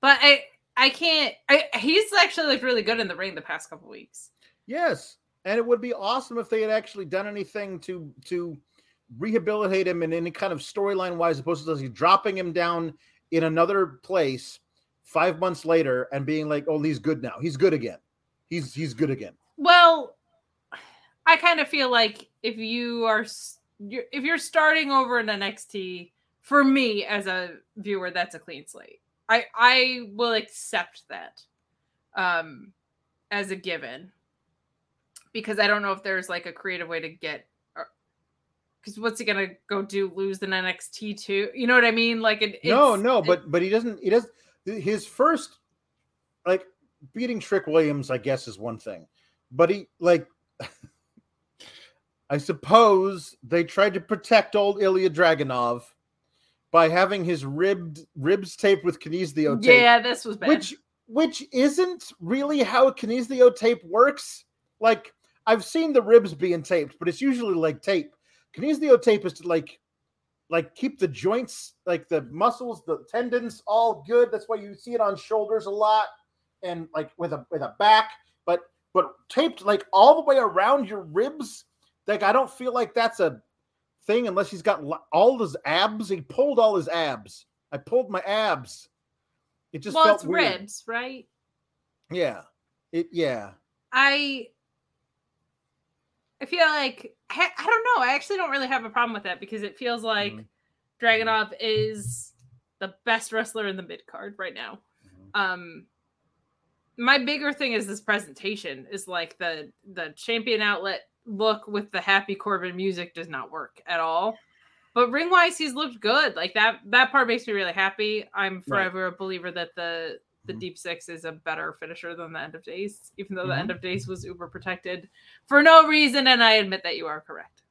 B: but I I can't I he's actually looked really good in the ring the past couple weeks.
A: Yes, and it would be awesome if they had actually done anything to to rehabilitate him in any kind of storyline wise, opposed to just dropping him down in another place five months later and being like, "Oh, he's good now. He's good again. He's he's good again."
B: Well, I kind of feel like if you are if you're starting over in NXT, for me as a viewer, that's a clean slate. I I will accept that um as a given because I don't know if there's like a creative way to get because what's he gonna go do? Lose in NXT too? You know what I mean? Like it.
A: no, no, but but he doesn't. He does his first like beating Trick Williams. I guess is one thing, but he like. I suppose they tried to protect old Ilja Dragunov by having his ribbed ribs taped with kinesio tape.
B: yeah, this was bad.
A: which which isn't really how kinesio tape works. Like I've seen the ribs being taped, but it's usually like tape. Kinesio tape is to like like keep the joints, like the muscles, the tendons all good. That's why you see it on shoulders a lot and like with a with a back, but but taped like all the way around your ribs. Like I don't feel like that's a thing unless he's got all his abs. He pulled all his abs. I pulled my abs. It just
B: well,
A: felt
B: it's
A: weird.
B: ribs, right?
A: Yeah. It yeah.
B: I I feel like I, I don't know. I actually don't really have a problem with that because it feels like
A: Mhm.
B: Dragunov is the best wrestler in the mid card right now.
A: Mm-hmm.
B: Um my bigger thing is this presentation is like the the champion outlet look with the happy Corbin music does not work at all. But ring wise, he's looked good. Like that that part makes me really happy. I'm
A: Right.
B: forever a believer that the the
A: Mhm.
B: deep six is a better finisher than the end of days, even though the
A: Mhm.
B: end of days was uber protected for no reason. And I admit that you are correct.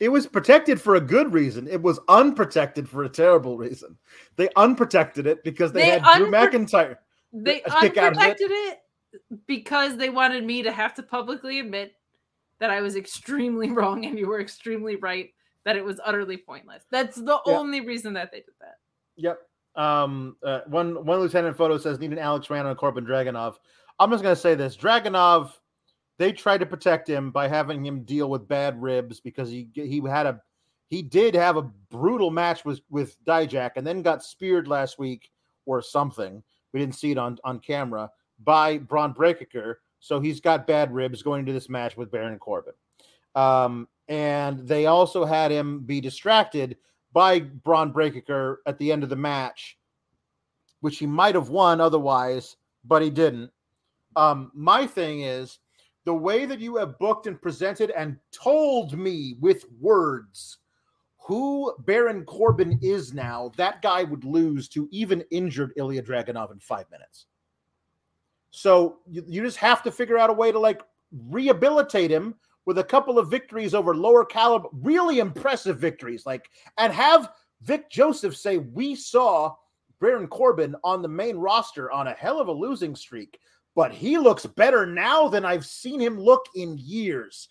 A: It was protected for a good reason. It was unprotected for a terrible reason. They unprotected it because they,
B: They
A: had Drew McIntyre.
B: They
A: a kick out of it.
B: unprotected it because they wanted me to have to publicly admit that I was extremely wrong and you were extremely right. That it was utterly pointless. That's the
A: Yeah.
B: only reason that they did that.
A: Yep. Um. Uh, one one lieutenant photo says need an Alex Rand on Corbin Dragunov. I'm just gonna say this: Dragunov. They tried to protect him by having him deal with bad ribs because he he had a he did have a brutal match with with Dijak and then got speared last week or something. We didn't see it on on camera by Bron Breakker. So he's got bad ribs going into this match with Baron Corbin. Um, and they also had him be distracted by Bron Breakker at the end of the match, which he might have won otherwise, but he didn't. Um, my thing is the way that you have booked and presented and told me with words who Baron Corbin is now, that guy would lose to even injured Ilja Dragunov in five minutes. So you, you just have to figure out a way to like rehabilitate him with a couple of victories over lower caliber, really impressive victories, like and have Vic Joseph say, We saw Baron Corbin on the main roster on a hell of a losing streak, but he looks better now than I've seen him look in years.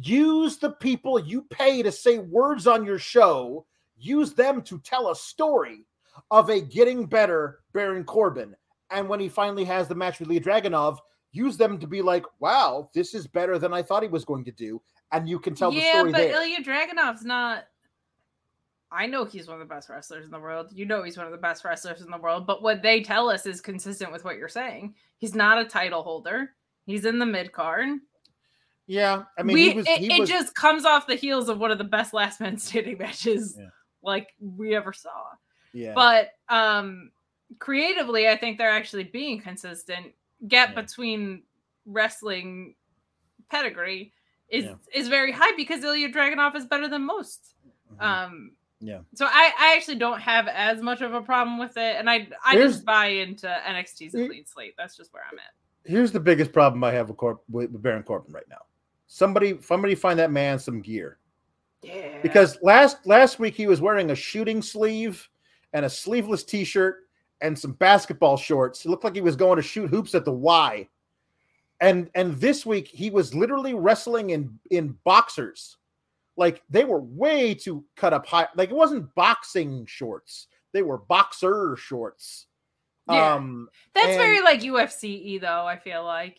A: Use the people you pay to say words on your show, use them to tell a story of a getting better Baron Corbin. And when he finally has the match with Lee Dragunov, use them to be like, wow, this is better than I thought he was going to do. And you can tell the story.
B: yeah, but
A: there.
B: Ilja Dragunov's not. I know he's one of the best wrestlers in the world. You know he's one of the best wrestlers in the world. But what they tell us is consistent with what you're saying. He's not a title holder. He's in the mid card.
A: yeah, I mean,
B: we,
A: he was,
B: it
A: was,
B: just comes off the heels of one of the best last man standing matches
A: Yeah.
B: like we ever saw.
A: yeah,
B: But um creatively, I think they're actually being consistent. Gap
A: Yeah.
B: between wrestling pedigree is
A: Yeah.
B: is very high because Ilja Dragunov is better than most.
A: Mhm.
B: Um
A: Yeah.
B: So I, I actually don't have as much of a problem with it, and I I just buy into NXT's
A: Here-
B: clean slate. That's just where I'm at.
A: here's the biggest problem I have with, Corp, with, with Baron Corbin right now. Somebody, somebody find that man some gear.
B: Yeah.
A: because last last week he was wearing a shooting sleeve and a sleeveless t-shirt and some basketball shorts. It looked like he was going to shoot hoops at the Y. And and this week he was literally wrestling in in boxers. Like they were way too cut up high. Like it wasn't boxing shorts. They were boxer shorts.
B: Yeah.
A: Um
B: That's
A: and-
B: very like UFC though, I feel like.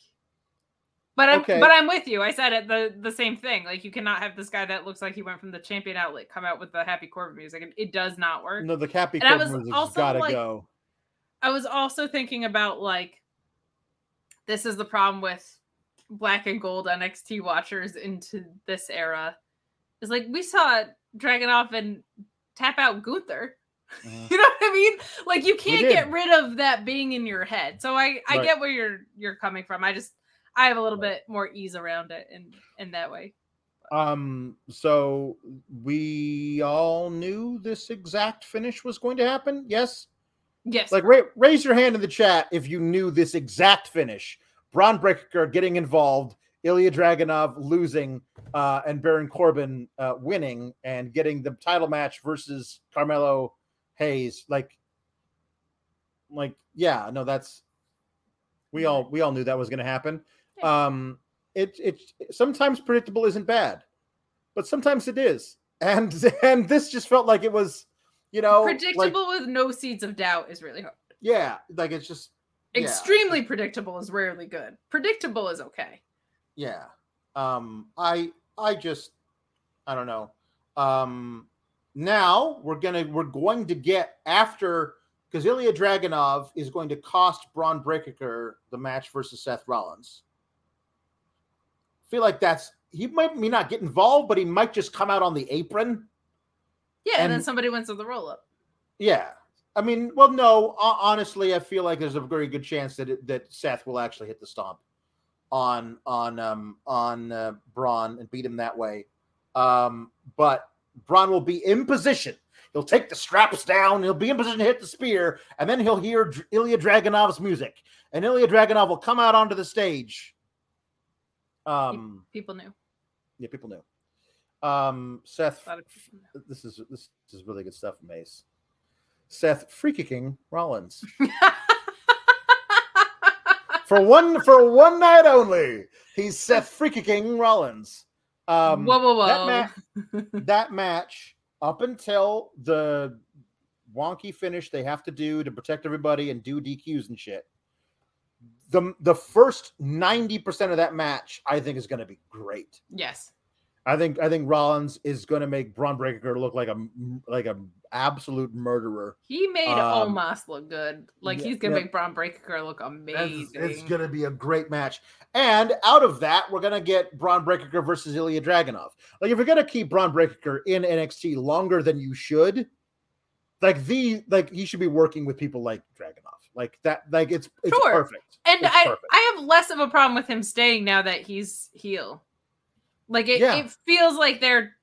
B: But I'm
A: Okay.
B: but I'm with you. I said it the the same thing. Like you cannot have this guy that looks like he went from the champion outlet come out with the happy Corbin music. It, it does not work.
A: no, the happy
B: And
A: Corbin
B: was
A: was,
B: also,
A: gotta
B: like,
A: go.
B: I was also thinking about like this is the problem with black and gold NXT watchers into this era. Is like we saw Dragunov and tap out Gunther.
A: Mhm.
B: You know what I mean? Like you can't get rid of that being in your head. So I I
A: Right.
B: get where you're you're coming from. I just I have a little bit more ease around it in in that way.
A: Um, so we all knew this exact finish was going to happen. Yes.
B: Yes.
A: Like ra- raise your hand in the chat if you knew this exact finish. Bron Breakker getting involved, Ilja Dragunov losing, uh, and Baron Corbin uh, winning and getting the title match versus Carmelo Hayes. Like, like, yeah, no, that's we all we all knew that was going to happen. Um, it it sometimes predictable isn't bad, but sometimes it is, and and this just felt like it was, you know, like-
B: predictable with no seeds of doubt is really hard.
A: yeah, like it's just yeah.
B: Extremely predictable is rarely good. Predictable is okay.
A: Yeah. Um I I just I don't know. Um, now we're gonna we're going to get after because Ilja Dragunov is going to cost Bron Breakker the match versus Seth Rollins. feel like that's he might may not get involved, but he might just come out on the apron.
B: Yeah, and, then somebody wins with the roll up.
A: Yeah. I mean, well, no. Honestly, I feel like there's a very good chance that it, that Seth will actually hit the stomp on on um on uh, Bron and beat him that way. Um, but Bron will be in position. He'll take the straps down. He'll be in position to hit the spear, and then he'll hear Ilja Dragunov's music, and Ilja Dragunov will come out onto the stage. Um,
B: People knew.
A: yeah, people knew. Um, Seth,
B: A lot of people knew.
A: this is this is really good stuff, Mace. Seth free kicking Rollins for one for one night only. He's Seth free kicking Rollins. Um,
B: whoa, whoa, whoa!
A: That, ma- that match up until the wonky finish they have to do to protect everybody and do DQs and shit. The the first ninety percent of that match, I think, is going to be great.
B: yes.
A: I think I think Rollins is going to make Bron Breakker look like a like a absolute murderer.
B: He made
A: Um,
B: Omos look good. Like
A: yeah,
B: he's gonna
A: yeah.
B: make Bron Breakker look
A: It's,
B: amazing.
A: it's going to be a great match. And out of that, we're going to get Bron Breakker versus Ilja Dragunov. Like if you're going to keep Bron Breakker in NXT longer than you should, like the like he should be working with people like Dragunov. Like that like it's it's
B: Sure.
A: perfect.
B: and
A: It's
B: I,
A: perfect.
B: I have less of a problem with him staying now that he's heel. Like it,
A: Yeah.
B: it feels like they're.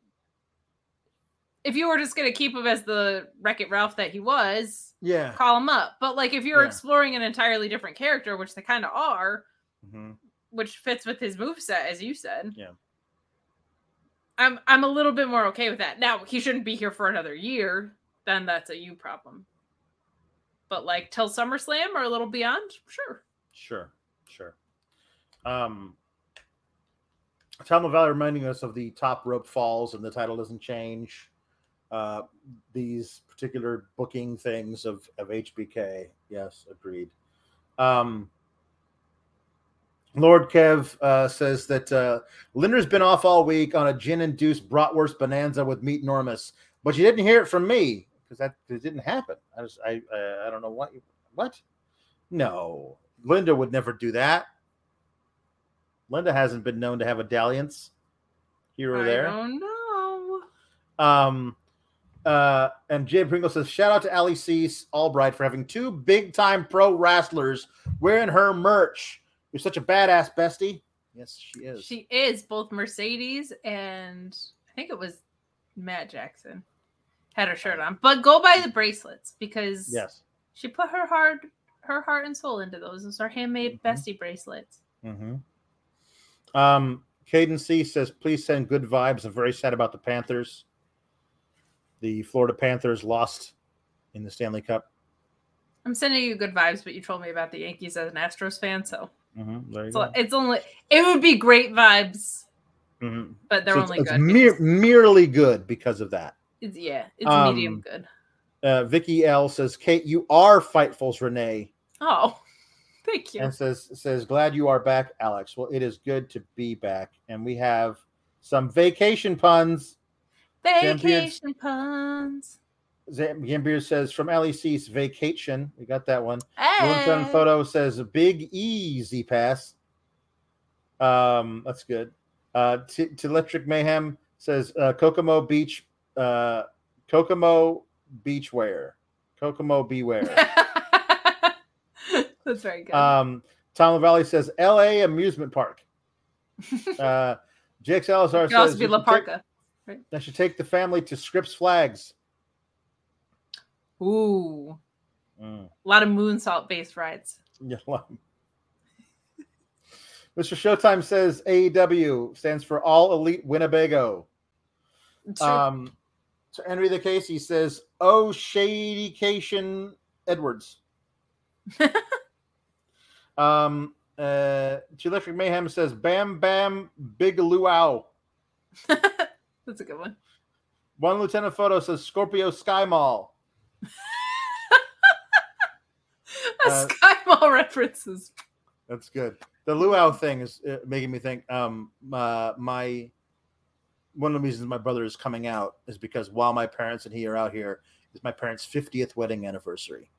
B: If you were just gonna keep him as the Wreck It Ralph that he was,
A: yeah.
B: call him up. But like if you're
A: Yeah.
B: exploring an entirely different character, which they kind of are,
A: Mhm.
B: which fits with his moveset, as you said.
A: Yeah.
B: I'm I'm a little bit more okay with that. Now he shouldn't be here for another year, then that's a you problem. But like till SummerSlam or a little beyond, sure.
A: Sure, sure. Um, Tom Valley reminding us of the top rope falls and the title doesn't change. Uh, these particular booking things of of HBK. Yes, agreed. Um, Lord Kev uh, says that uh, Linder's been off all week on a gin-induced bratwurst bonanza with Meat Normus, but you didn't hear it from me because that it didn't happen. I just I uh, I don't know what what. No, Linda would never do that. Linda hasn't been known to have a dalliance here or
B: I
A: there.
B: don't know.
A: Um, uh, and Jay Pringle says, shout out to Allie Cease Albright for having two big time pro wrestlers wearing her merch. You're such a badass bestie. Yes, she is.
B: She is both Mercedes and I think it was Matt Jackson had her shirt on. But go buy the bracelets because
A: yes.
B: she put her heart her heart and soul into those. Those are handmade
A: Mhm.
B: bestie bracelets.
A: Mm-hmm. Um, Caden C says, please send good vibes. I'm very sad about the Panthers. The Florida Panthers lost in the Stanley Cup.
B: I'm sending you good vibes, but you told me about the Yankees as an Astros fan, so
A: Mm-hmm.
B: So it's only it would be great vibes,
A: Mhm.
B: but they're
A: So
B: only
A: it's
B: good.
A: mere- merely good because of that.
B: it's, yeah, it's
A: Um,
B: medium good.
A: Uh, Vicky L says, Kate, you are Fightful's Renee.
B: Oh, thank you.
A: and says says glad you are back alex well it is good to be back and we have some vacation puns.
B: Vacation puns.
A: Gambir says from LEC's vacation we got that one
B: Hey.
A: Photo says big easy pass um that's good uh to, electric mayhem says uh kokomo beach uh kokomo beach wear kokomo beware
B: That's very good.
A: Um, Tom LaValle says L.A. amusement park. Uh, Jake Salazar
B: Could also be La
A: should take-
B: Parca.
A: I should take the family to Scrypts Flags.
B: Ooh,
A: Mm.
B: a lot of moonsault based rides.
A: Yeah. Mr. Showtime says AEW stands for All Elite Winnebago.
B: True.
A: Um, so Henry the Casey says, "Oh, Shadycation Edwards." um, uh, Electric Mayhem says, "Bam Bam Big Luau."
B: That's a good one.
A: One Lieutenant Photo says, "Scorpio Sky Mall." Uh,
B: Sky Mall references.
A: That's good. The luau thing is uh, making me think. Um, uh, my one of the reasons my brother is coming out is because while my parents and he are out here, is my parents' 50th wedding anniversary.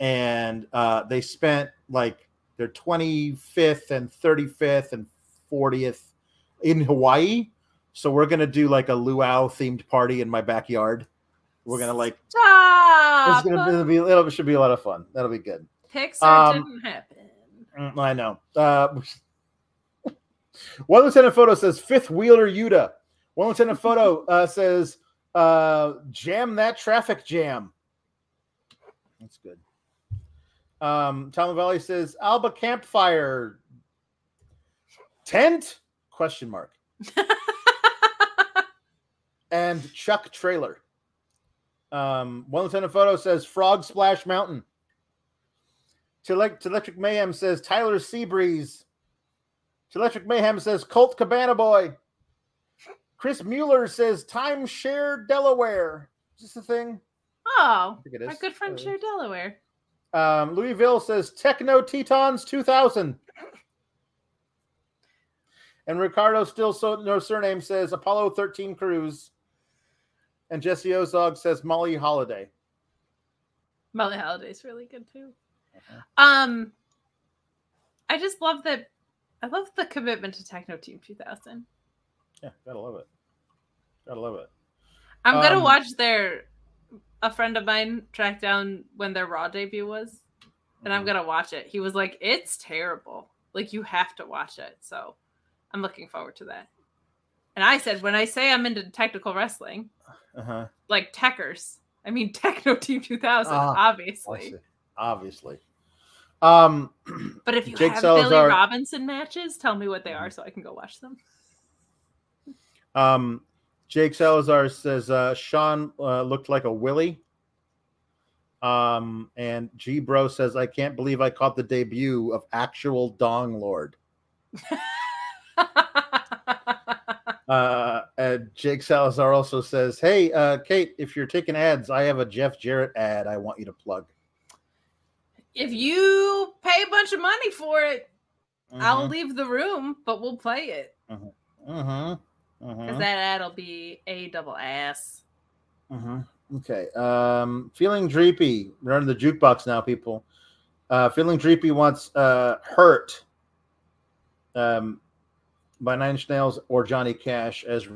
A: And uh, they spent like their 25th and 35th and 40th in Hawaii. So we're gonna do like a luau themed party in my backyard. We're gonna like
B: Stop.
A: it's gonna be it'll, should be a lot of fun. That'll be good.
B: Pixar
A: Um,
B: didn't happen.
A: Mm, I know. Uh, one lieutenant photo says fifth wheeler Yuta. One lieutenant photo uh, says uh, jam that traffic jam. That's good. Um, Tom Valley says Alba campfire tent question mark and Chuck trailer. Um, one lieutenant photo says Frog Splash Mountain. To Electric Mayhem says Tyler Seabreeze. To Electric Mayhem says Colt Cabana Boy. Chris Mueller says Timeshare Delaware. Is this a thing?
B: Oh,
A: think it
B: my good friend
A: Uh,
B: Cher Delaware.
A: Um, Louisville says Techno Tetons 2000. And Ricardo still so no surname says Apollo 13 Cruise. And Jesse Ozog says Molly Holiday.
B: Molly Holiday's really good too.
A: Uh-huh.
B: Um, I just love that. I love the commitment to Techno Team 2000.
A: Yeah, gotta love it. Gotta love it.
B: I'm gonna
A: Um,
B: watch their. A friend of mine tracked down when their Raw debut was, and I'm
A: Mhm.
B: gonna watch it. He was like, "It's terrible. Like you have to watch it." So, I'm looking forward to that. And I said, when I say I'm into technical wrestling,
A: Uh-huh.
B: like Techers, I mean Techno Team 2000,
A: Ah,
B: obviously.
A: Obviously. Obviously. Um
B: But if you
A: Jake
B: have
A: Salazar-
B: Billy Robinson matches, tell me what they are so I can go watch them.
A: Um, Jake Salazar says uh, Sean uh, looked like a Willie. Um, and G Bro says, I can't believe I caught the debut of actual Dong Lord. Uh, and Jake Salazar also says, Hey, uh, Kate, if you're taking ads, I have a Jeff Jarrett ad I want you to plug.
B: if you pay a bunch of money for it, I'll
A: Mhm,
B: leave the room, but we'll play it.
A: mhm,
B: Because
A: mhm,
B: that ad'll be a double ass.
A: mhm. Okay. Um, feeling dreepy. We're in the jukebox now, people. Uh, feeling dreepy wants uh, hurt. Um, by Nine Inch Nails or Johnny Cash, as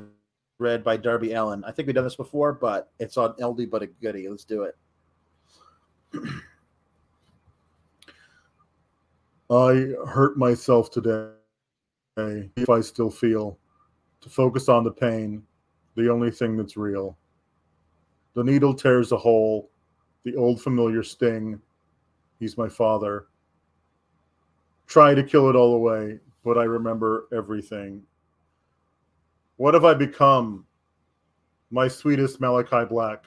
A: read by Darby Allin. I think we've done this before, but it's on LD but a goodie. Let's do it. I hurt myself today. If I still feel to focus on the pain, the only thing that's real. The needle tears a hole, the old familiar sting. He's my father. Try to kill it all away, but I remember everything. What have I become? My sweetest Malakai Black.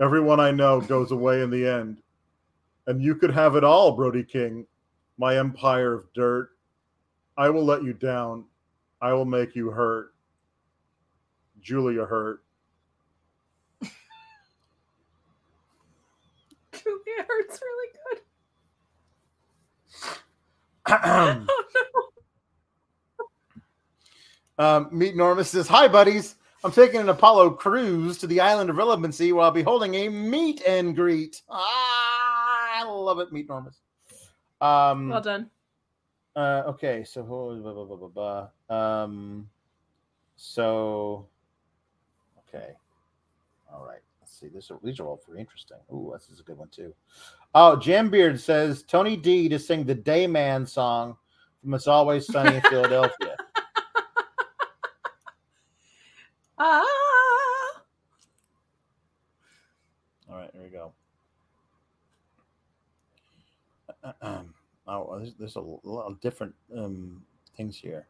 A: Everyone I know goes away in the end. And you could have it all, Brody King, my empire of dirt. I will let you down. I will make you hurt. Julia hurt.
B: Julia hurts really good. Oh no.
A: Um, Meet Normus says, Hi, buddies. I'm taking an Apollo cruise to the island of relevancy while I'll be holding a meet and greet. Ah, I love it, Meet Normus. Um,
B: Well done.
A: Uh, okay, so blah, blah, blah, blah, blah. Um, so okay, all right. Let's see. This are, these are all pretty interesting. Ooh, this is a good one too. Oh, Jim Beard says Tony D to sing the Dayman song from It's Always Sunny in Philadelphia.
B: Ah.
A: All right, here we go. Um, oh, there's, there's a lot of different um, things here.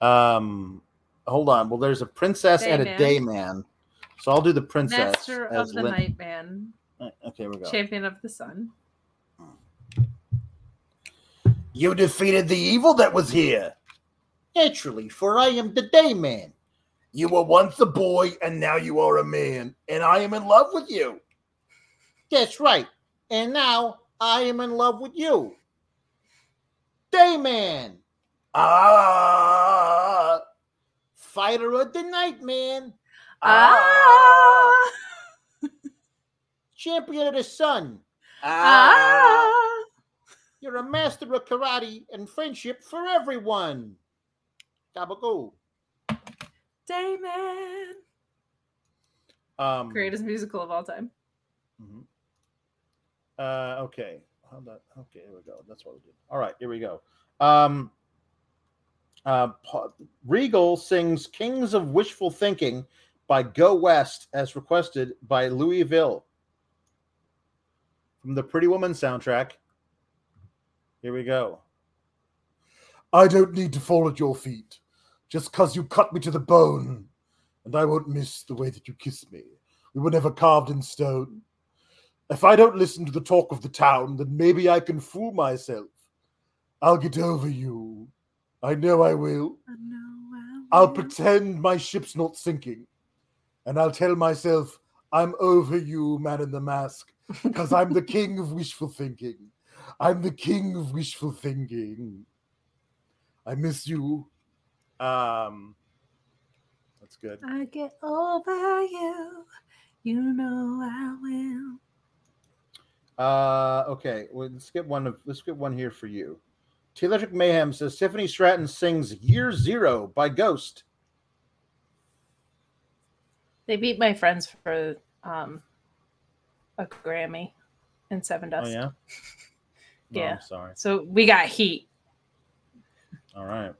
A: Um, hold on. Well, there's a princess and a
B: Dayman.
A: dayman. So I'll do the princess.
B: Master of the
A: Lin-
B: Night Man,
A: Okay, we go.
B: Champion of the Sun.
A: You defeated the evil that was here. Naturally, for I am the dayman. You were once a boy, and now you are a man, and I am in love with you. That's right. And now I am in love with you. Dayman. Ah. fighter of the night, man.
B: Ah.
A: Champion of the sun.
B: Ah.
A: You're a master of karate and friendship for everyone. Gabagoo.
B: Damon.
A: Um,
B: Greatest musical of all time.
A: mhm. Uh, okay. How about okay? Here we go. That's what we did. All right, here we go. Um, uh, Regal sings "Kings of Wishful Thinking" by Go West, as requested by Louisville from the Pretty Woman soundtrack. Here we go. I don't need to fall at your feet, just cause you cut me to the bone, and I won't miss the way that you kiss me. We were never carved in stone. If I don't listen to the talk of the town, then maybe I can fool myself. I'll get over you. I know I will. i know. i'll pretend my ship's not sinking. And I'll tell myself, I'm over you, man in the mask, because I'm the king of wishful thinking. I'm the king of wishful thinking. I miss you. Um, that's good.
B: I get over you. You know I will.
A: Uh, okay, well, let's get one of let's get one here for you. T Electric Mayhem says Tiffany Stratton sings "Year Zero by Ghost.
B: They beat my friends for um a Grammy in Sevendust.
A: Oh, yeah.
B: Yeah.
A: I'm sorry.
B: So we got heat.
A: All right.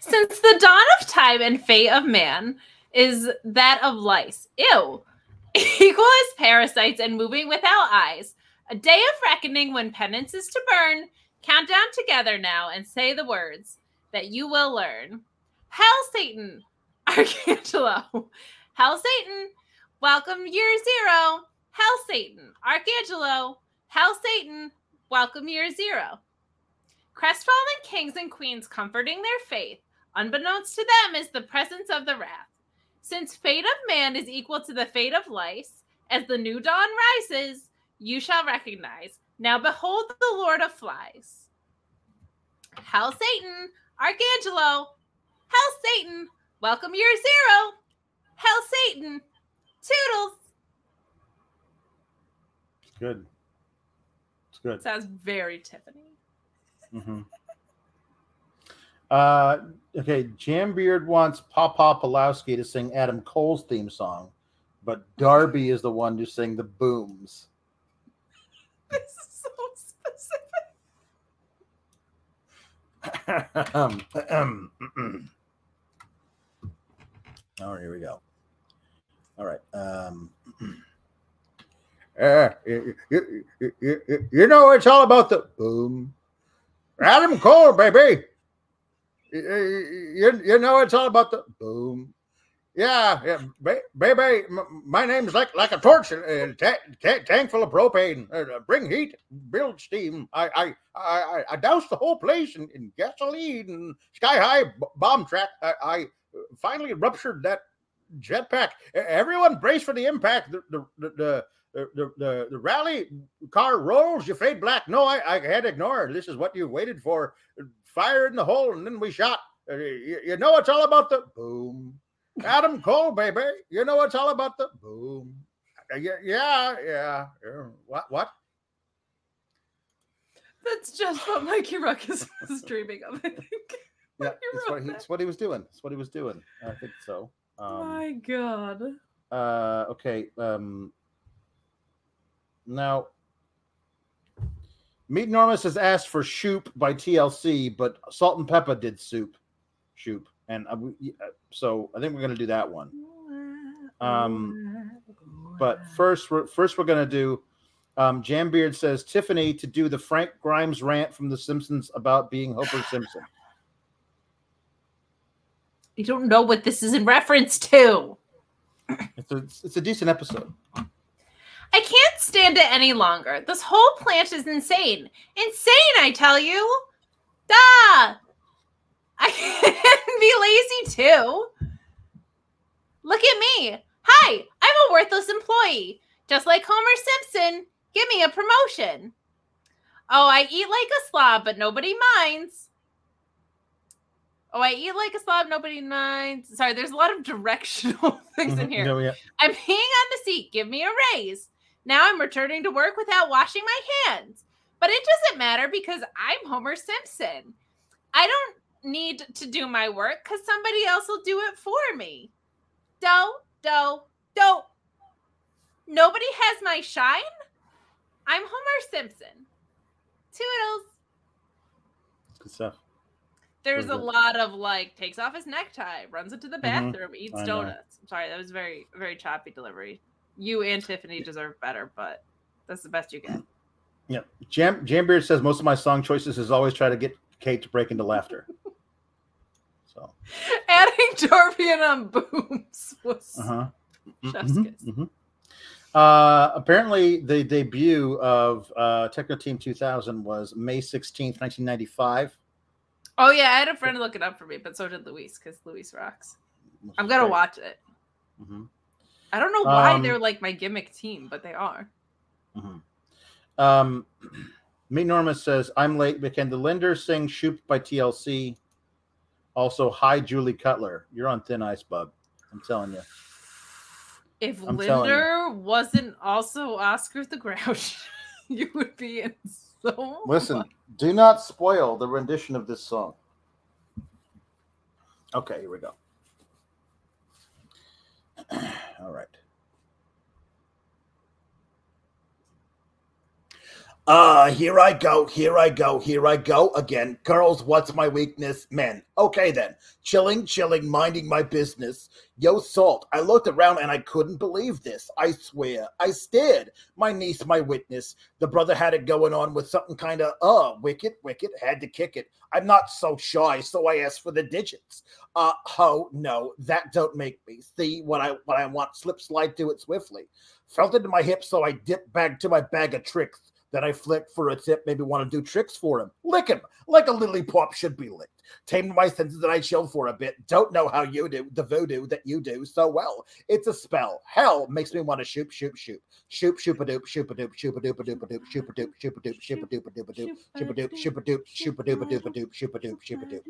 B: Since the dawn of time and fate of man is that of lice, ew, equal as parasites and moving without eyes, a day of reckoning when penance is to burn, count down together now and say the words that you will learn. Hell, Satan, Archangelo. Hell, Satan, welcome year zero. Hell, Satan, Archangelo. Hell, Satan, welcome year zero. Crestfallen kings and queens comforting their faith, unbeknownst to them, is the presence of the wrath. Since fate of man is equal to the fate of lice, as the new dawn rises, you shall recognize. Now behold the Lord of Flies. Hell Satan, Archangelo. Hell Satan, welcome your zero. Hell Satan, toodles.
A: It's good. It's good.
B: Sounds very Tiffany.
A: hmm Uh, okay, Jim Beard wants Papa Pulowski to sing Adam Cole's theme song, but Darby is the one to sing the booms.
B: This is so specific.
A: All right, here we go. All right. Um, uh, you, you, you- you know, it's all about the boom. Adam Cole, baby. You, you, know, it's all about the boom. Yeah, yeah ba- baby. My name's like like a torch, uh, ta- ta- tank full of propane. Uh, bring heat, build steam. I I I, I- doused the whole place in, in gasoline and sky high b- bomb track. I, I finally ruptured that jetpack. Everyone brace for the impact. The the the the, the, the, the rally car rolls. You fade black. No, I, I had to ignore. This is what you waited for. Fire in the hole, and then we shot. Uh, You, you know it's all about the boom. Adam Cole, baby. You know it's all about the boom. Uh, Yeah, yeah, yeah. yeah. What? What?
B: That's just what Mikey Ruckus was dreaming of, I think.
A: Yeah, it's what, he, it's what he was doing. It's what he was doing. I think so. Um,
B: My God.
A: Uh, okay. Um, now, Meat Enormous has asked for Shoop by TLC, but Salt-N-Pepa did Soup, Shoop, and uh, so I think we're gonna do that one. Um, but first, we're first we're gonna do. Um, Jim Beard says Tiffany to do the Frank Grimes rant from The Simpsons about being Homer Simpson.
B: You don't know what this is in reference to.
A: It's a it's a decent episode.
B: I can't stand it any longer. This whole plant is insane. Insane, I tell you. Duh. I can be lazy too. Look at me. Hi, I'm a worthless employee. Just like Homer Simpson. Give me a promotion. Oh, I eat like a slob, but nobody minds. Oh, I eat like a slob. Nobody minds. Sorry, there's a lot of directional things in
A: Mhm.
B: here.
A: No, yeah.
B: I'm peeing on the seat. Give me a raise. Now I'm returning to work without washing my hands. But it doesn't matter because I'm Homer Simpson. I don't need to do my work because somebody else will do it for me. Do, do, do. Nobody has my shine. I'm Homer Simpson. Toodles.
A: Good stuff.
B: There's a lot of like takes off his necktie, runs into the bathroom, eats
A: Mm-hmm. Know.
B: donuts. I'm sorry, that was very, very choppy delivery. You and Tiffany deserve better, but that's the best you get.
A: Yeah. Jam Jim Beard says most of my song choices is always try to get Kate to break into laughter. So
B: Adding Dorvian on booms was
A: uh-huh. Mhm,
B: kiss.
A: mhm. Uh, apparently, the debut of uh, Techno Team 2000 was May 16th, 1995.
B: Oh yeah, I had a friend look it up for me, but so did Luis because Luis rocks. I'm gonna watch it.
A: Mhm,
B: I don't know why
A: Um,
B: they're like my gimmick team, but they are.
A: mhm. Um, Meet Norma says, I'm late, but can the Linder sing Shoop by TLC? Also, hi, Julie Cutler. You're on thin ice, bub. I'm telling you.
B: If
A: I'm telling you.
B: Linder wasn't also Oscar the Grouch, you would be in so
A: Listen,
B: much-
A: do not spoil the rendition of this song. Okay, here we go. All right. Uh, here I go, here I go, here I go again. Girls, what's my weakness? Men. Okay then. Chilling, chilling, minding my business. Yo, Salt, I looked around and I couldn't believe this. I swear. I stared. My niece, my witness. The brother had it going on with something kind of, uh, wicked, wicked, had to kick it. I'm not so shy, so I asked for the digits. Uh, ho, no, that don't make me see what I what I want. Slip, slide, do it swiftly. Felt into my hip, so I dipped back to my bag of tricks. Then I flicked for a tip, maybe want to do tricks for him. Lick him like a lily pop should be licked. Tamed my senses and I chilled for a bit. Don't know how you do the voodoo that you do so well. It's a spell. Hell makes me want to shoot, shoot, shoot. Shoot, shoot a doop, shoot a doop, shoot a doop, a doop, a doop, shoot a doop, shoot a doop, shoot a doop, a doop, a doop, shoot a doop, shoot a doop, shoot a doop, a doop, a doop, shoot a doop, shoot a doop.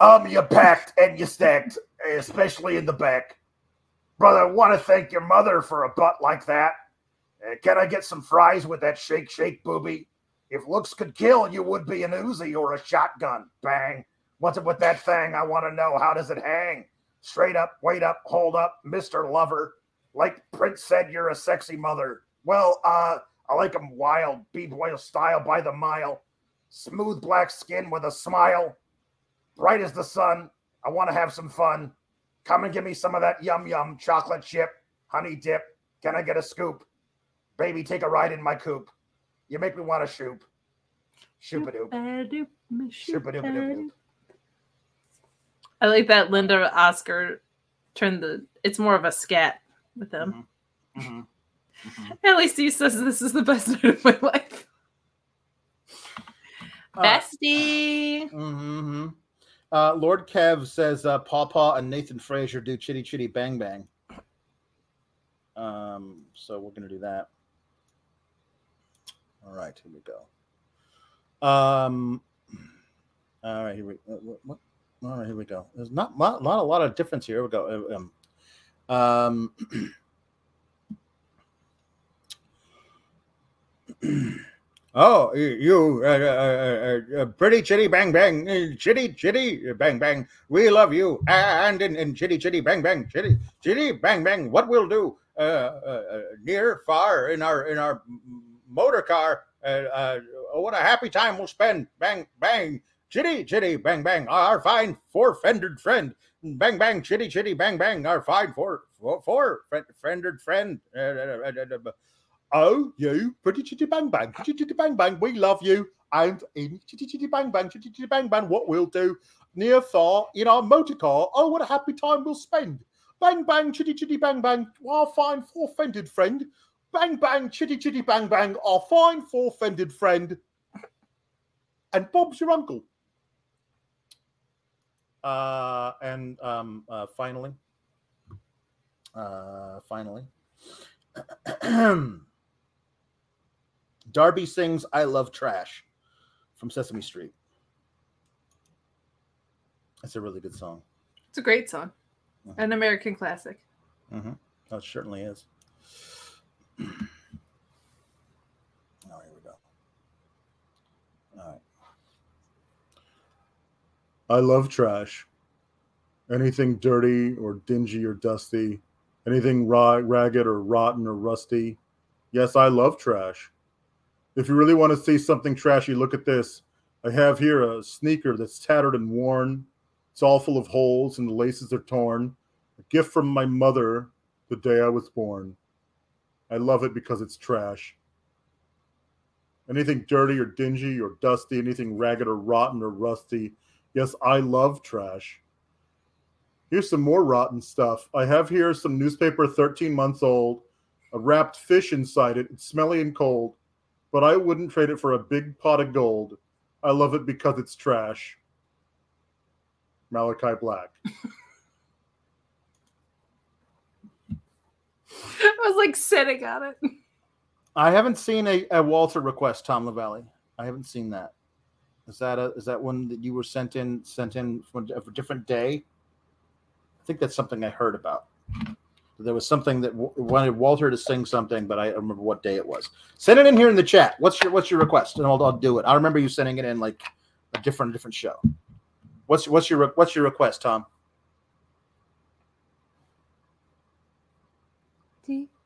A: Um, you packed and you stacked, especially in the back. Brother, I want to thank your mother for a butt like that. Uh, can I get some fries with that shake, shake, booby? If looks could kill, you would be an Uzi or a shotgun. Bang. What's it with that thing? I want to know. How does it hang? Straight up, wait up, hold up, Mr. Lover. Like Prince said, you're a sexy mother. Well, uh, I like 'em wild, b-boy style by the mile. Smooth black skin with a smile. Bright as the sun. I want to have some fun. Come and give me some of that yum yum chocolate chip, honey dip. Can I get a scoop? Baby, take a ride in my coupe. You make me want to shoop. Shoop a doop. Shoop a doop.
B: I like that Linda Oscar turned the. It's more of a scat with him.
A: Mhm.
B: At least he says this is the best night of my life.
A: Uh,
B: Bestie.
A: Mm-hmm. Uh, Lord Kev says uh, Paw Paw and Nathan Frazer do Chitty Chitty Bang Bang. Um, so we're gonna do that. All right, here we go. Um, all right, here we. uh, what, what, all right, here we go. There's not not, not a lot of difference here. Here we go. Uh, Um, um, Oh, you, uh, uh, uh, uh, pretty chitty bang bang, chitty chitty bang bang. We love you, and in, in chitty chitty bang bang, chitty chitty bang bang. What we'll do, near far in our in our motor car. Uh, uh, what a happy time we'll spend. Bang bang, chitty chitty bang bang. Our fine four fendered friend. Bang bang, chitty chitty bang bang. Our fine four four, four fendered friend. Oh, you pretty chitty bang bang, chitty chitty bang bang. We love you. And in chitty chitty bang bang, chitty chitty bang bang, what we'll do near far in our motor car. Oh, what a happy time we'll spend. Bang bang, chitty chitty bang bang, our fine four fended friend. Bang bang, chitty chitty bang bang, our fine four fended friend. And Bob's your uncle. Uh, and um, uh, finally, uh, finally. Darby sings I Love Trash from Sesame Street. It's a really good song.
B: It's a great song,
A: Mm-hmm.
B: an American classic.
A: Mm-hmm. Oh, it certainly is. Oh, here we go. All right. I love trash. Anything dirty or dingy or dusty, anything ra- ragged or rotten or rusty. Yes, I love trash. If you really want to see something trashy, look at this. I have here a sneaker that's tattered and worn. It's all full of holes and the laces are torn. A gift from my mother the day I was born. I love it because it's trash. Anything dirty or dingy or dusty, anything ragged or rotten or rusty. Yes, I love trash. Here's some more rotten stuff. I have here some newspaper 13 months old, a wrapped fish inside it. It's smelly and cold, but I wouldn't trade it for a big pot of gold. I love it because it's trash. Malakai Black.
B: I was like sitting on it.
A: I haven't seen a, a Walter request, Tom Lavalley. I haven't seen that. Is that a is that one that you were sent in sent in for a different day? I think that's something I heard about. There was something that w- wanted Walter to sing something, but I don't remember what day it was. Send it in here in the chat. What's your what's your request, and I'll, I'll do it. I remember you sending it in like a different different show. What's what's your what's your request, Tom?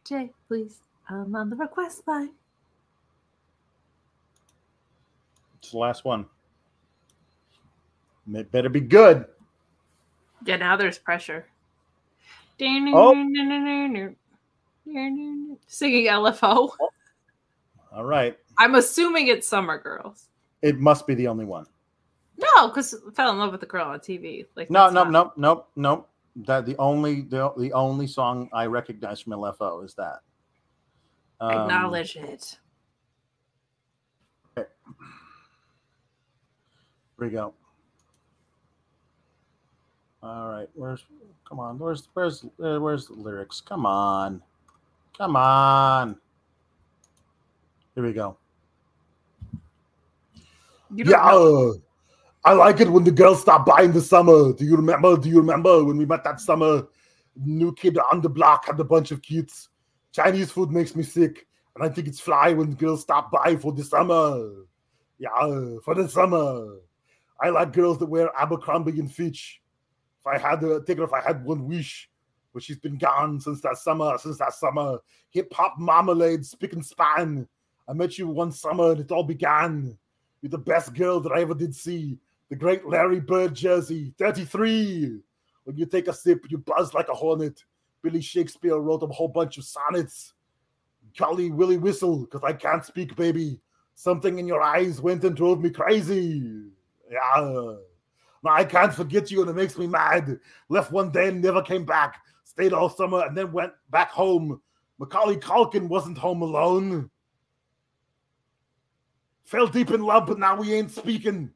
B: DJ, please. I'm on the request line.
A: It's the last one. It better be good.
B: Yeah, now there's pressure.
A: Oh.
B: Singing LFO.
A: All right.
B: I'm assuming it's Summer Girls.
A: It must be the only one.
B: No, because fell in love with the girl on TV. Like
A: No, no,
B: not-
A: no, no, no. That the only the, the only song I recognize from LFO is that. Um,
B: Acknowledge it. Okay.
A: Here we go. All right, where's come on? Where's where's uh, where's the lyrics? Come on, come on. Here we go.
B: You don't
A: Yeah,
B: know.
A: I like it when the girls stop by in the summer. Do you remember? Do you remember when we met that summer? New kid on the block had a bunch of kids. Chinese food makes me sick, and I think it's fly when girls stop by for the summer. Yeah, for the summer. I like girls that wear Abercrombie and Fitch. If I had to take her, if I had one wish, but she's been gone since that summer. Since that summer, hip hop marmalade, spick and span. I met you one summer, and it all began. You're the best girl that I ever did see. The great Larry Bird jersey, 33. When you take a sip, you buzz like a hornet. Billy Shakespeare wrote a whole bunch of sonnets. Golly Willie whistle, because I can't speak, baby. Something in your eyes went and drove me crazy. Yeah. Now I can't forget you, and it makes me mad. Left one day and never came back. Stayed all summer and then went back home. Macaulay Culkin wasn't home alone. Fell deep in love, but now we ain't speaking.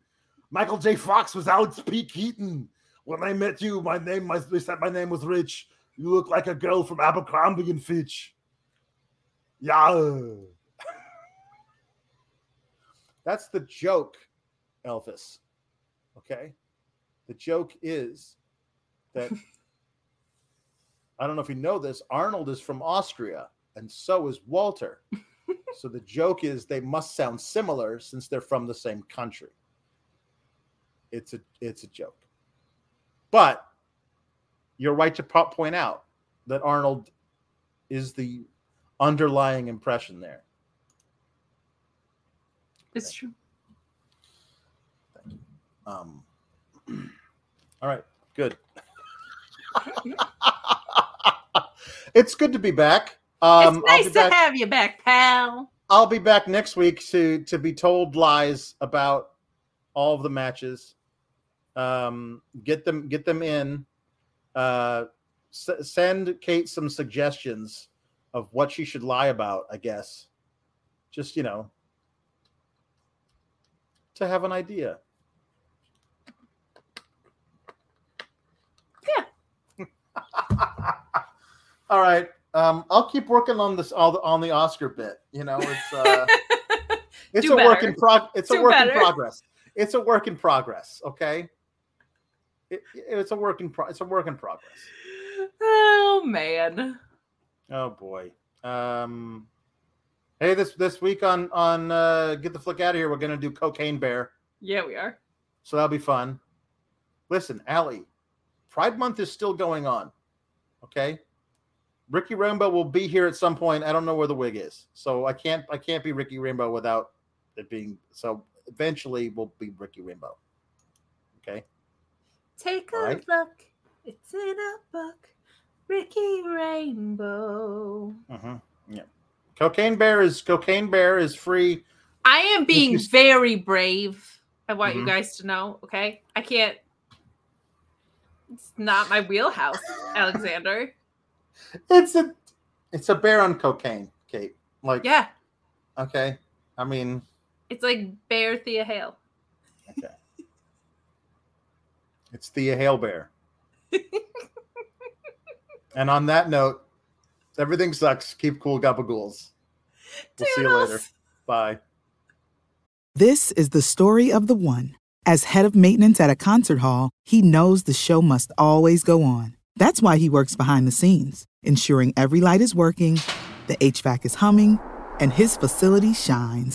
A: Michael J. Fox was out Pete Keaton. When I met you, my name my, they said my name was Rich. You look like a girl from Abercrombie and Fitch. Yeah. That's the joke, Elvis. Okay. The joke is that I don't know if you know this, Arnold is from Austria, and so is Walter. so the joke is they must sound similar since they're from the same country. It's a it's a joke. But you're right to point out that Arnold is the underlying impression there.
B: It's true.
A: Um, all right, good. it's good to be back. Um,
B: it's nice to
A: back-
B: have you back, pal.
A: I'll be back next week to to be told lies about all of the matches. Um, get them get them in. Uh, s- send Kate some suggestions of what she should lie about. I guess, just you know, to have an idea. Yeah. all right. Um, I'll keep working on this all the, on the Oscar bit. You know, it's uh, it's
B: Do
A: a work in prog. It's a
B: Do
A: work in progress. It's a work in progress. Okay. it, it's a work in pro- it's a work in progress.
B: Oh man.
A: Oh boy. Um, hey, this this week on on uh, get the flick out of here, we're gonna do Cocaine Bear,
B: Yeah, we are.
A: so that'll be fun. Listen, Allie, Pride Month is still going on. Okay, Ricky Rainbow will be here at some point. I don't know where the wig is, so I can't I can't be Ricky Rainbow without it being. So eventually, we'll be Ricky Rainbow. Okay.
B: Take a
A: All right.
B: look. It's in a book. Ricky Rainbow.
A: Uh-huh. Yeah. Cocaine Bear is Cocaine Bear is free.
B: I am being
A: is-
B: very brave. I want you
A: Mhm.
B: guys to know, okay? I can't. It's not my wheelhouse, Alexander.
A: It's a it's a bear on cocaine, Kate. Like
B: Yeah,
A: okay. I mean,
B: it's like Bear Thea Hail.
A: okay. it's Thea Hail Bear. and on that note, everything sucks. Keep cool, gabagools. We'll see you later. Bye.
G: This is the story of the one. As head of maintenance at a concert hall, he knows the show must always go on. That's why he works behind the scenes, ensuring every light is working, the HVAC is humming, and his facility shines.